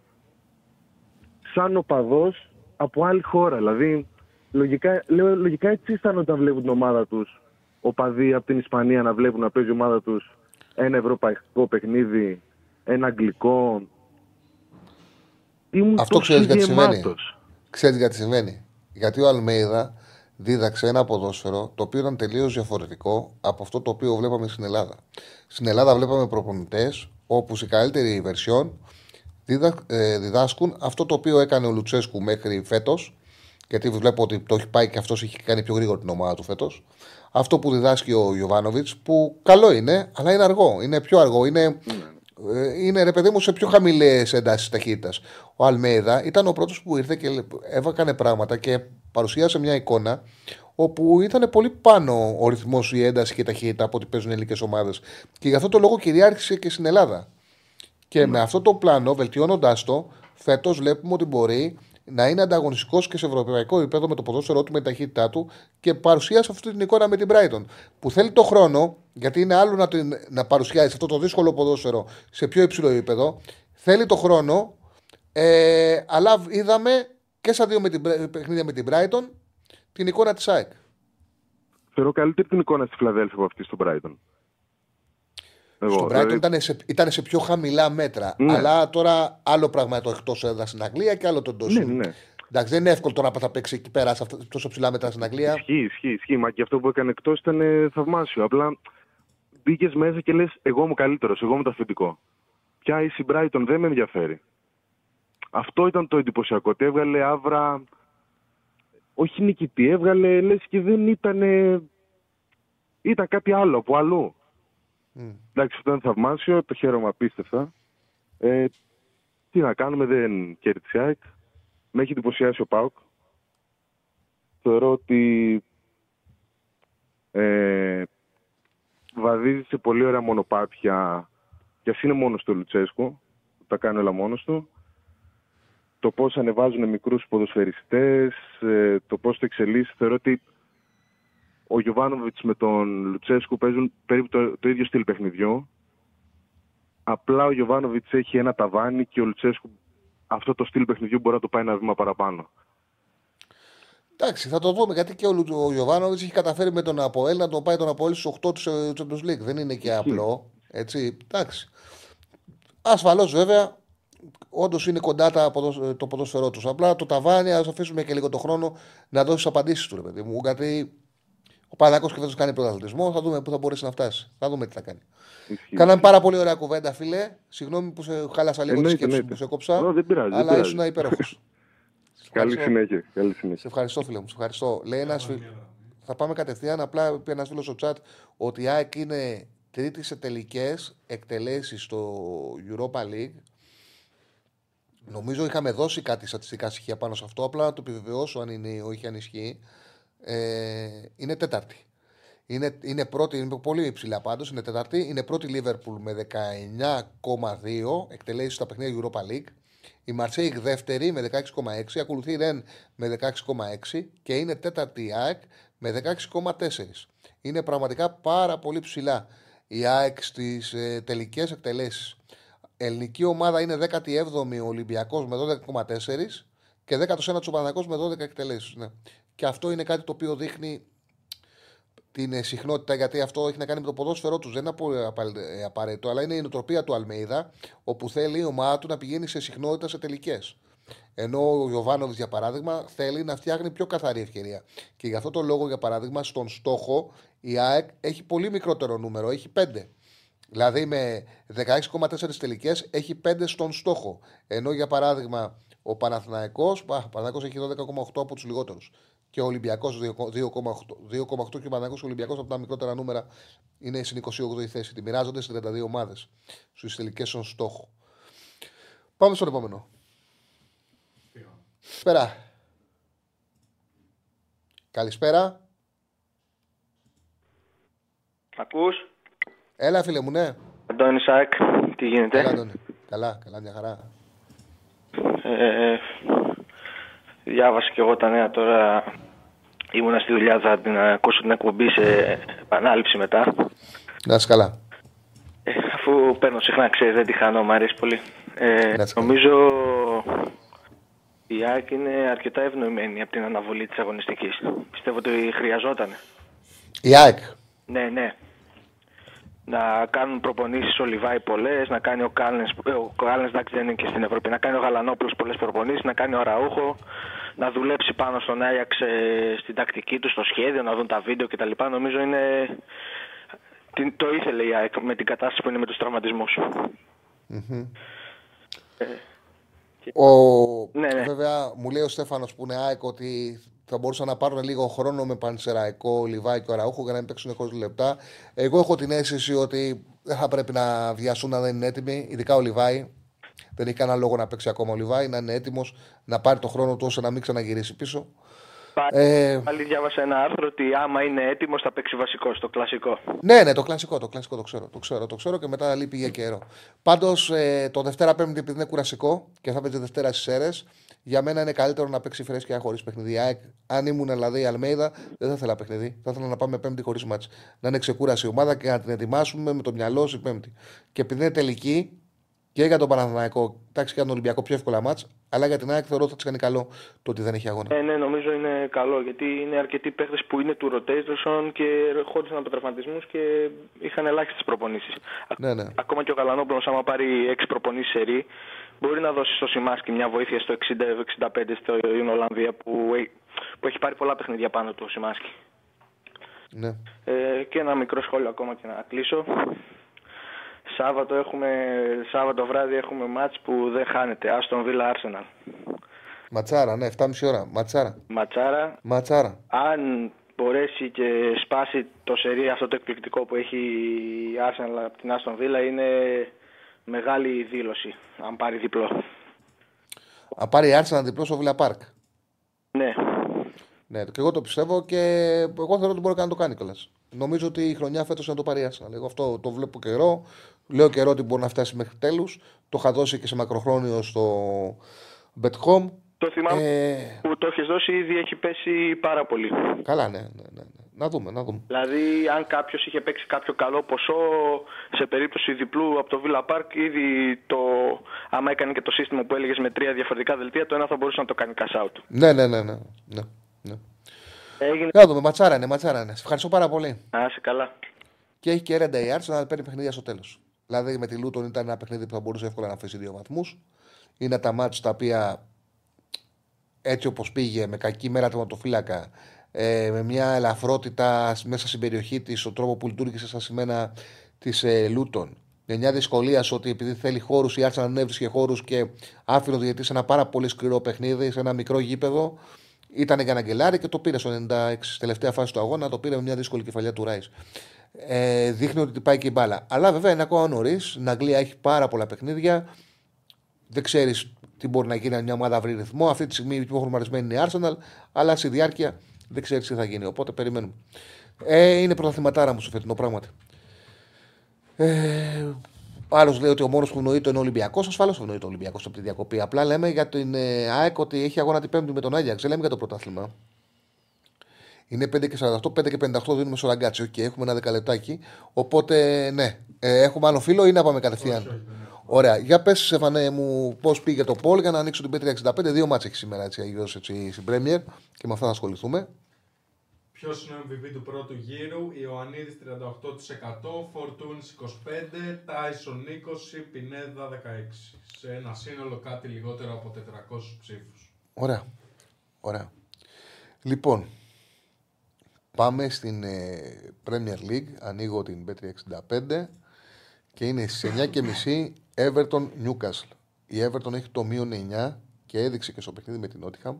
σαν οπαδός από άλλη χώρα. Δηλαδή, λογικά, λέω, λογικά έτσι ήταν όταν βλέπουν την ομάδα τους οπαδοί από την Ισπανία να βλέπουν να παίζει η ομάδα τους ένα ευρωπαϊκό παιχνίδι, ένα αγγλικό. Ήμουν Αυτό τόσο ξέρεις γιατί συμβαίνει. γεμάτος. Ξέρεις γιατί συμβαίνει. Γιατί ο Αλμέιδα δίδαξε ένα ποδόσφαιρο το οποίο ήταν τελείως διαφορετικό από αυτό το οποίο βλέπαμε στην Ελλάδα. Στην Ελλάδα βλέπαμε προπονητές όπου σε καλύτερη βερσιόν δίδα, ε, διδάσκουν αυτό το οποίο έκανε ο Λουτσέσκου μέχρι φέτος. Γιατί βλέπω ότι το έχει πάει και αυτός έχει κάνει πιο γρήγορα την ομάδα του φέτος. Αυτό που διδάσκει ο Ιωβάνοβιτς, που καλό είναι, αλλά είναι αργό. Είναι πιο αργό. Είναι, ε, είναι ρε παιδί μου σε πιο χαμηλές εντάσεις ταχύτητας. Ο Αλμέιδα ήταν ο πρώτος που ήρθε και έβακανε πράγματα και παρουσίασε μια εικόνα όπου ήταν πολύ πάνω ο ρυθμός, η ένταση και η ταχύτητα από ό,τι παίζουν οι ελληνικές ομάδες. Και γι' αυτό το λόγο κυριάρχησε και στην Ελλάδα. Και με αυτό το πλάνο, βελτιώνοντάς το, φέτος βλέπουμε ότι μπορεί να είναι ανταγωνιστικός και σε ευρωπαϊκό επίπεδο με το ποδόσφαιρό του, με την ταχύτητά του και παρουσίασε αυτή την εικόνα με την Brighton. Που θέλει το χρόνο, γιατί είναι άλλο να, την, να παρουσιάσει αυτό το δύσκολο ποδόσφαιρο σε πιο υψηλό επίπεδο. Θέλει το χρόνο, ε, αλλά είδαμε και στα δύο με την, Bra- παιχνίδια με την Brighton την εικόνα της ΑΕΚ. Θεωρώ καλύτερη την εικόνα στη Φιλαδέλφια από αυτή στο Brighton. Εγώ, Στον Brighton δηλαδή, ήταν, σε, ήταν σε πιο χαμηλά μέτρα. Ναι. Αλλά τώρα άλλο πράγμα το εκτός έδρας στην Αγγλία και άλλο το εντό. Ναι, ναι. Εντάξει, δεν είναι εύκολο τώρα να θα παίξει εκεί πέρα σε αυτά, τόσο ψηλά μέτρα στην Αγγλία. Ισχύει, ισχύει, ισχύει. Μα και αυτό που έκανε εκτός ήταν ε, θαυμάσιο. Απλά μπήκες μέσα και λες: Εγώ είμαι καλύτερος, εγώ είμαι το αφεντικό. Πια η Brighton δεν με ενδιαφέρει. Αυτό ήταν το εντυπωσιακό. Ότι έβγαλε άβρα. Όχι νικητή, έβγαλε λες και δεν ήταν. Ήταν κάτι άλλο από αλλού. Εντάξει, αυτό ήταν θαυμάσιο, το χαίρομαι απίστευτα. Ε, τι να κάνουμε, δεν κέρδισε η ΑΕΚ. Με έχει εντυπωσιάσει ο Πάουκ. Θεωρώ ότι ε, βαδίζει σε πολύ ωραία μονοπάτια και ας είναι μόνος του ο Λουτσέσκου, τα κάνει όλα μόνος του. Το πώς ανεβάζουν μικρούς ποδοσφαιριστές, ε, το πώς το εξελίσσει, θεωρώ ότι ο Γιωβάνοβιτς με τον Λουτσέσκου παίζουν περίπου το, το ίδιο στυλ παιχνιδιού. Απλά ο Γιωβάνοβιτς έχει ένα ταβάνι και ο Λουτσέσκου αυτό το στυλ παιχνιδιού μπορεί να το πάει ένα βήμα παραπάνω. Εντάξει, θα το δούμε γιατί και ο, Λου- ο Γιωβάνοβιτς έχει καταφέρει με τον Αποέλ να τον πάει τον Αποέλ στους 8 του ε, Champions League. Δεν είναι και απλό. Έτσι, εντάξει. Ασφαλώς βέβαια, όντως είναι κοντά τα ποδόσ- το ποδόσφαιρό τους. Απλά το ταβάνι, ας αφήσουμε και λίγο το χρόνο να δώσει τις απαντήσεις του, ρε παιδί μου. Γιατί ο Παναγό και φέτο κάνει πρωταθλητισμό, θα δούμε πού θα μπορέσει να φτάσει. Θα δούμε τι θα κάνει. Ισχύει. Κάναμε πάρα πολύ ωραία κουβέντα, φίλε. Συγγνώμη που σε χάλασα λίγο τη Εννοείται, σκέψη εννοείται. που σε κόψα. Ω, δεν πειράζει, δεν αλλά πειράζει. ήσουν υπέροχος. Καλή συνέχεια. Καλή Σε συνέχεια. ευχαριστώ, φίλε μου. Σε ευχαριστώ. Λέει ένας φι- Θα πάμε κατευθείαν. Απλά είπε ένας φίλος στο chat ότι η ΑΕΚ είναι τρίτη σε τελικές εκτελέσεις στο Europa League. Νομίζω είχαμε δώσει κάτι στατιστικά στοιχεία πάνω σε αυτό. Απλά να το επιβεβαιώσω αν είναι όχι αν ισχύει. Ε, είναι τέταρτη. Είναι, είναι πρώτη, είναι πολύ υψηλά πάντως. Είναι τέταρτη. Είναι πρώτη Liverpool με 19,2 εκτελέσει στα παιχνίδια Europa League. Η Μαρσέικ δεύτερη με 16,6. Ακολουθεί η Ρεν με 16,6. Και είναι τέταρτη η ΑΕΚ με 16,4. Είναι πραγματικά πάρα πολύ ψηλά η ΑΕΚ στις ε, τελικές εκτελέσεις. Ελληνική ομάδα είναι 17η ο Ολυμπιακός με 12,4 και 19ο ο Παναγό με 12 εκτελέσεις. Ναι. Και αυτό είναι κάτι το οποίο δείχνει την ε, συχνότητα, γιατί αυτό έχει να κάνει με το ποδόσφαιρό τους. Δεν είναι απο- απα- ε, απαραίτητο, αλλά είναι η νοοτροπία του Αλμέιδα, όπου θέλει η ομάδα του να πηγαίνει σε συχνότητα σε τελικές. Ενώ ο Ιωβάνοβιτ, για παράδειγμα, θέλει να φτιάχνει πιο καθαρή ευκαιρία. Και γι' αυτό το λόγο, για παράδειγμα, στον στόχο η ΑΕΚ έχει πολύ μικρότερο νούμερο, έχει 5. Δηλαδή με 16,4 τελικές έχει 5 στον στόχο. Ενώ για παράδειγμα ο Παναθηναϊκός, α, ο Παναθηναϊκός έχει 12,8 από τους λιγότερους. Και ο Ολυμπιακός 2,8 2,8 και ο Παναθηναϊκός ο Ολυμπιακός από τα μικρότερα νούμερα είναι στην 28η θέση. Τη μοιράζονται σε 32 ομάδες στι τελικέ στον στόχο. Πάμε στον επόμενο. Καλησπέρα. Καλησπέρα. Ακούς, Έλα, φίλε μου, ναι. Αντώνη Σάκ, τι γίνεται; Έλα, Αντώνη. Καλά, καλά, μια χαρά. Ε, διάβασα και εγώ τα νέα τώρα. Ήμουνα στη δουλειά, θα την ακούσω την εκπομπή σε επανάληψη μετά. Να είσαι καλά. Ε, αφού παίρνω συχνά, ξέρεις, δεν τη χάνω, μου αρέσει πολύ. Ε, Να είσαι καλά. νομίζω η ΑΕΚ είναι αρκετά ευνοημένη από την αναβολή της αγωνιστικής. Πιστεύω ότι χρειαζόταν. Η ΑΕΚ. Ναι, ναι. Να κάνουν προπονήσεις ο Λιβάη πολλές, να κάνει ο Κάλνες. Ο Κάλνες εντάξει δεν είναι και στην Ευρώπη. Να κάνει ο Γαλανόπουλος πολλές προπονήσεις, να κάνει ο Ραούχο. Να δουλέψει πάνω στον Άγιαξ ε, στην τακτική του, στο σχέδιο, να δουν τα βίντεο κτλ. Νομίζω είναι. την- Το ήθελε η ΑΕΚ με την κατάσταση που είναι με τους τραυματισμούς. Ο... Ναι, ναι. Βέβαια, μου λέει ο Στέφανος που είναι ΑΕΚ ότι θα μπορούσαν να πάρουν λίγο χρόνο με Πανσεραϊκό, Λιβάη και Αραούχο για να μην παίξουν 20 λεπτά. Εγώ έχω την αίσθηση ότι δεν θα πρέπει να βιαστούν να δεν είναι έτοιμοι, ειδικά ο Λιβάη. Δεν έχει κανένα λόγο να παίξει ακόμα ο Λιβάη, να είναι έτοιμος να πάρει το χρόνο του ώστε να μην ξαναγυρίσει πίσω. Πάλι, Ε, πάλι διάβασα ένα άρθρο ότι άμα είναι έτοιμος θα παίξει βασικό, το κλασικό. Ναι, ναι, το κλασικό, το κλασικό το ξέρω. Το ξέρω, το ξέρω και μετά λείπει για καιρό. Πάντως ε, το Δευτέρα Πέμπτη, επειδή είναι κουρασικό και θα παίζει Δευτέρα στις αίρε, για μένα είναι καλύτερο να παίξει φρέσκια χωρίς παιχνίδι. Η ΑΕΚ, Αν ήμουν δηλαδή η Αλμέιδα, δεν θα ήθελα παιχνίδι. Θα ήθελα να πάμε Πέμπτη χωρίς μάτς. Να είναι ξεκούραση η ομάδα και να την ετοιμάσουμε με το μυαλό στην Πέμπτη. Και επειδή είναι τελική και για τον Παναθηναϊκό, εντάξει και για τον Ολυμπιακό πιο εύκολα μάτς, αλλά για την ΑΕΚ θεωρώ ότι θα της κάνει καλό το ότι δεν έχει αγώνα. Ναι, ναι, νομίζω είναι καλό γιατί είναι αρκετοί παίχτε που είναι του rotation και χώρισαν από τραυματισμούς και είχαν ελάχιστες προπονήσεις. Ναι, ναι. Ακόμα και ο Καλανόπουλος, άμα πάρει 6 προπονήσεις σε ρί, μπορεί να δώσει στο Σιμάσκι μια βοήθεια στο 60-65 στην Ολλανδία που, έχει- που έχει πάρει πολλά παιχνίδια πάνω του ο Σιμάσκι. ναι. Ε, και ένα μικρό σχόλιο ακόμα και να κλείσω. Σάββατο, έχουμε, Σάββατο βράδυ έχουμε μάτς που δεν χάνεται. Άστον Villa Arsenal. Ματσάρα, ναι, 7,5 ώρα. Ματσάρα. Ματσάρα. Ματσάρα. Αν μπορέσει και σπάσει το σερί αυτό το εκπληκτικό που έχει η Arsenal από την Άστον Villa είναι μεγάλη δήλωση. Αν πάρει διπλό. Αν πάρει η Arsenal διπλό στο Villa Park. Ναι. Ναι, και εγώ το πιστεύω και εγώ θεωρώ ότι μπορεί και να το κάνει κιόλας. Νομίζω ότι η χρονιά φέτος να το πάρει η Arsenal. Εγώ αυτό το βλέπω καιρό. Λέω καιρό ότι μπορεί να φτάσει μέχρι τέλους. Το είχα δώσει και σε μακροχρόνιο στο Bet.com. Το θυμάμαι Ε, που το έχεις δώσει ήδη έχει πέσει πάρα πολύ. καλά, ναι, ναι, ναι, ναι. Να δούμε, να δούμε. Δηλαδή, αν κάποιος είχε παίξει κάποιο καλό ποσό σε περίπτωση διπλού από το Villa Park, ήδη το. Άμα έκανε και το σύστημα που έλεγες με τρία διαφορετικά δελτία, το ένα θα μπορούσε να το κάνει cash out. Ναι, ναι, ναι. ναι, ναι, ναι. Έγινε. Να δούμε, ματσάρα είναι, ματσάρα είναι. Σε ευχαριστώ πάρα πολύ. Να είσαι καλά. Και έχει και ρέντα η Arsenal να παίρνει παιχνίδια στο τέλος. Δηλαδή με τη Λούτον ήταν ένα παιχνίδι που θα μπορούσε εύκολα να αφήσει δύο βαθμούς. Είναι τα μάτια τα οποία έτσι όπως πήγε, με κακή μέρα τερματοφύλακα, ε, με μια ελαφρότητα μέσα στην περιοχή της, ο τρόπος που λειτουργήσε στα σημαίνα της ε, Λούτον. Με μια δυσκολίας ότι επειδή θέλει χώρους, η Άρτσα να έβρισκε χώρους και άφηνε διαιτή σε ένα πάρα πολύ σκληρό παιχνίδι, σε ένα μικρό γήπεδο. Ήταν για γκελάρι και το πήρε στο 96, τελευταία φάση του αγώνα, το πήρε με μια δύσκολη κεφαλιά του Ράις. Ε, δείχνει ότι πάει και η μπάλα. Αλλά βέβαια είναι ακόμα νωρίς. Στην Αγγλία έχει πάρα πολλά παιχνίδια. Δεν ξέρεις τι μπορεί να γίνει αν μια ομάδα βρει ρυθμό. Αυτή τη στιγμή η πιο χρωματισμένη είναι η Arsenal, αλλά στη διάρκεια δεν ξέρεις τι θα γίνει. Οπότε περιμένουμε. Ε, είναι πρωταθληματάρα μου στο φετινό πράγματι. Ε, Άλλος λέει ότι ο μόνος που νοείται είναι ο Ολυμπιακός. Ασφαλώς νοείται ο Ολυμπιακός από τη διακοπή. Απλά λέμε για την ε, ΑΕΚ ότι έχει αγώνα την Πέμπτη με τον Άγιαξ. Δεν λέμε για το πρωτάθλημα. Είναι 5 και 48, 5 και 58 δίνουμε στο ραγκάτσι. Okay, έχουμε ένα δεκαλεπτάκι. Οπότε ναι, ε, έχουμε άλλο φίλο ή να πάμε κατευθείαν; Ωραία. Για πες, Σεφανέ μου, πώς πήγε το Πολ για να ανοίξω την Πέτρια 65. Δύο μάτσε έχει σήμερα έτσι, αλλιώς, έτσι, στην Πρέμιερ και με αυτά θα ασχοληθούμε. Ποιος είναι ο MVP του πρώτου γύρου, Ιωαννίδης 38%, Φορτούνης 25%, Τάισον 20%, Πινέδα 16%. Σε ένα σύνολο κάτι λιγότερο από 400 ψήφους. Ωραία. Ωραία. Λοιπόν, πάμε στην ε, Premier League. Ανοίγω την Πέτρια 65 και είναι στις 9.30 Everton Newcastle. Η Everton έχει το μείον 9 και έδειξε και στο παιχνίδι με την Nottingham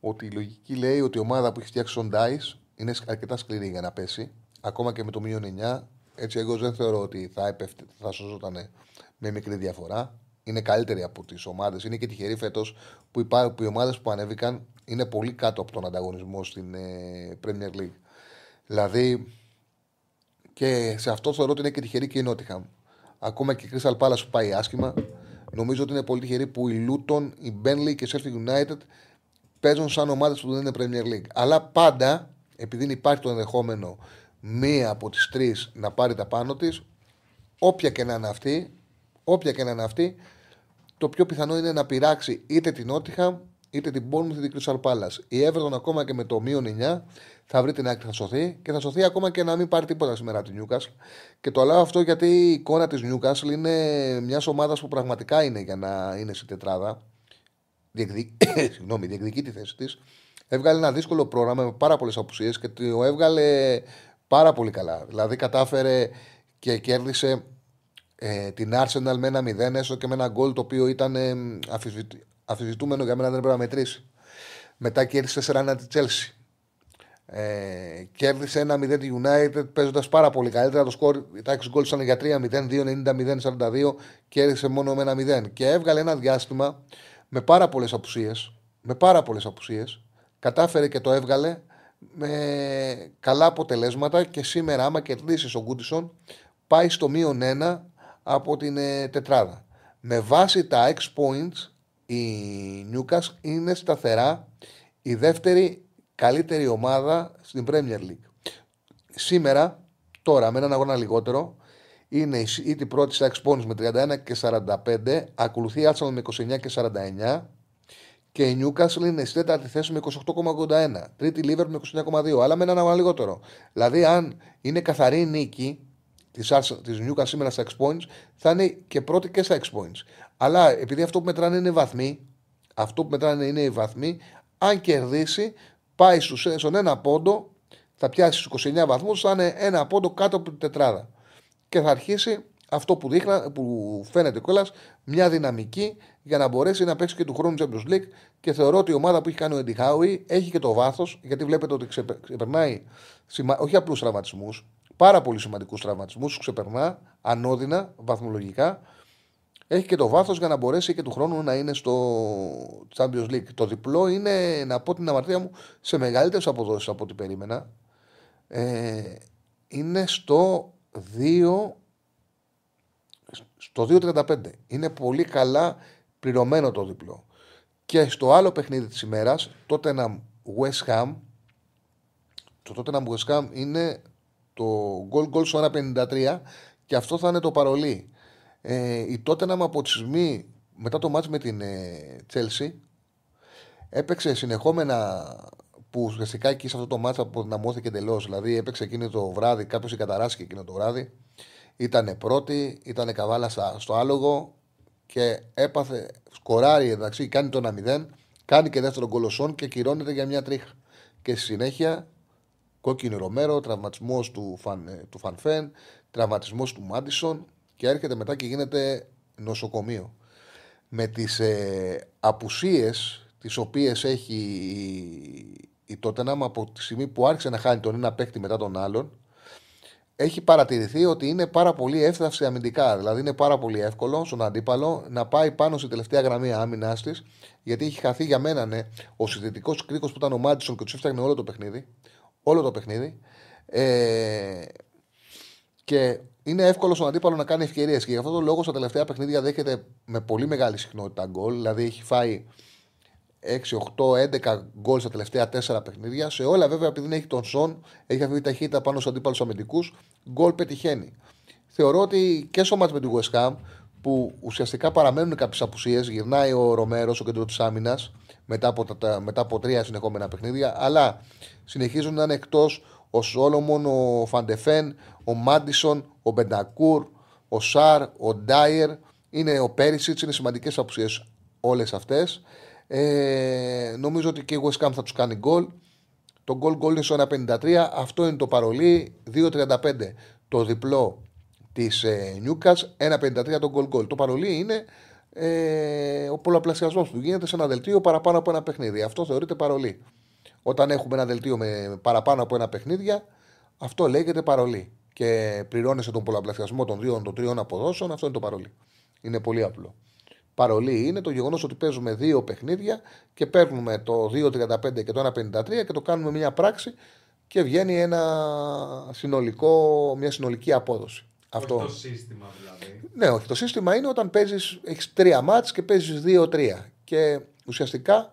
ότι η λογική λέει ότι η ομάδα που έχει φτιάξει τον Dice είναι αρκετά σκληρή για να πέσει. Ακόμα και με το μείον 9. Έτσι, εγώ δεν θεωρώ ότι θα, έπεφτε, θα σωζόταν με μικρή διαφορά. Είναι καλύτερη από τις ομάδες. Είναι και τυχερή φέτος που, που οι ομάδες που ανέβηκαν είναι πολύ κάτω από τον ανταγωνισμό στην ε, Premier League. Δηλαδή, και σε αυτό θεωρώ ότι είναι και τυχερή και η Nottingham. Ακόμα και η Crystal Palace που πάει άσχημα. Νομίζω ότι είναι πολύ τυχερή που η Luton, η Burnley και η Sheffield United παίζουν σαν ομάδες που δεν είναι Premier League. Αλλά πάντα, επειδή υπάρχει το ενδεχόμενο μία από τις τρεις να πάρει τα πάνω της, όποια και να είναι αυτή, όποια και να είναι αυτή, το πιο πιθανό είναι να πειράξει είτε την Νότιχα είτε την Bournemouth είτε την Crystal Palace. Η Everton ακόμα και με το μείον 9 θα βρει την άκρη, θα σωθεί και θα σωθεί ακόμα και να μην πάρει τίποτα σήμερα από την Newcastle. Και το λέω αυτό γιατί η εικόνα της Newcastle είναι μιας ομάδας που πραγματικά είναι για να είναι σε τετράδα. Διεκδι... Συγγνώμη, διεκδικεί τη θέση της. Έβγαλε ένα δύσκολο πρόγραμμα με πάρα πολλές απουσίες και το έβγαλε πάρα πολύ καλά. Δηλαδή κατάφερε και κέρδισε ε, την Arsenal με ένα 0 έστω και με ένα γκολ το οποίο ήταν ε, αφιζητούμενο για μένα δεν πρέπει να μετρήσει. Μετά κέρδισε 4-1 τη Chelsea. Ε, κέρδισε ένα 0 τη United παίζοντας πάρα πολύ καλύτερα. Το σκορ, τα 6 γκολ ήταν για 3-0, 2-90-0-42. Κέρδισε μόνο με ένα 0. Και έβγαλε ένα διάστημα με πάρα πολλές απουσίες. Με πάρα πολλές απουσίες. Κατάφερε και το έβγαλε με καλά αποτελέσματα και σήμερα, άμα κερδίσεις ο Γκούντισον, πάει στο μείον 1 από την ε, τετράδα. Με βάση τα X points, η Newcastle είναι σταθερά η δεύτερη καλύτερη ομάδα στην Premier League. Σήμερα, τώρα με έναν αγώνα λιγότερο, είναι η City πρώτη στα Exponents με 31 και 45, ακολουθεί η Arsenal με 29 και 49 και η Newcastle είναι στη τέταρτη θέση με 28,81. Τρίτη Liverpool με 29,2, αλλά με έναν αγώνα λιγότερο. Δηλαδή, αν είναι καθαρή νίκη της της Newcastle σήμερα στα Exponents, θα είναι και πρώτη και στα Exponents. Αλλά επειδή αυτό που μετράνε είναι βαθμοί, αυτό που μετράνε είναι οι βαθμοί, αν κερδίσει, πάει στον ένα πόντο, θα πιάσει στους 29 βαθμούς, θα είναι ένα πόντο κάτω από την τετράδα. Και θα αρχίσει αυτό που, δείχνα, που φαίνεται κιόλας μια δυναμική για να μπορέσει να παίξει και του χρόνου Champions League. Και θεωρώ ότι η ομάδα που έχει κάνει ο Εντιχάουι έχει και το βάθος, γιατί βλέπετε ότι ξεπερνάει όχι απλούς τραυματισμούς, πάρα πολύ σημαντικούς τραυματισμούς, ξεπερνά ανώδυνα βαθμολογικά έχει και το βάθος για να μπορέσει και του χρόνου να είναι στο Champions League. Το διπλό είναι, να πω την αμαρτία μου, σε μεγαλύτερες αποδόσεις από ό,τι περίμενα. Ε, είναι στο 2. Στο 2.35. Είναι πολύ καλά πληρωμένο το διπλό. Και στο άλλο παιχνίδι της ημέρας, τότε ένα West Ham, το τότε να West Ham είναι το goal goal στο 1,53 και αυτό θα είναι το παρολί. Ε, η τότε να από τη στιγμή μετά το μάτς με την ε, Chelsea έπαιξε συνεχόμενα που ουσιαστικά εκεί σε αυτό το μάτς αποδυναμώθηκε εντελώς. Δηλαδή έπαιξε εκείνο το βράδυ, κάποιος καταράστηκε εκείνο το βράδυ. Ήταν πρώτη, ήταν καβάλα στο άλογο και έπαθε, σκοράρει εντάξει, κάνει το 1-0, κάνει και δεύτερο γκολοσόν και κυρώνεται για μια τρίχα. Και στη συνέχεια κόκκινη Ρομέρο, τραυματισμός του, Φαν, ε, του Φανφέν, τραυματισμός του Μάντισον και έρχεται μετά και γίνεται νοσοκομείο. Με τις ε, απουσίες τις οποίες έχει η, η Τότεναμ από τη στιγμή που άρχισε να χάνει τον ένα παίκτη μετά τον άλλον έχει παρατηρηθεί ότι είναι πάρα πολύ εύθραυστη αμυντικά. Δηλαδή είναι πάρα πολύ εύκολο στον αντίπαλο να πάει πάνω στη τελευταία γραμμή άμυνα της, γιατί έχει χαθεί για μένα ναι, ο συνδετικός κρίκος που ήταν ο Μάντισον και τους έφτιαχνε όλο το παιχνίδι. Όλο το παιχνίδι. Ε, και είναι εύκολο στον αντίπαλο να κάνει ευκαιρίες. Και γι' αυτό το λόγο στα τελευταία παιχνίδια δέχεται με πολύ μεγάλη συχνότητα γκολ. Δηλαδή έχει φάει 6, 8, 11 γκολ στα τελευταία 4 παιχνίδια. Σε όλα βέβαια, επειδή δεν έχει τον Σον, έχει αυτή ταχύτητα πάνω στους αντίπαλους αμυντικούς, γκολ πετυχαίνει. Θεωρώ ότι και στο μάτς με τη West Ham, που ουσιαστικά παραμένουν κάποιες απουσίες, γυρνάει ο Ρομέρος στο κέντρο της άμυνας μετά, από μετά από τρία συνεχόμενα παιχνίδια, αλλά συνεχίζουν να είναι εκτός ο Σόλομον, ο Φαντεφέν, ο Μάντισον, ο Μπεντακούρ, ο Σάρ, ο Ντάιερ. Είναι ο Πέρισιτ, είναι σημαντικές απουσίες όλες αυτές. Ε, νομίζω ότι και η West Ham θα τους κάνει γκολ. Το γκολ γκολ είναι στο 1,53. Αυτό είναι το παρολί. 2,35 το διπλό της ε, Νιούκα. 1,53 το γκολ γκολ. Το παρολί είναι ε, ο πολλαπλασιασμός του. Γίνεται σε ένα δελτίο παραπάνω από ένα παιχνίδι. Αυτό θεωρείται παρολί. Όταν έχουμε ένα δελτίο με παραπάνω από ένα παιχνίδια, αυτό λέγεται παρολί. Και πληρώνεσαι τον πολλαπλασιασμό των δύο, των τριών αποδόσεων, αυτό είναι το παρολί. Είναι πολύ απλό παρολί είναι το γεγονός ότι παίζουμε δύο παιχνίδια και παίρνουμε το 2,35 και το 1,53 και το κάνουμε μια πράξη και βγαίνει ένα συνολικό, μια συνολική απόδοση. Όχι Αυτό. το σύστημα δηλαδή. Ναι, όχι. Το σύστημα είναι όταν παίζεις, έχεις τρία μάτς και παίζεις δύο-τρία. Και ουσιαστικά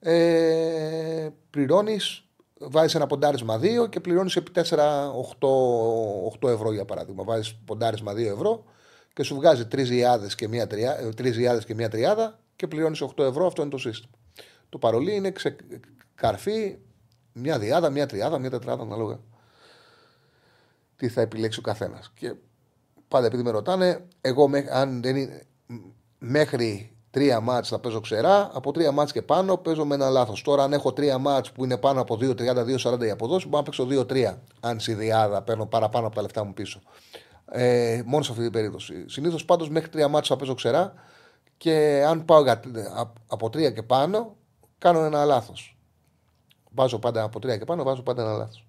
ε, πληρώνεις, βάζεις ένα ποντάρισμα 2 και πληρώνεις επί 4-8 ευρώ για παράδειγμα. Βάζεις ποντάρισμα 2 ευρώ και σου βγάζει τρεις γιάδε και, μία τριά, ε, και μία τριάδα και πληρώνεις 8 ευρώ. Αυτό είναι το σύστημα. Το παρολί είναι ξε... καρφί, μία διάδα, μία τριάδα, μία τετράδα, ανάλογα τι θα επιλέξει ο καθένας. Και πάντα επειδή με ρωτάνε, εγώ αν δεν είναι, μέχρι τρία μάτς θα παίζω ξερά, από τρία μάτς και πάνω παίζω με ένα λάθος. Τώρα, αν έχω τρία μάτς που είναι πάνω από 2-30-2-40 η αποδόση, μπορώ να παίξω 2-3. Αν στη διάδα παίρνω παραπάνω από τα λεφτά μου πίσω. Ε, μόνο σε αυτή την περίπτωση. Συνήθως πάντως μέχρι τρία μάτια θα παίζω ξερά και αν πάω από τρία και πάνω, κάνω ένα λάθος. Βάζω πάντα από τρία και πάνω, βάζω πάντα ένα λάθος.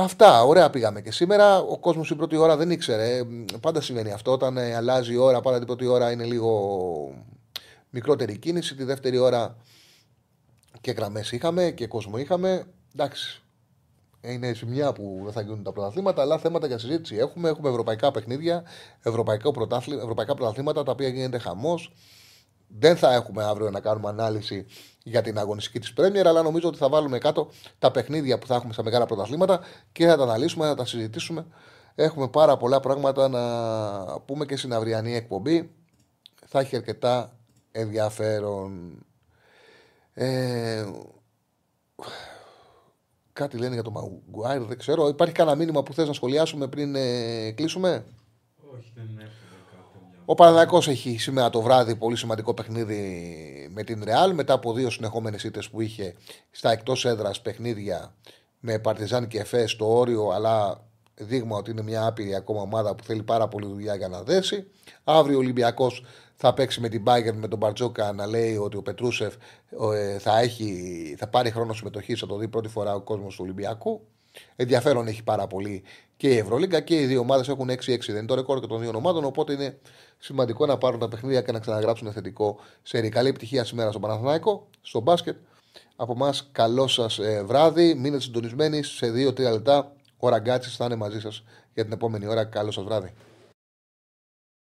Αυτά, ωραία πήγαμε και σήμερα. Ο κόσμος την πρώτη ώρα δεν ήξερε. Πάντα συμβαίνει αυτό. Όταν ε, αλλάζει η ώρα, πάντα την πρώτη ώρα είναι λίγο μικρότερη κίνηση. Τη δεύτερη ώρα και γραμμές είχαμε και κόσμο είχαμε. Εντάξει, είναι σημεία που δεν θα γίνουν τα πρωταθλήματα, αλλά θέματα για συζήτηση έχουμε. Έχουμε ευρωπαϊκά παιχνίδια, ευρωπαϊκά, ευρωπαϊκά πρωταθλήματα τα οποία γίνεται χαμός. Δεν θα έχουμε αύριο να κάνουμε ανάλυση για την αγωνιστική της Πρέμιερ, αλλά νομίζω ότι θα βάλουμε κάτω τα παιχνίδια που θα έχουμε στα μεγάλα πρωταθλήματα και θα τα αναλύσουμε, θα τα συζητήσουμε. Έχουμε πάρα πολλά πράγματα να πούμε και στην αυριανή εκπομπή. Θα έχει αρκετά ενδιαφέρον. Ε, Κάτι λένε για το Μαγκουάιρ, δεν ξέρω. Υπάρχει κανένα μήνυμα που θες να σχολιάσουμε πριν ε, κλείσουμε; Όχι, δεν είναι Ο Παναδάκο έχει σήμερα το βράδυ πολύ σημαντικό παιχνίδι με την Ρεάλ μετά από δύο συνεχόμενες ήττες που είχε στα εκτός έδρας παιχνίδια με Παρτιζάν και Εφέ στο όριο, αλλά δείγμα ότι είναι μια άπειρη ακόμα ομάδα που θέλει πάρα πολύ δουλειά για να δέσει. Αύριο ο Ολυμπιακός θα παίξει με την Bayern με τον Μπαρτζόκα να λέει ότι ο Πετρούσεφ ε, θα, έχει, θα πάρει χρόνο συμμετοχής, θα το δει πρώτη φορά ο κόσμος του Ολυμπιακού. Ενδιαφέρον έχει πάρα πολύ και η Ευρωλίγκα και οι δύο ομάδες έχουν 6-6. Δεν είναι το ρεκόρ και των δύο ομάδων. Οπότε είναι σημαντικό να πάρουν τα παιχνίδια και να ξαναγράψουν θετικό σε Καλή επιτυχία σήμερα στο Παναθηναϊκό, στο μπάσκετ. Από εμάς, καλό σας ε, βράδυ. Μείνετε συντονισμένοι σε 2-3 λεπτά. Ο Ραγκάτσης θα είναι μαζί σας για την επόμενη ώρα. Καλό σας βράδυ.